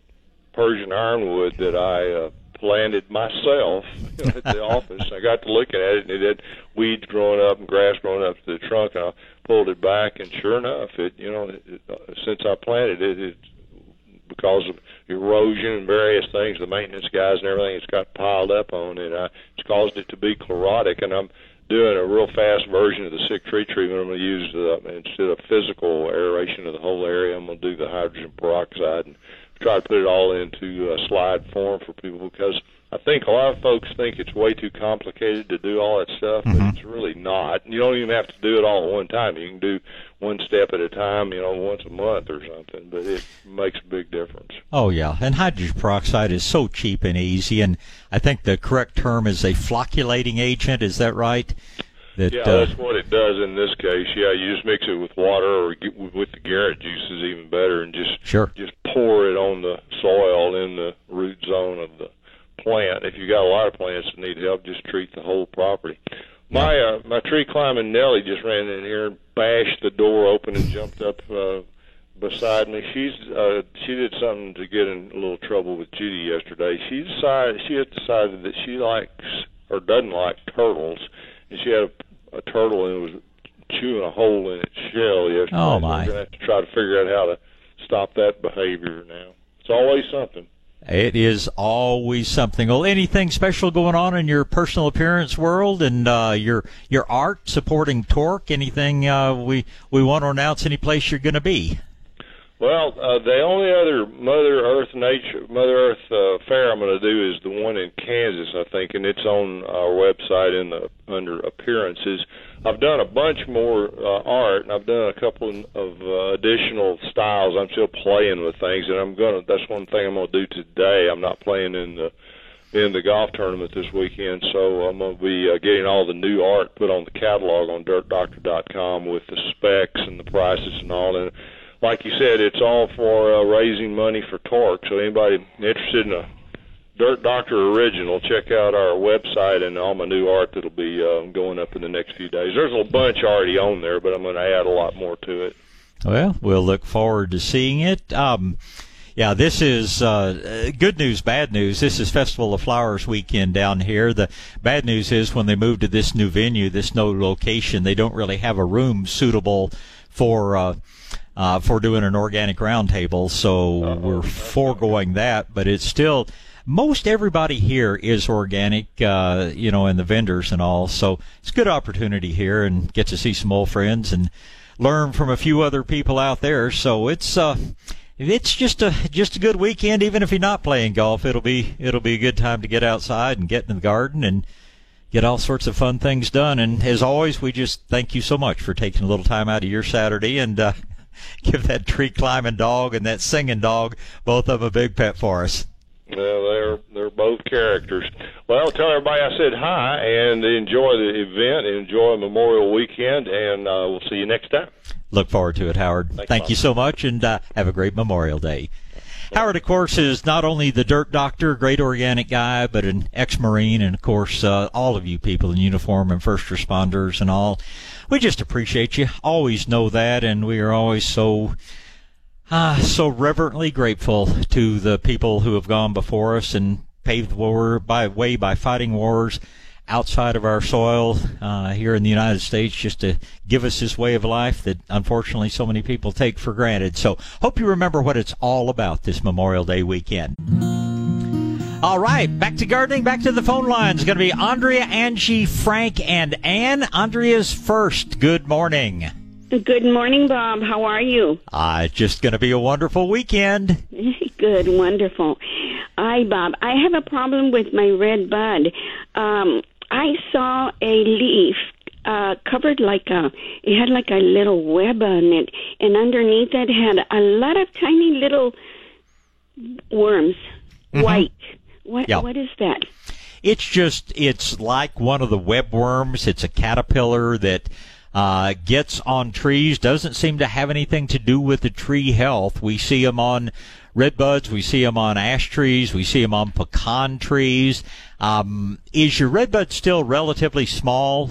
Persian ironwood that I uh, planted myself *laughs* at the office. I got to looking at it, and it had weeds growing up and grass growing up to the trunk. And I pulled it back, and sure enough, it you know, it, uh, since I planted it, it because of erosion and various things. The maintenance guys and everything it's got piled up on it. Uh, it's caused it to be chlorotic, and I'm doing a real fast version of the sick tree treatment. I'm going to use uh, instead of physical aeration of the whole area, I'm going to do the hydrogen peroxide and try to put it all into a slide form for people because I think a lot of folks think it's way too complicated to do all that stuff, but Mm-hmm. it's really not. You don't even have to do it all at one time. You can do one step at a time, you know, once a month or something, but it makes a big difference. Oh yeah, and hydrogen peroxide is so cheap and easy, and I think the correct term is a flocculating agent. Is that right? That yeah, uh, that's what it does in this case. Yeah, you just mix it with water or get, with the Garrett juice is even better, and just Sure. just pour it on the soil in the root zone of the plant. If you got a lot of plants that need help, just treat the whole property. My uh, my tree climbing Nellie just ran in here and bashed the door open and jumped up uh, beside me. She's uh, she did something to get in a little trouble with Judy yesterday. She decided she had decided that she likes or doesn't like turtles, and she had a, a turtle and it was chewing a hole in its shell yesterday. Oh, So my. We're gonna have to try to figure out how to stop that behavior now. It's always something. It is always something. Well, anything special going on in your personal appearance world and uh, your your art supporting TORC? Anything uh, we we want to announce? Any place you're going to be? Well, uh, the only other Mother Earth nature Mother Earth uh, fair I'm going to do is the one in Kansas, I think, and it's on our website in the under appearances. I've done a bunch more uh, art, and I've done a couple of uh, additional styles. I'm still playing with things, and I'm gonna. That's one thing I'm going to do today. I'm not playing in the in the golf tournament this weekend, so I'm going to be uh, getting all the new art put on the catalog on DirtDoctor.com with the specs and the prices and all. And like you said, it's all for uh, raising money for TORC. So anybody interested in a Dirt Doctor original, check out our website and all my new art that'll be uh, going up in the next few days. There's a bunch already on there, but I'm going to add a lot more to it. Well, we'll look forward to seeing it. Um, yeah, this is uh, good news, bad news. This is Festival of Flowers weekend down here. The bad news is when they move to this new venue, this new location, they don't really have a room suitable for uh, uh, for doing an organic roundtable. So we're foregoing that, but it's still most everybody here is organic, uh, you know, and the vendors and all. So it's a good opportunity here and get to see some old friends and learn from a few other people out there. So it's uh, it's just a just a good weekend. Even if you're not playing golf, it'll be it'll be a good time to get outside and get in the garden and get all sorts of fun things done. And as always, we just thank you so much for taking a little time out of your Saturday and uh, *laughs* give that tree climbing dog and that singing dog both of them a big pet for us. Well, they're they're both characters. Well, tell everybody I said hi and enjoy the event, enjoy Memorial Weekend, and uh, we'll see you next time. Look forward to it, Howard. Thanks, Thank Bob. you so much, and uh, have a great Memorial Day. Howard, of course, is not only the dirt doctor, great organic guy, but an ex-marine, and of course, uh, all of you people in uniform and first responders and all. We just appreciate you. Always know that, and we are always so Ah, so reverently grateful to the people who have gone before us and paved the war by way by fighting wars outside of our soil uh, here in the United States, just to give us this way of life that unfortunately so many people take for granted. So, hope you remember what it's all about this Memorial Day weekend. All right, back to gardening, back to the phone lines. Going to be Andrea, Angie, Frank, and Ann. Andrea's first. Good morning. Good morning, Bob. How are you? Uh, it's just going to be a wonderful weekend. *laughs* Good, wonderful. Hi, Bob. I have a problem with my red bud. Um, I saw a leaf uh, covered like a, it had like a little web on it, and underneath it had a lot of tiny little worms, white. What? Yeah. What is that? It's just, it's like one of the webworms. It's a caterpillar that uh, gets on trees, doesn't seem to have anything to do with the tree health. We see them on red buds. we see them on ash trees, we see them on pecan trees. Um, is your redbud still relatively small?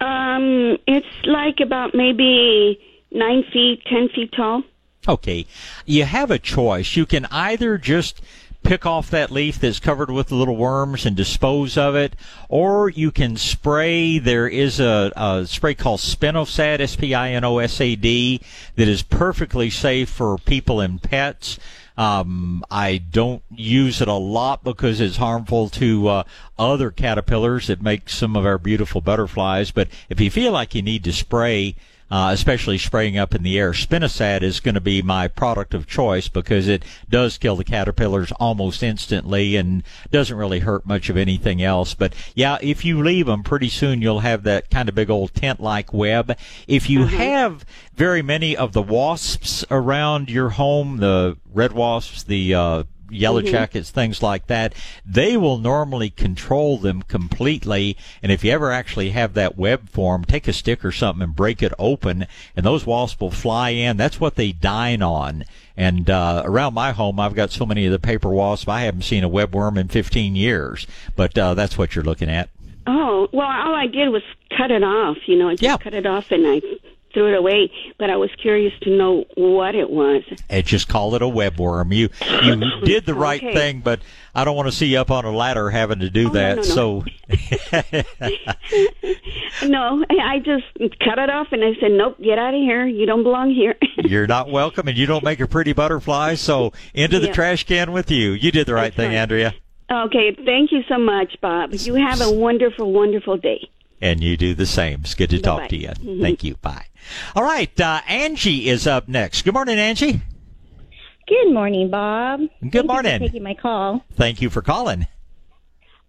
Um, it's like about maybe nine feet, ten feet tall. Okay. You have a choice. You can either just pick off that leaf that's covered with little worms and dispose of it, or you can spray. There is a, a spray called Spinosad, S-P-I-N-O-S-A-D, that is perfectly safe for people and pets. Um, I don't use it a lot because it's harmful to uh, other caterpillars that make some of our beautiful butterflies. But if you feel like you need to spray, uh, especially spraying up in the air. Spinosad is going to be my product of choice because it does kill the caterpillars almost instantly and doesn't really hurt much of anything else. But yeah, if you leave them, pretty soon you'll have that kind of big old tent-like web. If you Mm-hmm. have very many of the wasps around your home, the red wasps, the uh, yellow Mhm. jackets, things like that, they will normally control them completely. And if you ever actually have that web form, take a stick or something and break it open, and those wasps will fly in. That's what they dine on. And uh, around my home, I've got so many of the paper wasps, I haven't seen a webworm in 15 years. But uh, that's what you're looking at. Oh, well, all I did was cut it off. You know, I just cut it off and I threw it away. But I was curious to know what it was. And just call it a webworm. You you *laughs* did the right Okay. thing, but I don't want to see you up on a ladder having to do Oh, that. no, no. So *laughs* No, I just cut it off and I said, nope, get out of here. You don't belong here. *laughs* You're not welcome, and you don't make a pretty butterfly. So into the Yeah. trash can with you. You did the right thing, right. Andrea, okay, thank you so much, Bob. You have a wonderful, wonderful day. And you do the same. It's good to talk Bye-bye. to you. Mhm. Thank you. Bye. All right, uh, Angie is up next. Good morning, Angie. Good morning, Bob. Good Thank You morning. for taking my call. Thank you for calling.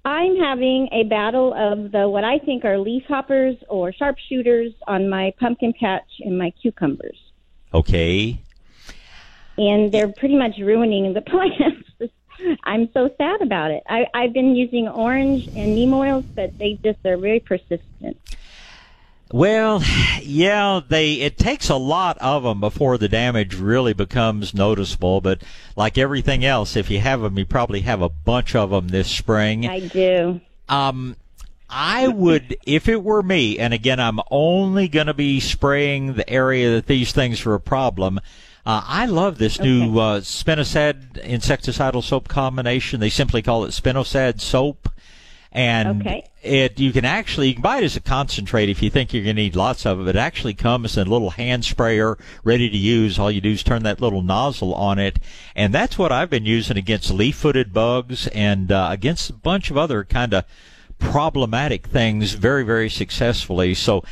I'm having a battle of the what I think are leaf hoppers or sharpshooters on my pumpkin patch and my cucumbers, Okay. and they're pretty much ruining the *laughs* plants. I'm so sad about it. I, I've been using orange and neem oils, but they just are very persistent. Well, yeah, they it takes a lot of them before the damage really becomes noticeable. But like everything else, if you have them, you probably have a bunch of them this spring. I do. Um, I would, if it were me, and again, I'm only going to be spraying the area that these things are a problem. Uh, I love this new uh, Spinosad insecticidal soap combination. They simply call it Spinosad soap, and Okay. it you can actually you can buy it as a concentrate if you think you're going to need lots of it. It actually comes in a little hand sprayer ready to use. All you do is turn that little nozzle on it, and that's what I've been using against leaf-footed bugs and uh, against a bunch of other kind of problematic things very very successfully. So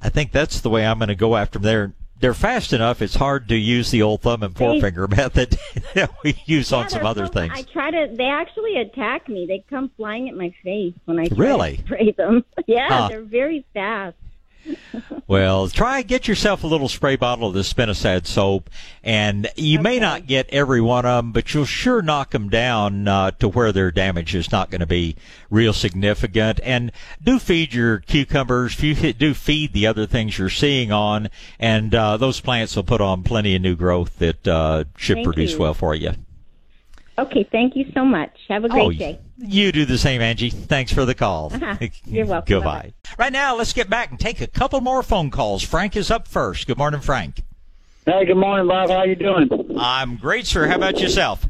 I think that's the way I'm going to go after them. They're they're fast enough. It's hard to use the old thumb and forefinger *laughs* method that we use on some other so- things. I try to. They actually attack me. They come flying at my face when I try Really? to *laughs* spray them. *laughs* yeah, Huh. they're very fast. *laughs* Well, try get yourself a little spray bottle of the Spinosad soap, and you may not get every one of them, but you'll sure knock them down uh, to where their damage is not going to be real significant. And do feed your cucumbers. Do feed the other things you're seeing on, and uh, those plants will put on plenty of new growth that uh, should Thank produce you. well for you. Okay, thank you so much. Have a great Oh, day. You do the same, Angie. Thanks for the call. Uh-huh. *laughs* You're welcome. Goodbye. Right now, let's get back and take a couple more phone calls. Frank is up first. Good morning, Frank. Hey, good morning, Bob. How you doing? I'm great, sir. How about yourself?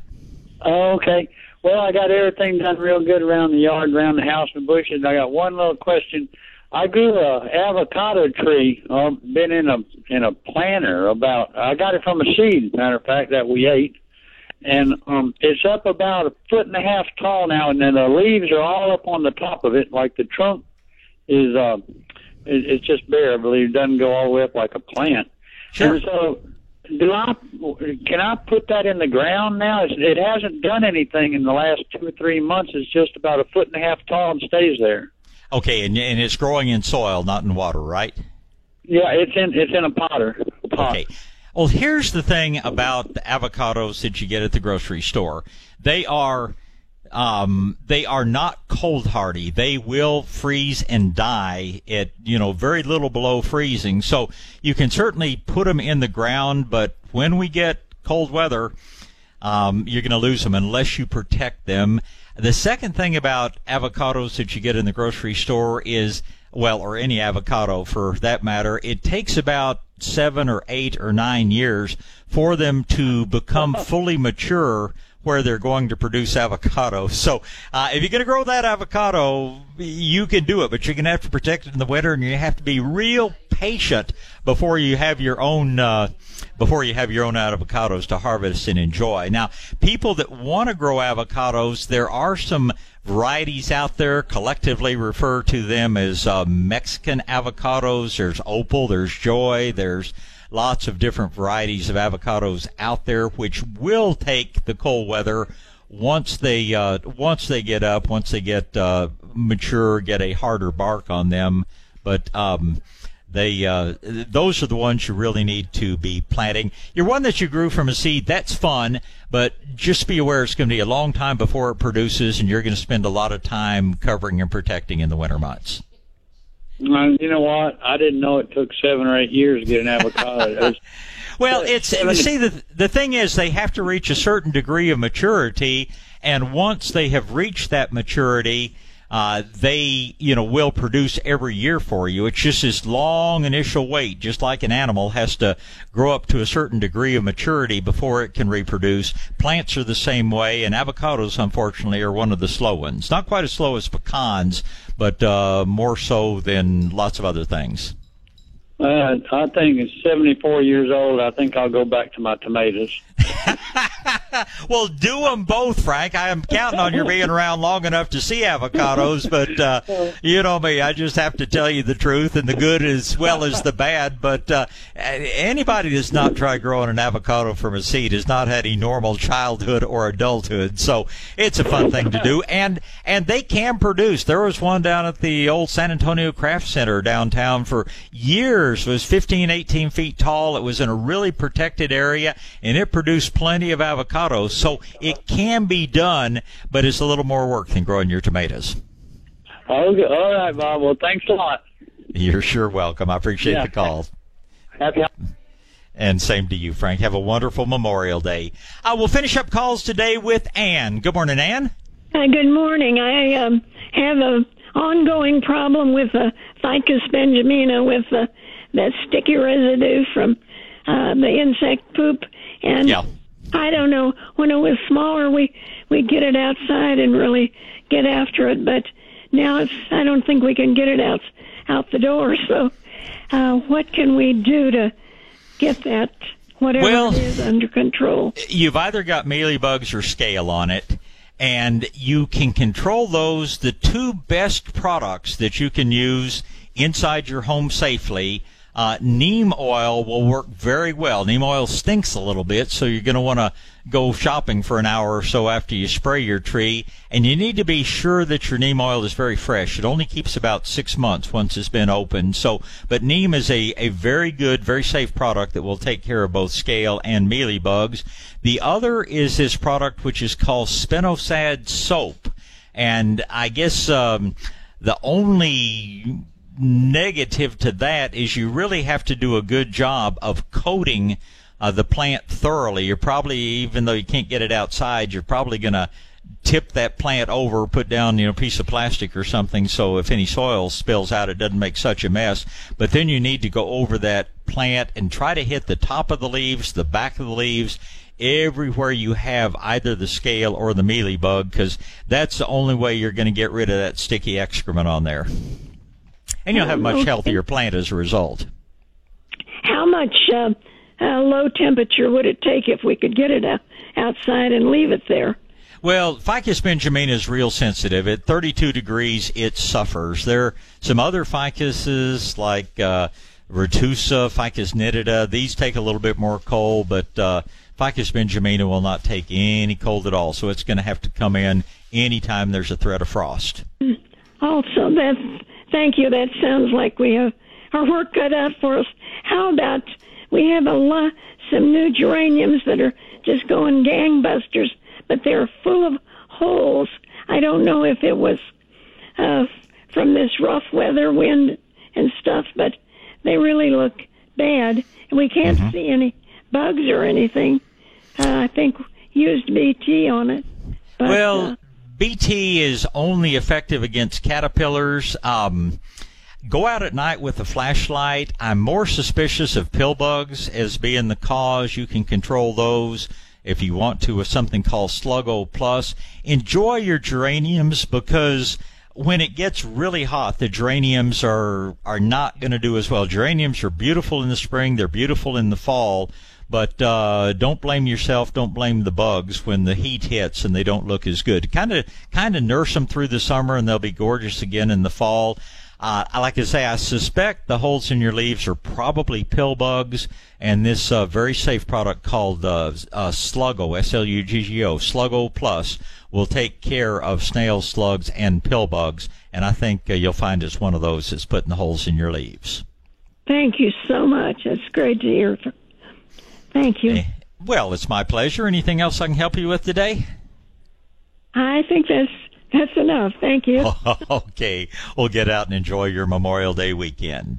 Oh, okay. Well, I got everything done real good around the yard, around the house and bushes. I got one little question. I grew a avocado tree. Uh, been in a in a planter about. I got it from a seed. Matter of fact, that we ate, and um, it's up about a foot and a half tall now. And then the leaves are all up on the top of it, like the trunk is. Uh, it, it's just bare. I believe it doesn't go all the way up like a plant. Sure. And so, do I can I put that in the ground now? It's, it hasn't done anything in the last two or three months. It's just about a foot and a half tall and stays there. Okay, and, and it's growing in soil, not in water, right? Yeah, it's in it's in a potter. Pot. Okay. Well, here's the thing about the avocados that you get at the grocery store. They are um, they are not cold hardy. They will freeze and die at you know very little below freezing. So you can certainly put them in the ground, but when we get cold weather, um, you're going to lose them unless you protect them. The second thing about avocados that you get in the grocery store is, well, or any avocado for that matter, it takes about seven or eight or nine years for them to become *laughs* fully mature where they're going to produce avocado. So uh, if you're going to grow that avocado, you can do it, but you're going to have to protect it in the winter, and you have to be real patient before you have your own uh, before you have your own avocados to harvest and enjoy. Now, people that want to grow avocados, there are some varieties out there. Collectively, refer to them as uh, Mexican avocados. There's Opal, there's Joey, there's lots of different varieties of avocados out there, which will take the cold weather once they uh, once they get up, once they get uh, mature, get a harder bark on them. But um, they uh, those are the ones you really need to be planting. Your one that you grew from a seed, that's fun, but just be aware it's going to be a long time before it produces, and you're going to spend a lot of time covering and protecting in the winter months. You know what? I didn't know it took seven or eight years to get an avocado. *laughs* well, it's see the the thing is they have to reach a certain degree of maturity, and once they have reached that maturity, uh, they you know will produce every year for you. It's just this long initial wait, just like an animal has to grow up to a certain degree of maturity before it can reproduce. Plants are the same way, and avocados, unfortunately, are one of the slow ones. Not quite as slow as pecans, but uh, more so than lots of other things. Uh, I think it's 74 years old. I think I'll go back to my tomatoes. *laughs* *laughs* well, do them both, Frank. I am counting on you being around long enough to see avocados, but uh, *laughs* you know me, I just have to tell you the truth and the good as well as the bad. But uh, anybody that's not tried growing an avocado from a seed has not had a normal childhood or adulthood, so it's a fun thing to do. And and they can produce. There was one down at the old San Antonio Craft Center downtown for years years. It was 15, 18 feet tall. It was in a really protected area, and it produced plenty of avocados. So it can be done, but it's a little more work than growing your tomatoes. Okay. All right, Bob. Well, thanks a lot. You're sure welcome. I appreciate yeah. the call. Happy. And same to you, Frank. Have a wonderful Memorial Day. I will finish up calls today with Ann. Good morning, Ann. Hi, good morning. I um, have a ongoing problem with a Ficus benjamina with the, that sticky residue from uh, the insect poop. And yeah. I don't know when it was smaller, we we get it outside and really get after it. But now it's I don't think we can get it out out the door. *laughs* So uh, what can we do to get that whatever well, it is under control? You've either got mealybugs or scale on it and you can control those. The two best products that you can use inside your home safely uh, neem oil will work very well. Neem oil stinks a little bit, so you're going to want to go shopping for an hour or so after you spray your tree. And you need to be sure that your neem oil is very fresh. It only keeps about six months once it's been opened. So, but neem is a, a very good, very safe product that will take care of both scale and mealy bugs. The other is this product which is called spinosad soap. And I guess um, the only negative to that is you really have to do a good job of coating uh, the plant thoroughly. You're probably, even though you can't get it outside, you're probably going to tip that plant over, put down, you know, a piece of plastic or something so if any soil spills out, it doesn't make such a mess. But then you need to go over that plant and try to hit the top of the leaves, the back of the leaves, everywhere you have either the scale or the mealy bug because that's the only way you're going to get rid of that sticky excrement on there and you'll have a much healthier plant as a result. How much uh, uh, low temperature would it take if we could get it uh, outside and leave it there? Well, Ficus benjamina is real sensitive. At 32 degrees, it suffers. There are some other ficuses like uh, retusa, Ficus nitida. These take a little bit more cold, but uh, Ficus benjamina will not take any cold at all. So it's going to have to come in anytime there's a threat of frost. Also, that's Thank you. That sounds like we have our work cut out for us. How about we have a lot, some new geraniums that are just going gangbusters, but they're full of holes. I don't know if it was uh, from this rough weather, wind, and stuff, but they really look bad, and we can't mm-hmm. see any bugs or anything. Uh, I think used BT on it. But, well, uh, BT is only effective against caterpillars. Um, go out at night with a flashlight. I'm more suspicious of pill bugs as being the cause. You can control those if you want to, with something called Sluggo Plus. Enjoy your geraniums because when it gets really hot, the geraniums are are not going to do as well. Geraniums are beautiful in the spring; they're beautiful in the fall. But uh, don't blame yourself. Don't blame the bugs when the heat hits and they don't look as good. Kind of, kind of nurse them through the summer, and they'll be gorgeous again in the fall. Uh, I like to say, I suspect the holes in your leaves are probably pill bugs, and this uh, very safe product called uh, uh, Sluggo, S-L-U-G-G-O, Sluggo Plus, will take care of snails, slugs, and pill bugs. And I think uh, you'll find it's one of those that's putting the holes in your leaves. Thank you so much. It's great to hear. Thank you. Well, it's my pleasure. Anything else I can help you with today? I think that's that's enough. Thank you. *laughs* okay. Well, get out and enjoy your Memorial Day weekend.